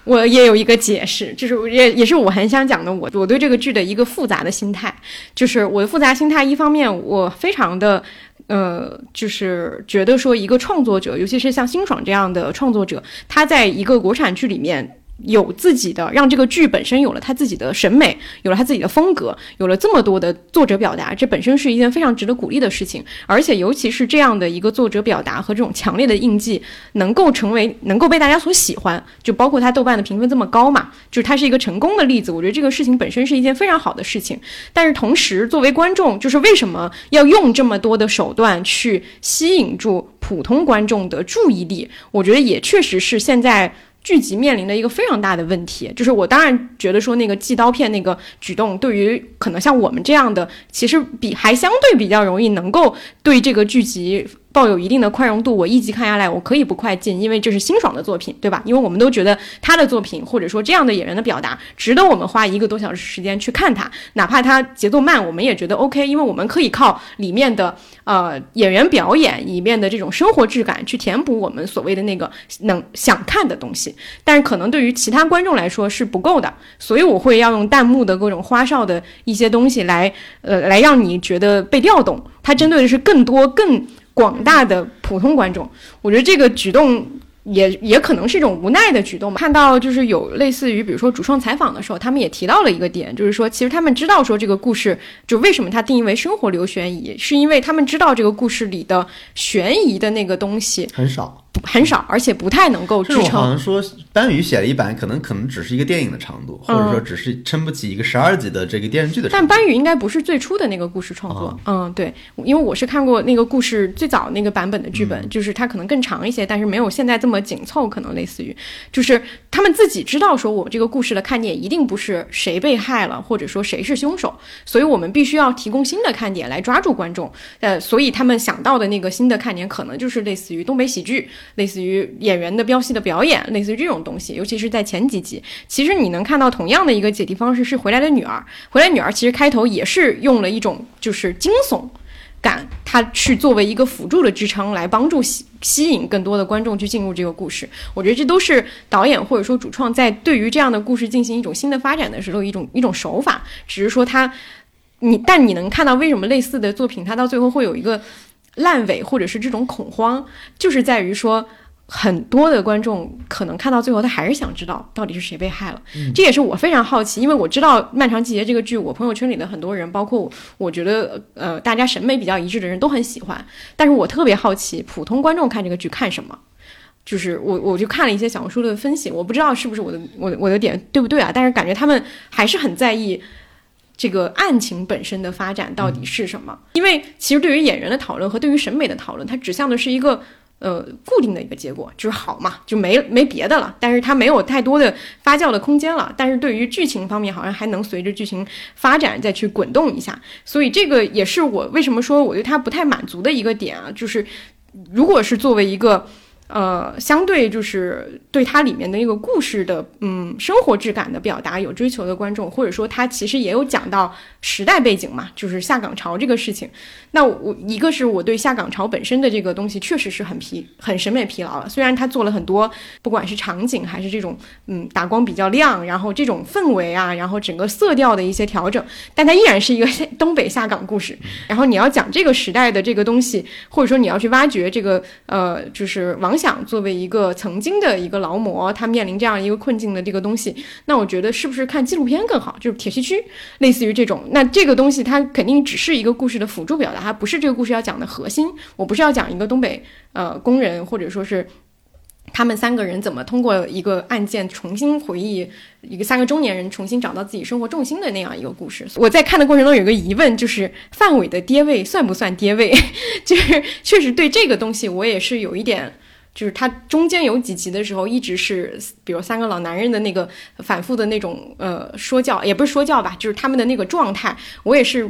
我也有一个解释，就是也也是我很想讲的，我我对这个剧的一个复杂的心态，就是我的复杂心态，一方面我非常的。呃，就是觉得说，一个创作者，尤其是像辛爽这样的创作者，他在一个国产剧里面有自己的，让这个剧本身有了他自己的审美，有了他自己的风格，有了这么多的作者表达，这本身是一件非常值得鼓励的事情。而且，尤其是这样的一个作者表达和这种强烈的印记，能够成为能够被大家所喜欢，就包括他豆瓣的评分这么高嘛，就是它是一个成功的例子。我觉得这个事情本身是一件非常好的事情。但是同时，作为观众，就是为什么要用这么多的手段去吸引住普通观众的注意力？我觉得也确实是现在。剧集面临的一个非常大的问题，就是我当然觉得说那个寄刀片那个举动，对于可能像我们这样的，其实比还相对比较容易能够对这个剧集抱有一定的宽容度。我一集看下来，我可以不快进，因为这是辛爽的作品，对吧？因为我们都觉得他的作品或者说这样的演员的表达，值得我们花一个多小时时间去看他，哪怕他节奏慢，我们也觉得 OK，因为我们可以靠里面的呃演员表演里面的这种生活质感去填补我们所谓的那个能想看的东西。但是可能对于其他观众来说是不够的，所以我会要用弹幕的各种花哨的一些东西来，呃，来让你觉得被调动。它针对的是更多、更广大的普通观众。我觉得这个举动。也也可能是一种无奈的举动吧。看到就是有类似于，比如说主创采访的时候，他们也提到了一个点，就是说，其实他们知道说这个故事就为什么它定义为生活流悬疑，是因为他们知道这个故事里的悬疑的那个东西很少，很少，而且不太能够支这种好撑。像说班宇写了一版，可能可能只是一个电影的长度，或者说嗯只是撑不起一个十二集的这个电视剧的长度。但班宇应该不是最初的那个故事创作，嗯，对，因为我是看过那个故事最早那个版本的剧本，就是它可能更长一些，但是没有现在这么和紧凑，可能类似于，就是他们自己知道说我这个故事的看点一定不是谁被害了，或者说谁是凶手，所以我们必须要提供新的看点来抓住观众，呃，所以他们想到的那个新的看点可能就是类似于东北喜剧，类似于演员的飙戏的表演，类似于这种东西，尤其是在前几集，其实你能看到同样的一个解题方式是《回来的女儿》，《回来的女儿》其实开头也是用了一种就是惊悚感，它去作为一个辅助的支撑，来帮助吸吸引更多的观众去进入这个故事。我觉得这都是导演或者说主创在对于这样的故事进行一种新的发展的时候一种一种手法，只是说他你但你能看到为什么类似的作品它到最后会有一个烂尾或者是这种恐慌，就是在于说。很多的观众可能看到最后，他还是想知道到底是谁被害了。这也是我非常好奇，因为我知道《漫长季节》这个剧，我朋友圈里的很多人，包括我，我觉得呃大家审美比较一致的人都很喜欢。但是我特别好奇，普通观众看这个剧看什么？就是我我就看了一些小红书的分析，我不知道是不是我的我的我的点对不对啊？但是感觉他们还是很在意。这个案情本身的发展到底是什么？因为其实对于演员的讨论和对于审美的讨论，它指向的是一个呃固定的一个结果，就是好嘛，就没没别的了。但是它没有太多的发酵的空间了。但是对于剧情方面，好像还能随着剧情发展再去滚动一下。所以这个也是我为什么说我对它不太满足的一个点啊，就是如果是作为一个。呃，相对就是对它里面的那个故事的，嗯，生活质感的表达有追求的观众，或者说它其实也有讲到时代背景嘛，就是下岗潮这个事情。那我一个是我对下岗潮本身的这个东西确实是很疲很审美疲劳了，虽然它做了很多，不管是场景还是这种嗯打光比较亮，然后这种氛围啊，然后整个色调的一些调整，但它依然是一个 东北下岗故事。然后你要讲这个时代的这个东西，或者说你要去挖掘这个呃，就是王。想想，作为一个曾经的一个劳模，他面临这样一个困境的这个东西，那我觉得是不是看纪录片更好？就是铁西区，类似于这种。那这个东西它肯定只是一个故事的辅助表达，它不是这个故事要讲的核心。我不是要讲一个东北呃工人，或者说是。他们三个人怎么通过一个案件重新回忆一个三个中年人重新找到自己生活重心的那样一个故事？我在看的过程中有个疑问，就是范伟的爹位算不算爹位？就是确实对这个东西我也是有一点，就是他中间有几集的时候一直是，比如三个老男人的那个反复的那种呃说教，也不是说教吧，就是他们的那个状态，我也是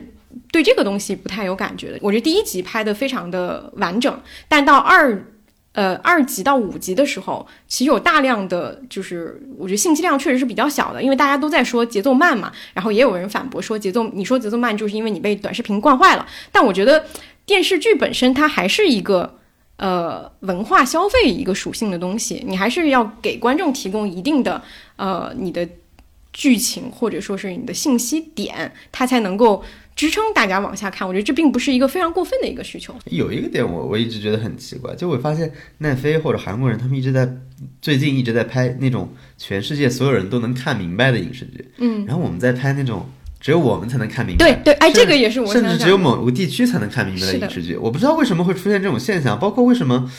对这个东西不太有感觉的。我觉得第一集拍的非常的完整，但到二。呃，二级到五级的时候，其实有大量的，就是我觉得信息量确实是比较小的，因为大家都在说节奏慢嘛，然后也有人反驳说节奏，你说节奏慢就是因为你被短视频惯坏了。但我觉得电视剧本身它还是一个呃文化消费一个属性的东西，你还是要给观众提供一定的呃你的剧情或者说是你的信息点，它才能够。支撑大家往下看，我觉得这并不是一个非常过分的一个需求。有一个点，我我一直觉得很奇怪，就我发现奈飞或者韩国人，他们一直在最近一直在拍那种全世界所有人都能看明白的影视剧，嗯，然后我们在拍那种只有我们才能看明白，对对，哎，这个也是我甚至只有某个地区才能看明白的影视剧，我不知道为什么会出现这种现象，包括为什么。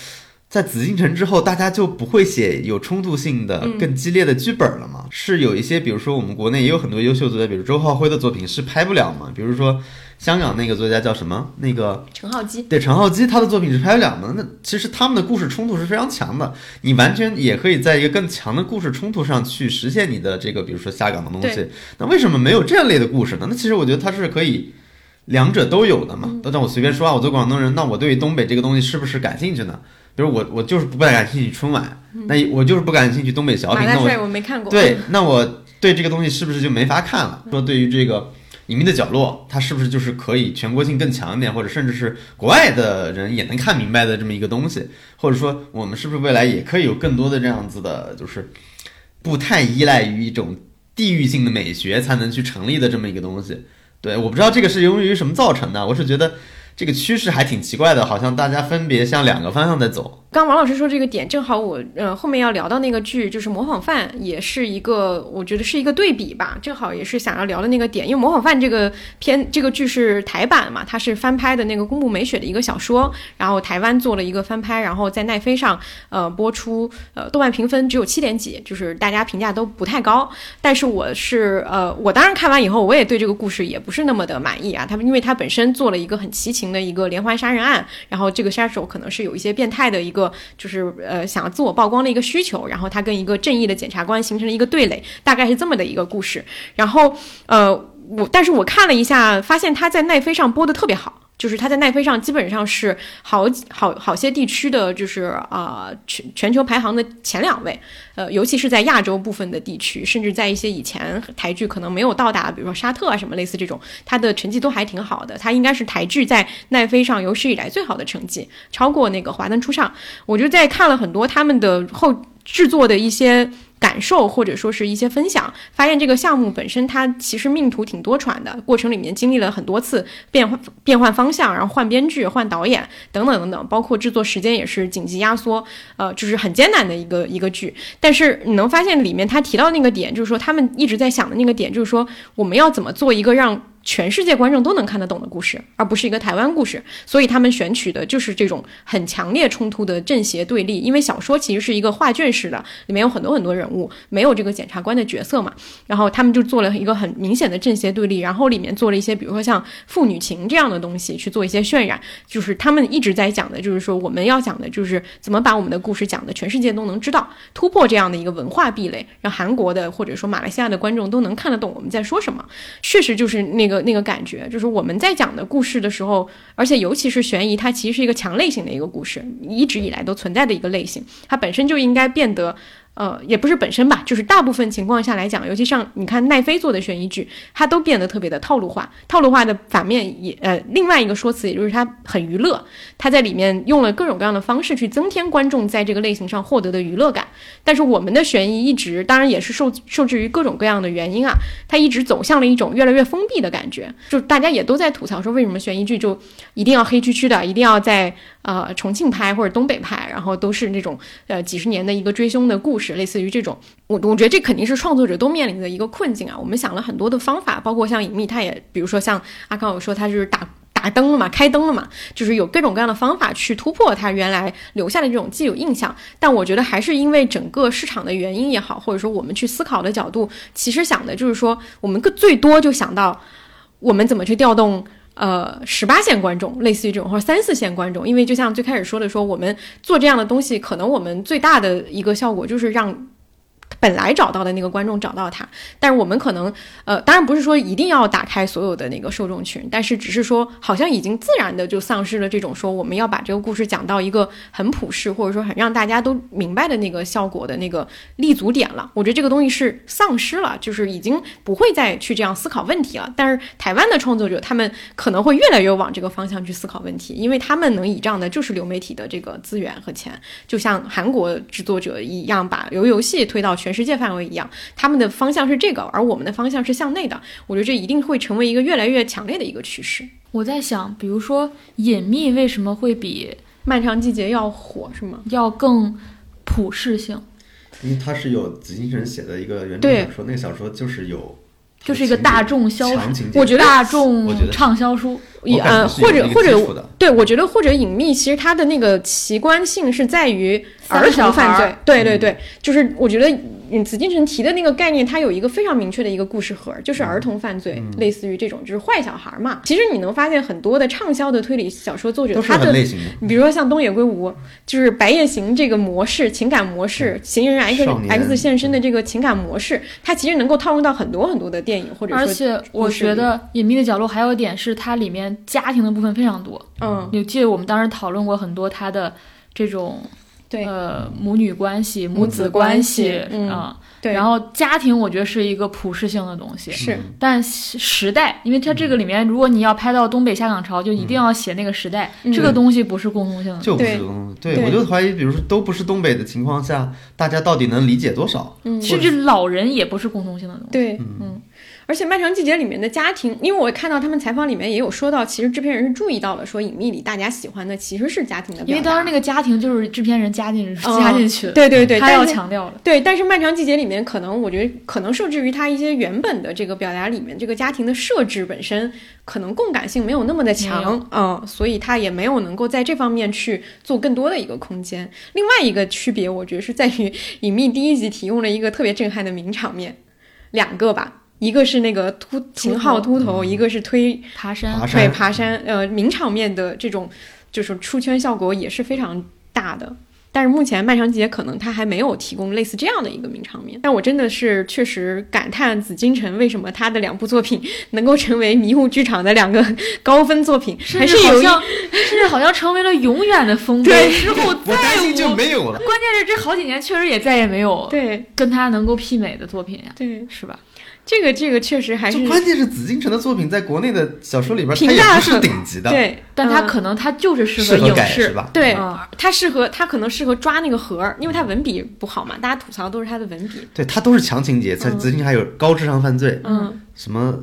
在紫禁城之后，大家就不会写有冲突性的、更激烈的剧本了吗？是有一些，比如说我们国内也有很多优秀作家，比如周浩辉的作品是拍不了吗？比如说香港那个作家叫什么？那个陈浩基。对，陈浩基他的作品是拍不了吗？那其实他们的故事冲突是非常强的，你完全也可以在一个更强的故事冲突上去实现你的这个，比如说下岗的东西。那为什么没有这样类的故事呢？那其实我觉得它是可以两者都有的嘛。那我随便说啊，我做广东人，那我对于东北这个东西是不是感兴趣呢？比如我我就是不太感兴趣春晚，那我就是不感兴趣东北小品，那我我没看过。对，那我对这个东西是不是就没法看了？说对于这个隐秘的角落，它是不是就是可以全国性更强一点，或者甚至是国外的人也能看明白的这么一个东西？或者说我们是不是未来也可以有更多的这样子的，就是不太依赖于一种地域性的美学才能去成立的这么一个东西？对，我不知道这个是由于什么造成的，我是觉得这个趋势还挺奇怪的，好像大家分别向两个方向在走。刚王老师说这个点，正好我呃后面要聊到那个剧，就是《模仿犯》，也是一个我觉得是一个对比吧。正好也是想要聊的那个点，因为《模仿犯》这个片这个剧是台版嘛，它是翻拍的那个宫部美雪的一个小说，然后台湾做了一个翻拍，然后在奈飞上呃播出，呃豆瓣评分只有七点几，就是大家评价都不太高。但是我是呃我当然看完以后，我也对这个故事也不是那么的满意啊。他们因为他本身做了一个很奇情的一个连环杀人案，然后这个杀手可能是有一些变态的一个。就是呃，想要自我曝光的一个需求，然后他跟一个正义的检察官形成了一个对垒，大概是这么的一个故事。然后呃，我但是我看了一下，发现他在奈飞上播的特别好。就是它在奈飞上基本上是好好好些地区的，就是啊全全球排行的前两位，呃，尤其是在亚洲部分的地区，甚至在一些以前台剧可能没有到达，比如说沙特啊什么类似这种，它的成绩都还挺好的。它应该是台剧在奈飞上有史以来最好的成绩，超过那个《华灯初上》。我就在看了很多他们的后制作的一些。感受或者说是一些分享，发现这个项目本身它其实命途挺多舛的，过程里面经历了很多次变换变换方向，然后换编剧、换导演等等等等，包括制作时间也是紧急压缩，呃，就是很艰难的一个一个剧。但是你能发现里面他提到那个点，就是说他们一直在想的那个点，就是说我们要怎么做一个让。全世界观众都能看得懂的故事，而不是一个台湾故事，所以他们选取的就是这种很强烈冲突的正邪对立。因为小说其实是一个画卷式的，里面有很多很多人物没有这个检察官的角色嘛。然后他们就做了一个很明显的正邪对立，然后里面做了一些，比如说像父女情这样的东西去做一些渲染。就是他们一直在讲的，就是说我们要讲的就是怎么把我们的故事讲的全世界都能知道，突破这样的一个文化壁垒，让韩国的或者说马来西亚的观众都能看得懂我们在说什么。确实就是那个。那个感觉就是我们在讲的故事的时候，而且尤其是悬疑，它其实是一个强类型的一个故事，一直以来都存在的一个类型，它本身就应该变得呃，也不是本身吧，就是大部分情况下来讲，尤其像你看奈飞做的悬疑剧，它都变得特别的套路化。套路化的反面也呃，另外一个说辞，也就是它很娱乐，它在里面用了各种各样的方式去增添观众在这个类型上获得的娱乐感。但是我们的悬疑一直，当然也是受受制于各种各样的原因啊，它一直走向了一种越来越封闭的感觉。就大家也都在吐槽说，为什么悬疑剧就一定要黑黢黢的，一定要在呃重庆拍或者东北拍，然后都是那种呃几十年的一个追凶的故事。类似于这种，我我觉得这肯定是创作者都面临的一个困境啊。我们想了很多的方法，包括像隐秘，他也比如说像阿康有说，他就是打打灯了嘛，开灯了嘛，就是有各种各样的方法去突破他原来留下的这种既有印象。但我觉得还是因为整个市场的原因也好，或者说我们去思考的角度，其实想的就是说，我们最多就想到我们怎么去调动。呃，十八线观众，类似于这种或者三四线观众，因为就像最开始说的，说我们做这样的东西，可能我们最大的一个效果就是让。本来找到的那个观众找到他，但是我们可能，呃，当然不是说一定要打开所有的那个受众群，但是只是说，好像已经自然的就丧失了这种说我们要把这个故事讲到一个很普世或者说很让大家都明白的那个效果的那个立足点了。我觉得这个东西是丧失了，就是已经不会再去这样思考问题了。但是台湾的创作者他们可能会越来越往这个方向去思考问题，因为他们能倚仗的就是流媒体的这个资源和钱，就像韩国制作者一样，把游游戏推到。全世界范围一样，他们的方向是这个，而我们的方向是向内的。我觉得这一定会成为一个越来越强烈的一个趋势。我在想，比如说《隐秘》为什么会比《漫长季节》要火，是吗？要更普适性？因为它是有紫金城写的一个原著小说，那个小说就是有，就是一个大众销，我觉得大众畅销书。呃，或者或者，对我觉得或者隐秘，其实它的那个奇观性是在于儿童犯罪。对对对，就是我觉得紫禁城提的那个概念，它有一个非常明确的一个故事盒，就是儿童犯罪，类似于这种就是坏小孩嘛。其实你能发现很多的畅销的推理小说作者，他的你比如说像东野圭吾，就是《白夜行》这个模式，情感模式，嫌疑人 X X 现身的这个情感模式，它其实能够套用到很多很多的电影或者说。而且我觉得隐秘的角落还有一点是它里面。家庭的部分非常多，嗯，你记得我们当时讨论过很多他的这种，对，呃，母女关系、母子关系，嗯，对。然后家庭，我觉得是一个普适性的东西，是。但时代，因为它这个里面，如果你要拍到东北下岗潮，就一定要写那个时代，这个东西不是共通性的，就不是共通。对，我就怀疑，比如说都不是东北的情况下，大家到底能理解多少？嗯，甚至老人也不是共通性的东西。对，嗯。而且《漫长季节》里面的家庭，因为我看到他们采访里面也有说到，其实制片人是注意到了，说隐秘里大家喜欢的其实是家庭的。因为当时那个家庭就是制片人加进加进去的。对对对，他要强调了。对，但是《漫长季节》里面可能我觉得可能受制于他一些原本的这个表达里面，这个家庭的设置本身可能共感性没有那么的强，嗯，所以他也没有能够在这方面去做更多的一个空间。另外一个区别，我觉得是在于隐秘第一集提供了一个特别震撼的名场面，两个吧。一个是那个秃秦昊秃头，一个是推爬山，对爬山，呃，名场面的这种就是出圈效果也是非常大的。但是目前漫长节可能他还没有提供类似这样的一个名场面。但我真的是确实感叹紫禁城为什么他的两部作品能够成为迷雾剧场的两个高分作品，还是好像甚至好像成为了永远的丰碑。之后 再无就没有了。关键是这好几年确实也再也没有对跟他能够媲美的作品呀，对，是吧？这个这个确实还是，关键是紫禁城的作品在国内的小说里边，评价是顶级的，对，但它可能它就是适合影视吧，对，它适合它可能适合抓那个核，因为它文笔不好嘛，大家吐槽都是它的文笔，对，它都是强情节，在紫禁城还有高智商犯罪，嗯，什么。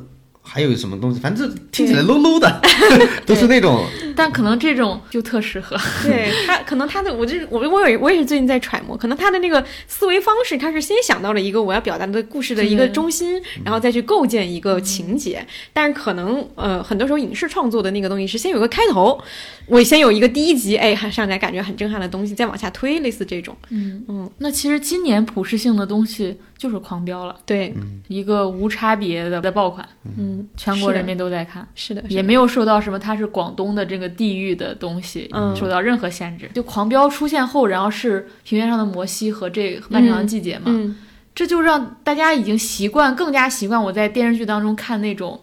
还有什么东西？反正听起来 low low 的，都是那种。但可能这种就特适合。对他，可能他的，我就是我，我也我也是最近在揣摩，可能他的那个思维方式，他是先想到了一个我要表达的故事的一个中心，然后再去构建一个情节。但是可能呃，很多时候影视创作的那个东西是先有个开头，我先有一个第一集，哎，上来感觉很震撼的东西，再往下推，类似这种。嗯嗯。那其实今年普适性的东西。就是狂飙了，对，一个无差别的的爆款，嗯，全国人民都在看，是的，也没有受到什么它是广东的这个地域的东西受到任何限制。就狂飙出现后，然后是平原上的摩西和这漫长的季节嘛，这就让大家已经习惯，更加习惯我在电视剧当中看那种。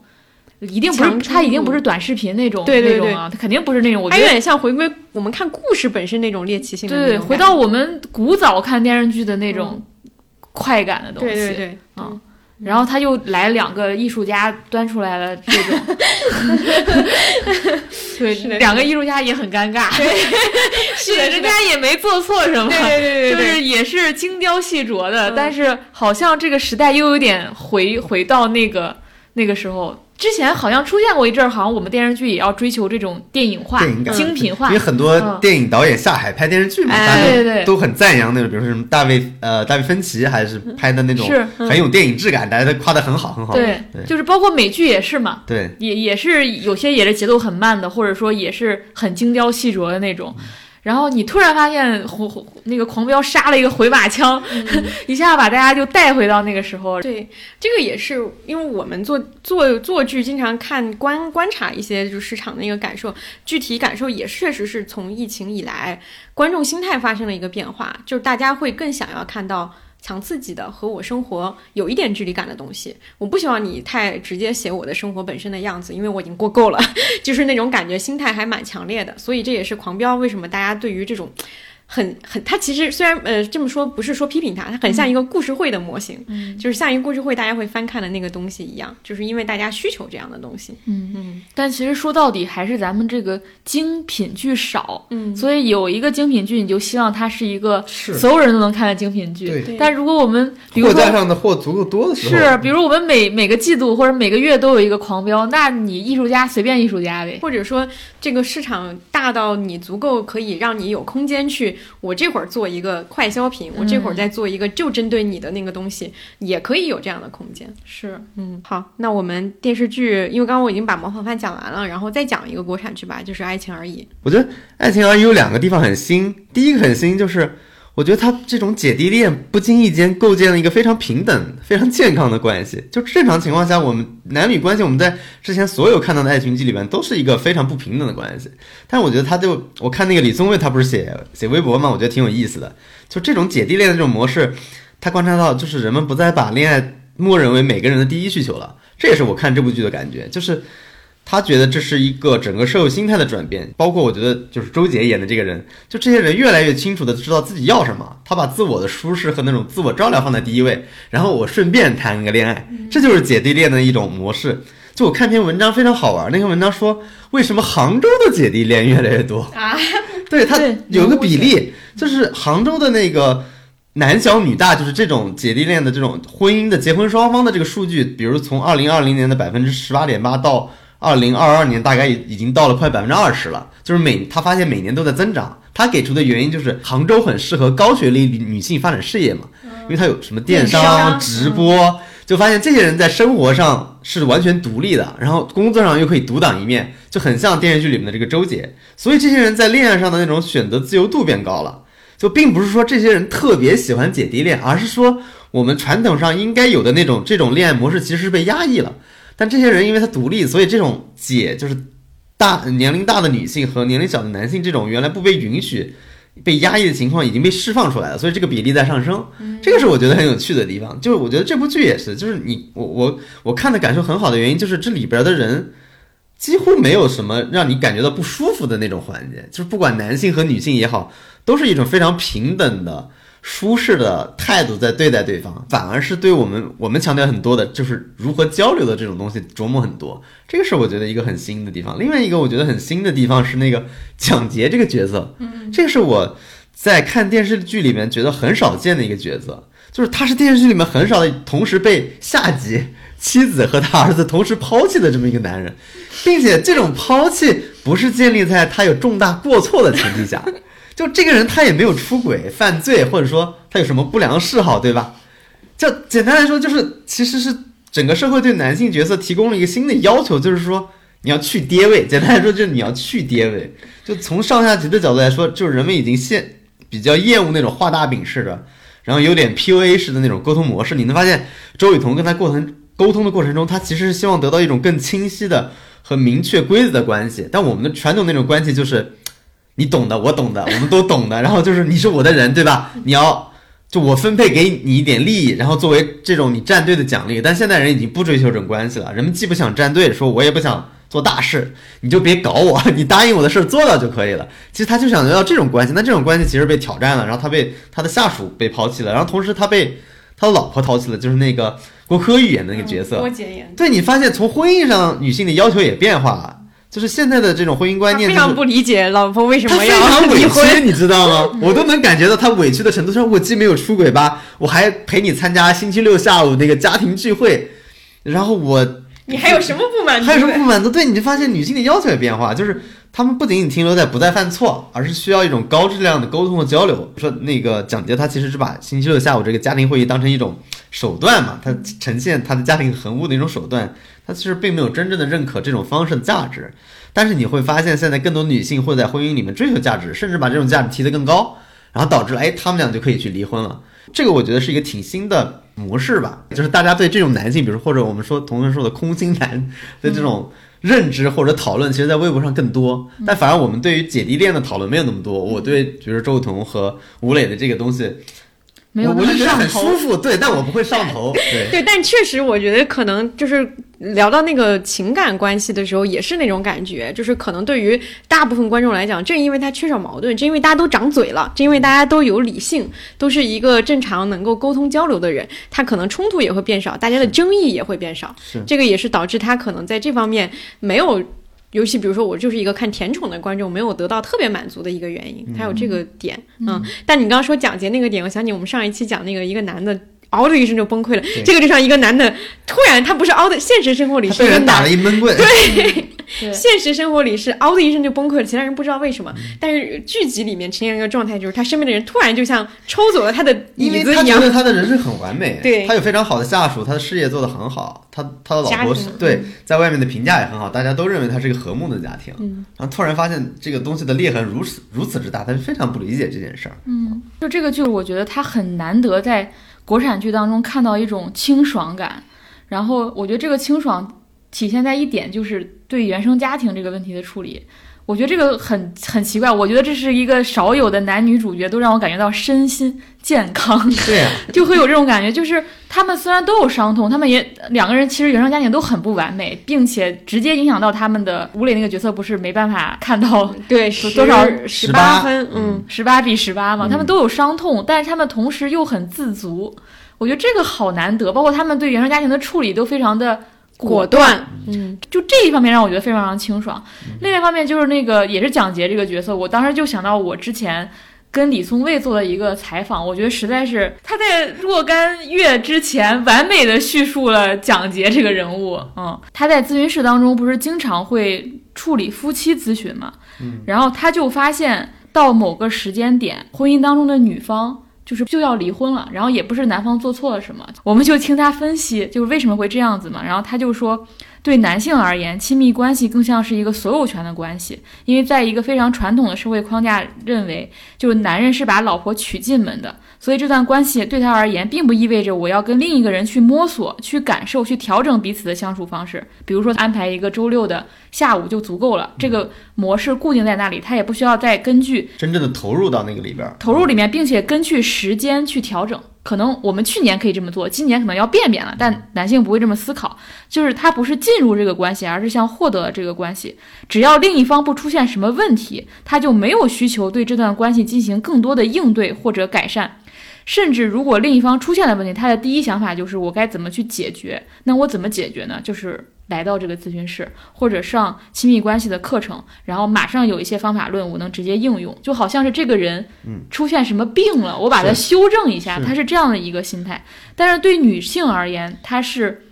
一定不是，它已经不是短视频那种那种啊，它肯定不是那种。我觉得有点像回归我们看故事本身那种猎奇性。对，回到我们古早看电视剧的那种快感的东西。对对对，嗯。然后他又来两个艺术家端出来了这种，对，两个艺术家也很尴尬，是的，人家也没做错什么，对对对，就是也是精雕细琢的，但是好像这个时代又有点回回到那个那个时候。之前好像出现过一阵儿，好像我们电视剧也要追求这种电影化、精品化，因为很多电影导演下海拍电视剧嘛，大家都很赞扬那种，比如说什么大卫呃大卫芬奇，还是拍的那种很有电影质感，大家都夸的很好很好。对，就是包括美剧也是嘛，对，也也是有些也是节奏很慢的，或者说也是很精雕细琢的那种。然后你突然发现，火那个狂飙杀了一个回马枪，一下把大家就带回到那个时候。对，这个也是因为我们做做做剧，经常看观观察一些就市场的一个感受，具体感受也确实是从疫情以来，观众心态发生了一个变化，就是大家会更想要看到。强刺激的和我生活有一点距离感的东西，我不希望你太直接写我的生活本身的样子，因为我已经过够了，就是那种感觉，心态还蛮强烈的，所以这也是狂飙为什么大家对于这种。很很，它其实虽然呃这么说不是说批评它，它很像一个故事会的模型，嗯，就是像一个故事会大家会翻看的那个东西一样，就是因为大家需求这样的东西，嗯嗯。但其实说到底还是咱们这个精品剧少，嗯，所以有一个精品剧，你就希望它是一个是所有人都能看的精品剧。对。但如果我们比如说货架上的货足够多的时候，是，比如我们每每个季度或者每个月都有一个狂飙，那你艺术家随便艺术家呗，或者说这个市场大到你足够可以让你有空间去，我这会儿做。一个快消品，我这会儿再做一个就针对你的那个东西，也可以有这样的空间。是，嗯，好，那我们电视剧，因为刚刚我已经把《模仿犯》讲完了，然后再讲一个国产剧吧，就是《爱情而已》。我觉得《爱情而已》有两个地方很新，第一个很新就是。我觉得他这种姐弟恋不经意间构建了一个非常平等、非常健康的关系。就正常情况下，我们男女关系，我们在之前所有看到的爱情剧里边都是一个非常不平等的关系。但我觉得他就，我看那个李宗瑞他不是写写微博嘛，我觉得挺有意思的。就这种姐弟恋的这种模式，他观察到就是人们不再把恋爱默认为每个人的第一需求了。这也是我看这部剧的感觉，就是。他觉得这是一个整个社会心态的转变，包括我觉得就是周杰演的这个人，就这些人越来越清楚的知道自己要什么，他把自我的舒适和那种自我照料放在第一位，然后我顺便谈个恋爱，这就是姐弟恋的一种模式。就我看篇文章非常好玩，那篇文章说为什么杭州的姐弟恋越来越多啊？对他有个比例，就是杭州的那个男小女大，就是这种姐弟恋的这种婚姻的结婚双方的这个数据，比如从二零二零年的百分之十八点八到。二零二二年大概已已经到了快百分之二十了，就是每他发现每年都在增长。他给出的原因就是杭州很适合高学历女性发展事业嘛，因为他有什么电商、直播，就发现这些人在生活上是完全独立的，然后工作上又可以独当一面，就很像电视剧里面的这个周姐。所以这些人在恋爱上的那种选择自由度变高了，就并不是说这些人特别喜欢姐弟恋，而是说我们传统上应该有的那种这种恋爱模式其实是被压抑了。但这些人因为他独立，所以这种姐就是大年龄大的女性和年龄小的男性这种原来不被允许、被压抑的情况已经被释放出来了，所以这个比例在上升。这个是我觉得很有趣的地方。就是我觉得这部剧也是，就是你我我我看的感受很好的原因，就是这里边的人几乎没有什么让你感觉到不舒服的那种环节，就是不管男性和女性也好，都是一种非常平等的。舒适的态度在对待对方，反而是对我们我们强调很多的，就是如何交流的这种东西琢磨很多。这个是我觉得一个很新的地方。另外一个我觉得很新的地方是那个抢劫这个角色，嗯，这个是我在看电视剧里面觉得很少见的一个角色，就是他是电视剧里面很少的同时被下级、妻子和他儿子同时抛弃的这么一个男人，并且这种抛弃不是建立在他有重大过错的前提下。就这个人，他也没有出轨、犯罪，或者说他有什么不良嗜好，对吧？就简单来说，就是其实是整个社会对男性角色提供了一个新的要求，就是说你要去爹味。简单来说，就是你要去爹味。就从上下级的角度来说，就是人们已经现比较厌恶那种画大饼式的，然后有点 PUA 式的那种沟通模式。你能发现，周雨彤跟他过程沟通的过程中，他其实是希望得到一种更清晰的和明确规则的关系。但我们的传统那种关系就是。你懂的，我懂的，我们都懂的。然后就是你是我的人，对吧？你要就我分配给你一点利益，然后作为这种你站队的奖励。但现在人已经不追求这种关系了，人们既不想站队，说我也不想做大事，你就别搞我，你答应我的事儿做到就可以了。其实他就想要这种关系，那这种关系其实被挑战了，然后他被他的下属被抛弃了，然后同时他被他的老婆抛弃了，就是那个郭柯宇演的那个角色。郭姐演，对你发现从婚姻上女性的要求也变化了，就是现在的这种婚姻观念、就是，非常不理解老婆为什么要离婚。屈，你知道吗？我都能感觉到他委屈的程度。说我既没有出轨吧，我还陪你参加星期六下午那个家庭聚会，然后我你还有什么不满足还有什么？不满足？对，你就发现女性的要求也变化，就是她们不仅仅停留在不再犯错，而是需要一种高质量的沟通和交流。说那个蒋杰，她其实是把星期六下午这个家庭会议当成一种手段嘛，他呈现他的家庭和物的一种手段，她其实并没有真正的认可这种方式的价值。但是你会发现，现在更多女性会在婚姻里面追求价值，甚至把这种价值提得更高，然后导致了哎，他们俩就可以去离婚了。这个我觉得是一个挺新的模式吧，就是大家对这种男性，比如或者我们说同学说的空心男的这种认知或者讨论，其实在微博上更多。但反而我们对于姐弟恋的讨论没有那么多。我对比如周雨彤和吴磊的这个东西，没有我我就觉得很舒。服，对，但我不会上头。对，对，但确实，我觉得可能就是聊到那个情感关系的时候，也是那种感觉，就是可能对于大部分观众来讲，正因为他缺少矛盾，正因为大家都长嘴了，正因为大家都有理性，都是一个正常能够沟通交流的人，他可能冲突也会变少，大家的争议也会变少。是这个也是导致他可能在这方面没有。尤其比如说，我就是一个看甜宠的观众，没有得到特别满足的一个原因，还有这个点，嗯。但你刚刚说蒋杰那个点，我想起我们上一期讲那个一个男的。嗷的一声就崩溃了，这个就像一个男的突然他不是嗷的，现实生活里是一个男被人打了一闷棍。对。现实生活里是嗷的一声就崩溃了，其他人不知道为什么，但是剧集里面呈现一个状态，就是他身边的人突然就像抽走了他的椅子一样。他觉得他的人生很完美，对。他有非常好的下属，他的事业做得很好，他他的老婆对在外面的评价也很好，大家都认为他是一个和睦的家庭。嗯，然后突然发现这个东西的裂痕如此如此之大，他就非常不理解这件事儿。嗯，就这个剧，我觉得他很难得在国产剧当中看到一种清爽感。然后我觉得这个清爽体现在一点，就是对原生家庭这个问题的处理。我觉得这个很很奇怪，我觉得这是一个少有的男女主角都让我感觉到身心健康，对呀、就会有这种感觉，就是他们虽然都有伤痛，他们也两个人其实原生家庭都很不完美，并且直接影响到他们的吴磊那个角色不是没办法看到对，多少十八分？嗯，十八比十八嘛，嗯他们都有伤痛，但是他们同时又很自足，我觉得这个好难得，包括他们对原生家庭的处理都非常的果断，嗯，就这一方面让我觉得非常非常清爽。另外一方面就是那个也是蒋洁这个角色，我当时就想到我之前。跟李松蔚做的一个采访，我觉得实在是他在若干月之前完美的叙述了蒋洁这个人物。嗯，他在咨询室当中不是经常会处理夫妻咨询嘛，嗯然后他就发现到某个时间点，婚姻当中的女方就是就要离婚了，然后也不是男方做错了什么，我们就听他分析，就是为什么会这样子嘛。然后他就说，对男性而言，亲密关系更像是一个所有权的关系，因为在一个非常传统的社会框架认为，就是男人是把老婆娶进门的，所以这段关系对他而言，并不意味着我要跟另一个人去摸索、去感受、去调整彼此的相处方式。比如说安排一个周六的下午就足够了，这个模式固定在那里，他也不需要再根据真正的投入到那个里边儿，投入里面，并且根据时间去调整。可能我们去年可以这么做，今年可能要变变了，但男性不会这么思考，就是他不是进入这个关系，而是像获得了这个关系。只要另一方不出现什么问题，他就没有需求对这段关系进行更多的应对或者改善。甚至如果另一方出现了问题，他的第一想法就是我该怎么去解决？那我怎么解决呢？就是来到这个咨询室，或者上亲密关系的课程，然后马上有一些方法论我能直接应用，就好像是这个人出现什么病了，我把它修正一下，是他是这样的一个心态。但是对女性而言，她是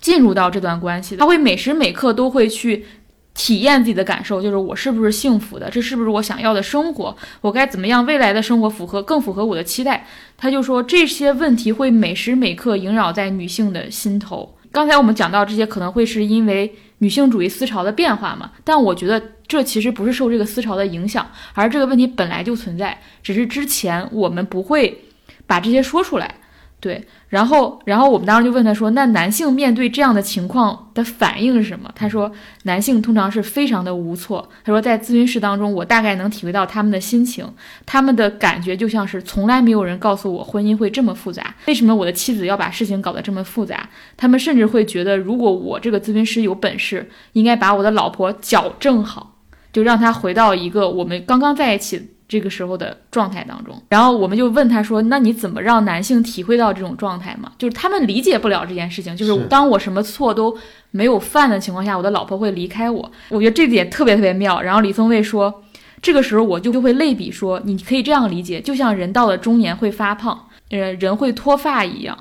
进入到这段关系的，她会每时每刻都会去。体验自己的感受，就是我是不是幸福的，这是不是我想要的生活，我该怎么样未来的生活符合更符合我的期待。他就说这些问题会每时每刻萦绕在女性的心头。刚才我们讲到这些可能会是因为女性主义思潮的变化嘛，但我觉得这其实不是受这个思潮的影响，而这个问题本来就存在，只是之前我们不会把这些说出来。对，然后，然后我们当时就问他说：“那男性面对这样的情况的反应是什么？”他说：“男性通常是非常的无措。他说，在咨询室当中，我大概能体会到他们的心情，他们的感觉就像是从来没有人告诉我婚姻会这么复杂，为什么我的妻子要把事情搞得这么复杂？他们甚至会觉得，如果我这个咨询师有本事，应该把我的老婆矫正好，就让她回到一个我们刚刚在一起。”这个时候的状态当中。然后我们就问他说：“那你怎么让男性体会到这种状态嘛？就是他们理解不了这件事情，就是是当我什么错都没有犯的情况下，我的老婆会离开我。我觉得这点特别特别妙。然后李松蔚说，这个时候我就就会类比说，你可以这样理解，就像人到了中年会发胖，呃，人会脱发一样。”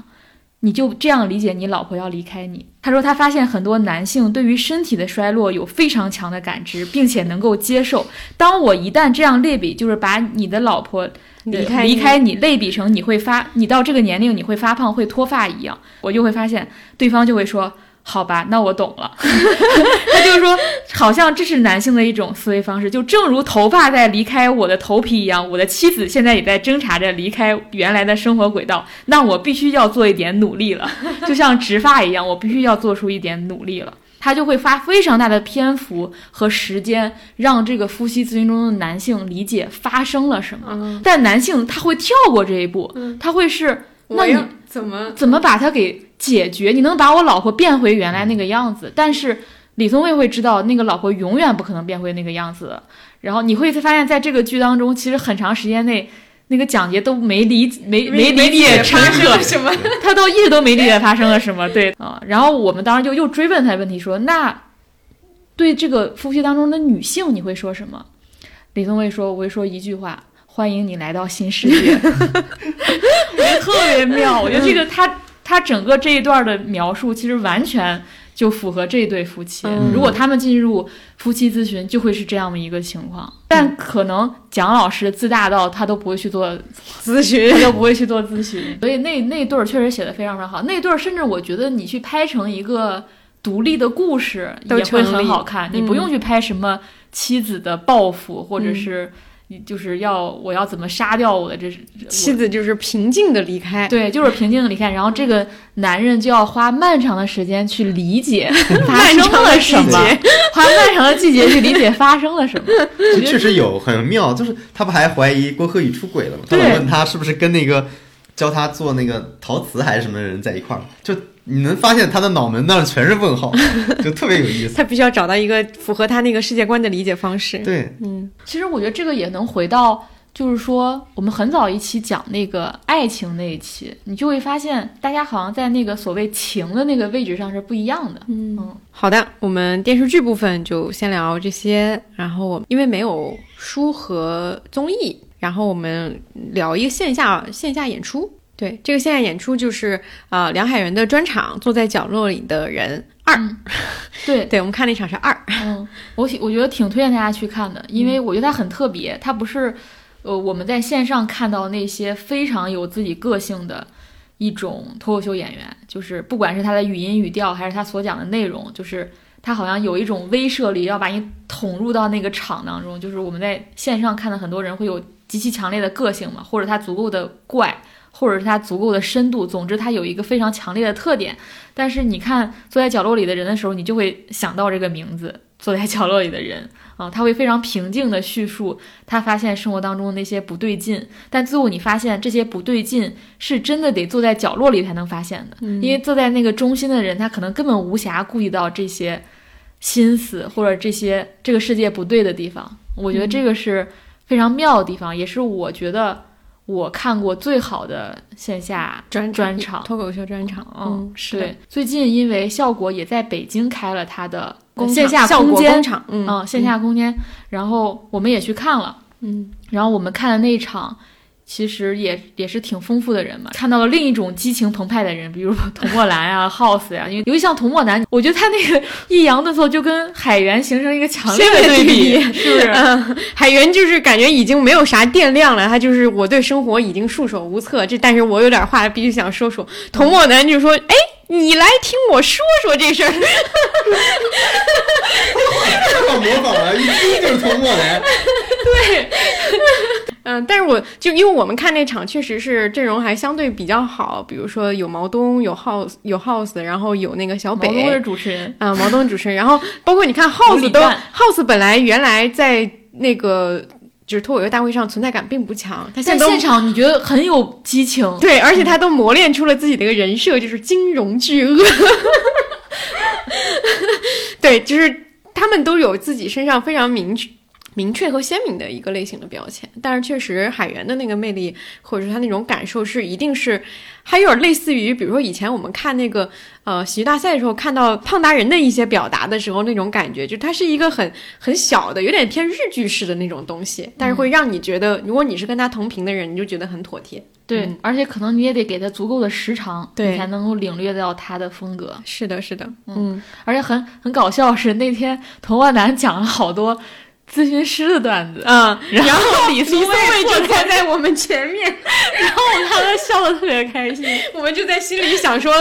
你就这样理解你老婆要离开你。他说他发现很多男性对于身体的衰落有非常强的感知，并且能够接受。当我一旦这样类比，就是把你的老婆呃离开离开你类比成你会发，你到这个年龄你会发胖会脱发一样，我就会发现对方就会说。好吧，那我懂了。他就是说，好像这是男性的一种思维方式，就正如头发在离开我的头皮一样，我的妻子现在也在挣扎着离开原来的生活轨道，那我必须要做一点努力了，就像植发一样，我必须要做出一点努力了。他就会花非常大的篇幅和时间，让这个夫妻咨询中的男性理解发生了什么，嗯但男性他会跳过这一步，他会是，那你怎么怎么把他给解决？你能把我老婆变回原来那个样子，但是李松蔚会知道那个老婆永远不可能变回那个样子。然后你会发现在这个剧当中，其实很长时间内，那个蒋杰都没理没没理解陈发生可了什么？他都一直都没理解发生了什么。对 啊，然后我们当时就又追问他问题说，那对这个夫妻当中的女性你会说什么？李宗伟说，我会说一句话。欢迎你来到新世界，我觉得特别妙。我觉得这个他他整个这一段的描述，其实完全就符合这对夫妻。嗯。如果他们进入夫妻咨询，就会是这样的一个情况。但可能蒋老师自大到他都不会去做咨询。他就不会去做咨询。所以那那对儿确实写的非常非常好，那对儿甚至我觉得你去拍成一个独立的故事都也会很好看，你不用去拍什么妻子的报复，或者嗯。是你就是要我要怎么杀掉我的这妻子就是平静的离开，对，就是平静的离开，然后这个男人就要花漫长的时间去理解 发生了什么，花漫长的季节去理解发生了什么。这确实有很妙，就是他不还怀疑郭鹤宇出轨了吗？他问他是不是跟那个教他做那个陶瓷还是什么人在一块儿，就你能发现他的脑门那儿全是问号，就特别有意思。他必须要找到一个符合他那个世界观的理解方式。对，嗯，其实我觉得这个也能回到，就是说我们很早一期讲那个爱情那一期，你就会发现大家好像在那个所谓情的那个位置上是不一样的。嗯好的，我们电视剧部分就先聊这些，然后我因为没有书和综艺，然后我们聊一个线下线下演出。对，这个线下演出就是啊、呃梁海源的专场《坐在角落里的人二》对，对，我们看那场是二。嗯，我挺我觉得挺推荐大家去看的，因为我觉得它很特别，它不是呃我们在线上看到那些非常有自己个性的一种脱口秀演员，就是不管是他的语音语调还是他所讲的内容，就是他好像有一种威慑力，要把你捅入到那个场当中。就是我们在线上看的很多人会有极其强烈的个性嘛，或者他足够的怪。或者是它足够的深度，总之它有一个非常强烈的特点。但是你看坐在角落里的人的时候，你就会想到这个名字“坐在角落里的人”啊，他会非常平静的叙述他发现生活当中那些不对劲，但最后你发现这些不对劲是真的得坐在角落里才能发现的，因为坐在那个中心的人，他可能根本无暇顾及到这些心思或者这些这个世界不对的地方。我觉得这个是非常妙的地方，也是我觉得我看过最好的线下专专场。脱口秀专场，嗯，是对。最近因为效果也在北京开了它的工线下空间果工厂，嗯嗯，线下空间，然后我们也去看了，嗯，然后我们看的那一场。其实也也是挺丰富的人嘛，看到了另一种激情澎湃的人，比如童墨兰啊、House 呀、因为尤其像童墨兰，我觉得他那个抑扬顿挫就跟海源形成一个强烈的对比，是不是？嗯，海源就是感觉已经没有啥电量了，他就是我对生活已经束手无策，这但是我有点话必须想说说。童墨兰就说：“哎，你来听我说说这事儿。太好模仿了，一听就是童墨兰。嗯，但是我就因为我们看那场确实是阵容还相对比较好，比如说有毛东，有 House，有 House，然后有那个小北，毛东是主持人，啊、毛东主持人，然后包括你看 House 都 House 本来原来在那个就是脱口秀大会上存在感并不强，他现在现场你觉得很有激情，对，而且他都磨练出了自己的一个人设，就是金融巨鳄。对，就是他们都有自己身上非常明确、明确和鲜明的一个类型的标签，但是确实海源的那个魅力，或者是他那种感受是一定是，还有点类似于，比如说以前我们看那个呃喜剧大赛的时候，看到胖达人的一些表达的时候那种感觉，就它是一个很很小的，有点偏日剧式的那种东西，但是会让你觉得，如果你是跟他同频的人，你就觉得很妥帖。对，嗯而且可能你也得给他足够的时长，对你才能够领略到他的风格。是的，是的，嗯，而且很很搞笑是那天童万南讲了好多咨询师的段子，嗯，然后李李松就站在我们前面，然后他们笑得特别开心。我们就在心里想说，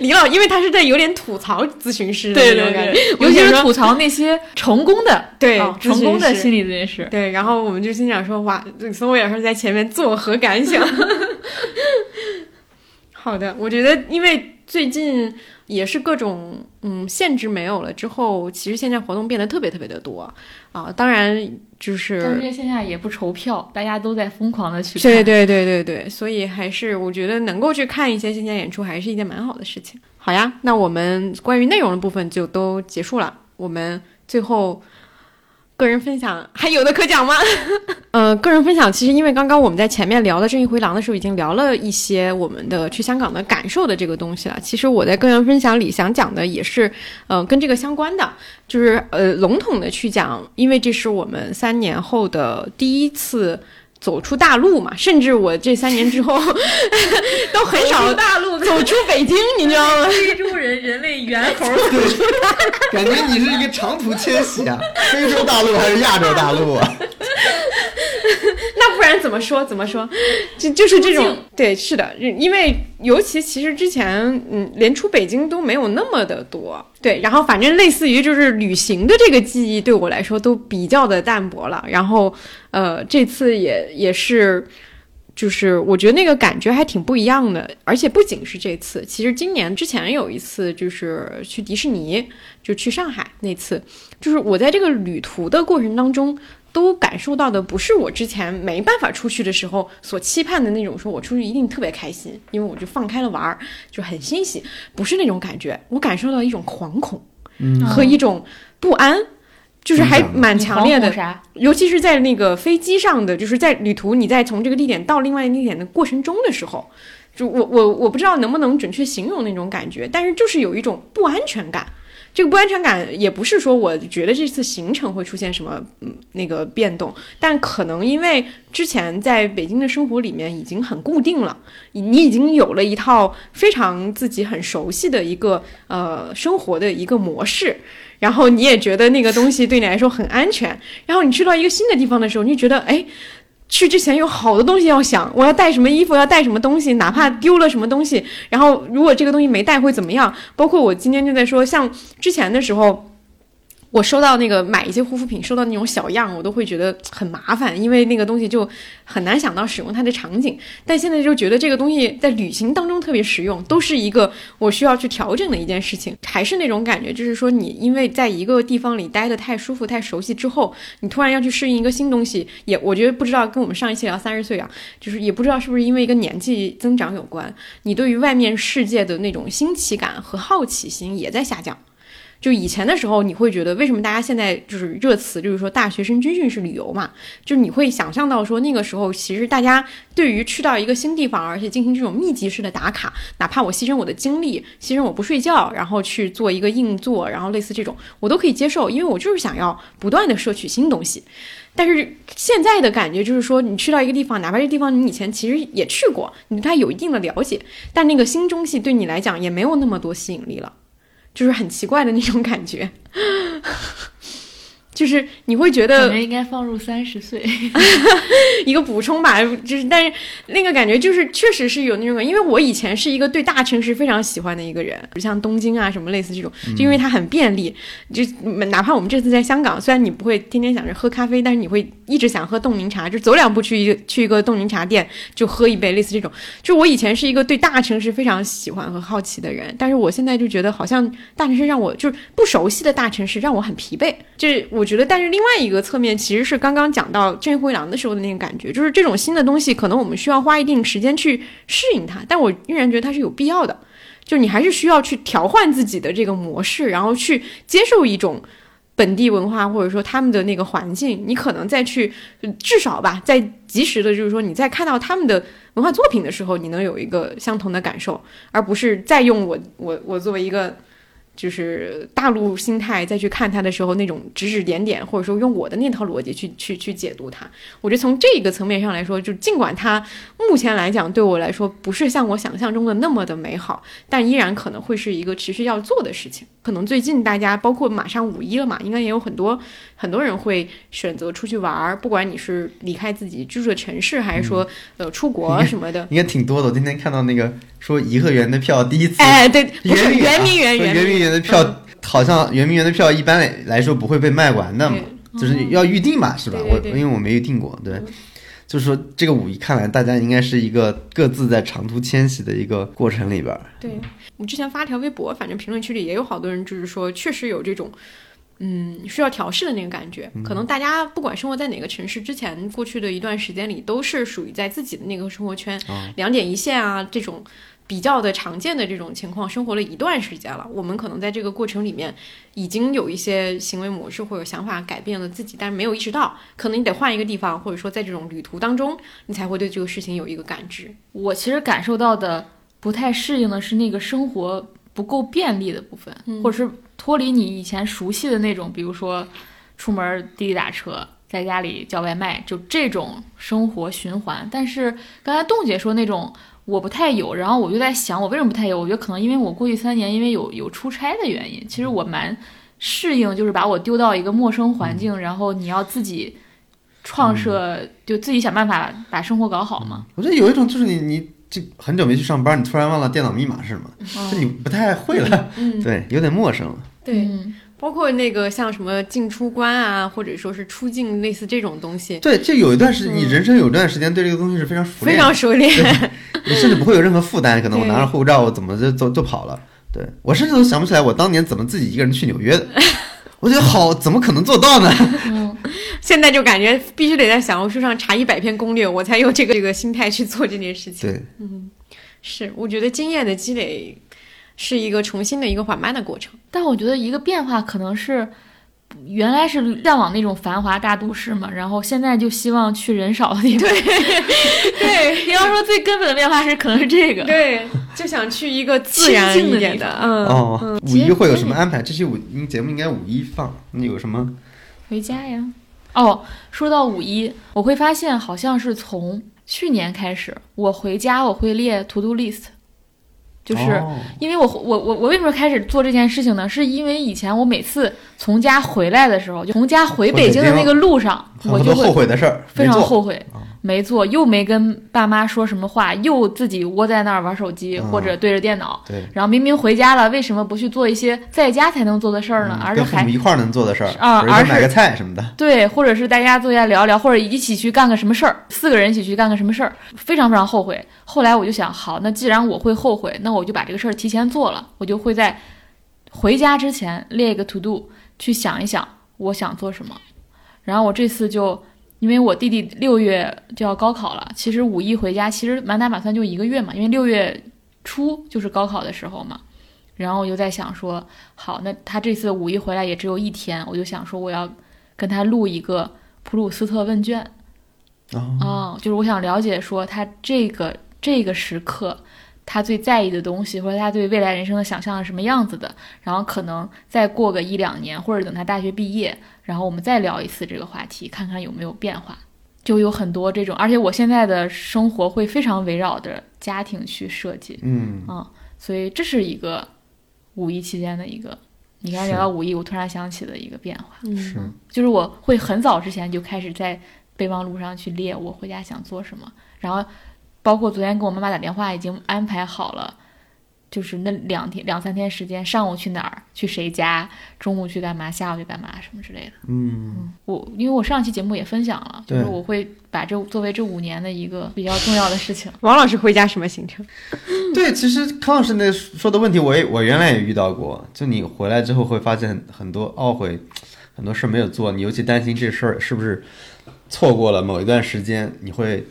李老，因为他是在有点吐槽咨询师的那种感觉，尤其是吐槽那些成功的 对成功的心理咨询师。对，然后我们就心想说，哇，李松蔚老师在前面作何感想？好的，我觉得因为最近也是各种嗯限制没有了之后，其实线下活动变得特别特别的多啊。当然就但是是这线下也不愁票，大家都在疯狂的去看。对对对对对，所以还是我觉得能够去看一些线下演出，还是一件蛮好的事情。好呀，那我们关于内容的部分就都结束了，我们最后。个人分享还有的可讲吗？呃，个人分享其实因为刚刚我们在前面聊的《正义回廊》的时候，已经聊了一些我们的去香港的感受的这个东西了。其实我在个人分享里想讲的也是，呃，跟这个相关的，就是呃笼统的去讲，因为这是我们三年后的第一次。走出大陆嘛，甚至我这三年之后 都很少大陆走出北京，你知道吗？非洲人人类猿猴 感觉你是一个长途迁徙啊，非洲大陆还是亚洲大陆啊？那不然怎么说？怎么说？就就是这种，对，是的，因为尤其其实之前，嗯，连出北京都没有那么的多，对，然后反正类似于就是旅行的这个记忆对我来说都比较的淡薄了，然后呃，这次也也是。就是我觉得那个感觉还挺不一样的，而且不仅是这次，其实今年之前有一次就是去迪士尼，就去上海那次，就是我在这个旅途的过程当中，都感受到的不是我之前没办法出去的时候所期盼的那种，说我出去一定特别开心，因为我就放开了玩儿，就很欣喜，不是那种感觉，我感受到一种惶恐嗯和一种不安。就是还蛮强烈的，啥？尤其是在那个飞机上的，就是在旅途你在从这个地点到另外一个地点的过程中的时候，就我我我不知道能不能准确形容那种感觉，但是就是有一种不安全感。这个不安全感也不是说我觉得这次行程会出现什么嗯那个变动，但可能因为之前在北京的生活里面已经很固定了，你已经有了一套非常自己很熟悉的一个呃生活的一个模式，然后你也觉得那个东西对你来说很安全，然后你去到一个新的地方的时候，你就觉得哎。去之前有好多东西要想，我要带什么衣服，要带什么东西，哪怕丢了什么东西，然后如果这个东西没带会怎么样？包括我今天就在说，像之前的时候。我收到那个买一些护肤品，收到那种小样，我都会觉得很麻烦，因为那个东西就很难想到使用它的场景。但现在就觉得这个东西在旅行当中特别实用，都是一个我需要去调整的一件事情。还是那种感觉，就是说你因为在一个地方里待得太舒服、太熟悉之后，你突然要去适应一个新东西，也我觉得不知道跟我们上一期聊三十岁啊，就是也不知道是不是因为一个年纪增长有关，你对于外面世界的那种新奇感和好奇心也在下降。就以前的时候，你会觉得为什么大家现在就是热词，就是说大学生军训是旅游嘛？就你会想象到说那个时候，其实大家对于去到一个新地方，而且进行这种密集式的打卡，哪怕我牺牲我的精力，牺牲我不睡觉，然后去做一个硬座，然后类似这种，我都可以接受，因为我就是想要不断的摄取新东西。但是现在的感觉就是说，你去到一个地方，哪怕这地方你以前其实也去过，你对它有一定的了解，但那个新东西对你来讲也没有那么多吸引力了。就是很奇怪的那种感觉，就是你会觉得感觉应该放入三十岁。一个补充吧，就是但是那个感觉就是确实是有那种感，因为我以前是一个对大城市非常喜欢的一个人，像东京啊什么类似这种，就因为它很便利，就哪怕我们这次在香港，虽然你不会天天想着喝咖啡，但是你会一直想喝冻柠茶，就走两步去一个去一个冻柠茶店就喝一杯，类似这种。就我以前是一个对大城市非常喜欢和好奇的人，但是我现在就觉得好像大城市让我就是不熟悉的大城市让我很疲惫。就是我我觉得，但是另外一个侧面其实是刚刚讲到正义灰狼的时候的那个感觉，就是这种新的东西，可能我们需要花一定时间去适应它，但我依然觉得它是有必要的。就你还是需要去调换自己的这个模式，然后去接受一种本地文化或者说他们的那个环境，你可能再去至少吧，在及时的，就是说你在看到他们的文化作品的时候，你能有一个相同的感受，而不是再用我我我作为一个。就是大陆心态再去看它的时候，那种指指点点，或者说用我的那套逻辑去去去解读它，我觉得从这个层面上来说，就尽管它目前来讲对我来说不是像我想象中的那么的美好，但依然可能会是一个持续要做的事情。可能最近大家包括马上五一了嘛，应该也有很多很多人会选择出去玩儿，不管你是离开自己居住的城市，还是说呃出国什么的，应该挺多的。我今天看到那个说颐和园的票第一次，哎，对，不是圆明园，圆明园的票好像圆明园的票一般来来说不会被卖完的嘛，就是要预定嘛，是吧？我因为我没预定过，对。就是说，这个五一看来，大家应该是一个各自在长途迁徙的一个过程里边。对我之前发条微博，反正评论区里也有好多人，就是说确实有这种，嗯，需要调试的那个感觉。可能大家不管生活在哪个城市，之前过去的一段时间里，都是属于在自己的那个生活圈，两点一线啊这种。比较的常见的这种情况，生活了一段时间了，我们可能在这个过程里面已经有一些行为模式或者想法改变了自己，但是没有意识到，可能你得换一个地方，或者说在这种旅途当中，你才会对这个事情有一个感知。我其实感受到的不太适应的是那个生活不够便利的部分，或者是脱离你以前熟悉的那种，比如说出门滴滴打车，在家里叫外卖，就这种生活循环。但是刚才冻姐说那种。我不太有，然后我就在想，我为什么不太有？我觉得可能因为我过去三年因为有有出差的原因，其实我蛮适应，就是把我丢到一个陌生环境，然后你要自己创设，就自己想办法把生活搞好嘛。我觉得有一种就是你你就很久没去上班，你突然忘了电脑密码是什么，就你不太会了，对，有点陌生了。对。包括那个像什么进出关啊，或者说是出境类似这种东西，对，就有一段时，你人生有段时间对这个东西是非常熟练，非常熟练，你甚至不会有任何负担。可能我拿着护照，我怎么就就就跑了？对我甚至都想不起来我当年怎么自己一个人去纽约的。我觉得好，怎么可能做到呢？嗯，现在就感觉必须得在小红书上查一百篇攻略，我才有这个这个心态去做这件事情。对，嗯，是，我觉得经验的积累。是一个重新的一个缓慢的过程，但我觉得一个变化可能是，原来是向往那种繁华大都市嘛，然后现在就希望去人少的地方。对，对，你要说最根本的变化是可能是这个，对，就想去一个自然一点的。嗯哦，五一会有什么安排？这期五节目应该五一放，你有什么？回家呀。哦，说到五一，我会发现好像是从去年开始，我回家我会列 to do list。就是因为我我我我为什么开始做这件事情呢？是因为以前我每次从家回来的时候，就从家回北京的那个路上，我就后悔的事儿，非常后悔。没做，又没跟爸妈说什么话，又自己窝在那儿玩手机或者对着电脑。对。然后明明回家了，为什么不去做一些在家才能做的事儿呢？而是还一块儿能做的事儿啊，而是买个菜什么的。对，或者是大家坐下聊聊，或者一起去干个什么事儿，四个人一起去干个什么事儿，非常非常后悔。后来我就想，好，那既然我会后悔，那我就把这个事儿提前做了，我就会在回家之前列一个 to do，去想一想我想做什么。然后我这次就。因为我弟弟六月就要高考了，其实五一回家其实满打满算就一个月嘛，因为六月初就是高考的时候嘛。然后我就在想说，好，那他这次五一回来也只有一天，我就想说我要跟他录一个普鲁斯特问卷，哦，就是我想了解说他这个这个时刻。他最在意的东西，或者他对未来人生的想象是什么样子的？然后可能再过个一两年，或者等他大学毕业，然后我们再聊一次这个话题，看看有没有变化。就有很多这种，而且我现在的生活会非常围绕着家庭去设计，嗯啊，所以这是一个五一期间的一个，你刚才聊到五一，我突然想起的一个变化，是，就是我会很早之前就开始在备忘录上去列我回家想做什么，然后。包括昨天跟我妈妈打电话，已经安排好了，就是那两天两三天时间，上午去哪儿，去谁家，中午去干嘛，下午去干嘛，什么之类的。嗯，我因为我上期节目也分享了，就是我会把这作为这五年的一个比较重要的事情。王老师回家什么行程？对，其实康老师那说的问题，我也我原来也遇到过。就你回来之后会发现很很多懊悔，很多事没有做，你尤其担心这事儿是不是错过了某一段时间，你会。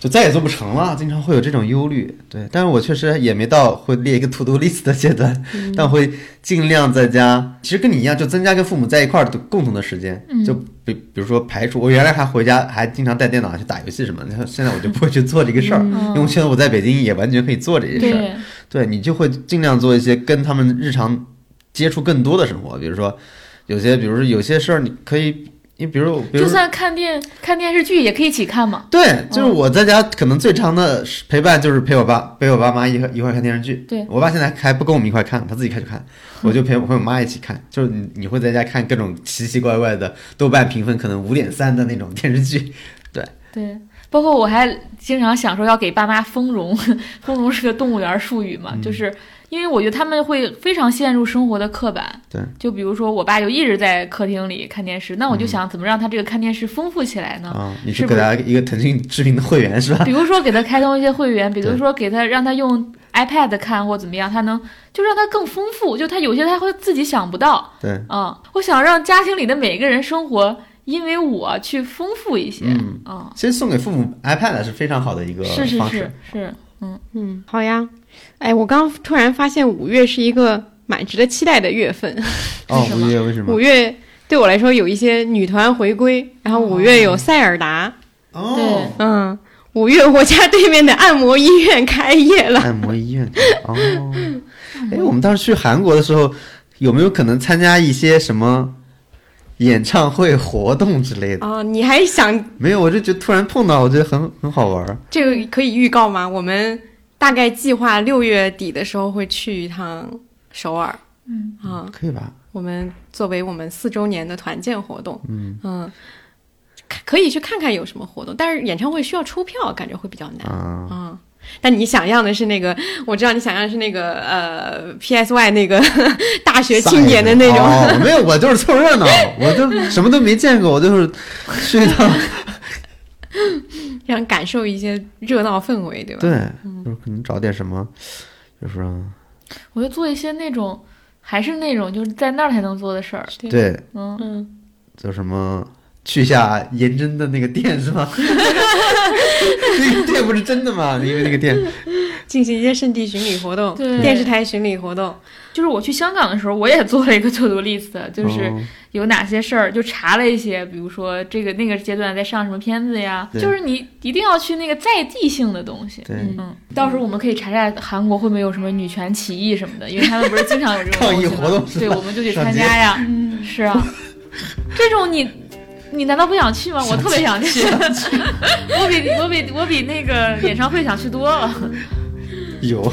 就再也做不成了，经常会有这种忧虑。对，但是我确实也没到会列一个 to do list 的阶段，但会尽量在家。其实跟你一样，就增加跟父母在一块儿的共同的时间。就比比如说排除，我原来还回家还经常带电脑去打游戏什么的，现在我就不会去做这个事儿，因为现在我在北京也完全可以做这些事儿。对你就会尽量做一些跟他们日常接触更多的生活，比如说有些，比如说有些事儿你可以。你比如，比如就算看电看电视剧也可以一起看嘛。对，就是我在家可能最长的陪伴就是陪我爸陪我爸妈一一块看电视剧。对我爸现在还不跟我们一块看，他自己开始看，我就陪我陪我妈一起看。就是你你会在家看各种奇奇怪怪的豆瓣评分可能五点三的那种电视剧。对对，包括我还经常想说要给爸妈丰容，丰容是个动物园术语嘛，就是。因为我觉得他们会非常陷入生活的刻板，对，就比如说我爸就一直在客厅里看电视，那我就想怎么让他这个看电视丰富起来呢？啊，你是给他一个腾讯视频的会员是吧？比如说给他开通一些会员，比如说给他让他用 iPad 看或怎么样，他能就让他更丰富，就他有些他会自己想不到。对，嗯，我想让家庭里的每一个人生活因为我去丰富一些。嗯，其实送给父母 iPad 是非常好的一个方式。是是是是，嗯嗯，好呀。哎，我刚突然发现五月是一个蛮值得期待的月份。哦，五月为什么？五月对我来说有一些女团回归，然后五月有塞尔达。哦。对，嗯，五月我家对面的按摩医院开业了。按摩医院。哦。哎，我们当时去韩国的时候，有没有可能参加一些什么演唱会活动之类的？哦，你还想？没有，我就觉得突然碰到，我觉得很很好玩。这个可以预告吗？我们。大概计划六月底的时候会去一趟首尔，嗯啊，可以吧？我们作为我们四周年的团建活动，嗯嗯，可以去看看有什么活动，但是演唱会需要出票，感觉会比较难啊。但你想要的是那个，我知道你想要的是那个呃，PSY 那个 大学庆典的那种。没有，我就是凑热闹，我就什么都没见过，我就是去一趟。想感受一些热闹氛围，对吧？对，就是可能找点什么，就是我就做一些那种，还是那种就是在那儿才能做的事儿。对，嗯嗯，叫什么？去下颜真的那个店是吗？那个店不是真的吗？因为那个店进行一些圣地巡礼活动，对，电视台巡礼活动。就是我去香港的时候，我也做了一个 to do list，就是有哪些事儿，就查了一些，比如说这个那个阶段在上什么片子呀，就是你一定要去那个在地性的东西。对，嗯，到时候我们可以查查韩国会不会有什么女权起义什么的，因为他们不是经常有这种抗议活动，对，我们就去参加呀。嗯，是啊，这种你你难道不想去吗？我特别想去，我比我比我比那个演唱会想去多了。有。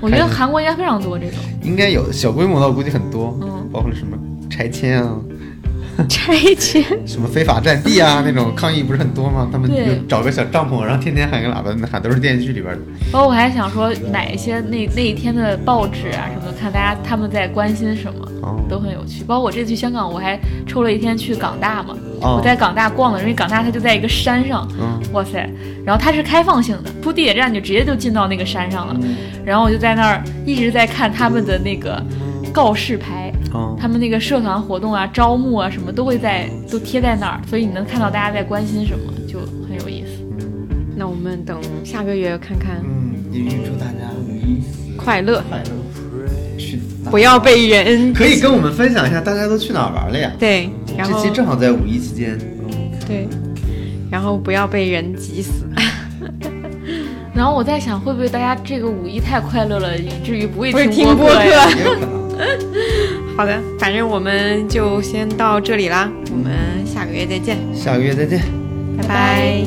我觉得韩国应该非常多这种，应该有小规模的，我估计很多，嗯，包括什么拆迁啊，拆迁，什么非法占地啊，那种抗议不是很多吗？他们就找个小帐篷，然后天天喊个喇叭，那喊都是电视剧里边的。包括我还想说，买一些那那一天的报纸啊什么的，看大家他们在关心什么，都很有趣。包括我这次去香港，我还抽了一天去港大嘛，我在港大逛了，因为港大它就在一个山上，哇塞，然后它是开放性的，出地铁站就直接就进到那个山上了。然后我就在那儿一直在看他们的那个告示牌，他们那个社团活动啊、招募啊什么都会在都贴在那儿，所以你能看到大家在关心什么，就很有意思。那我们等下个月看看。嗯，也预祝大家快乐，快乐。去不要被人可以跟我们分享一下大家都去哪儿玩了呀？对，然后这期正好在五一期间。对，然后不要被人挤死。然后我在想，会不会大家这个五一太快乐了，以至于不会听播客？好的，反正我们就先到这里啦，我们下个月再见。下个月再见，拜拜。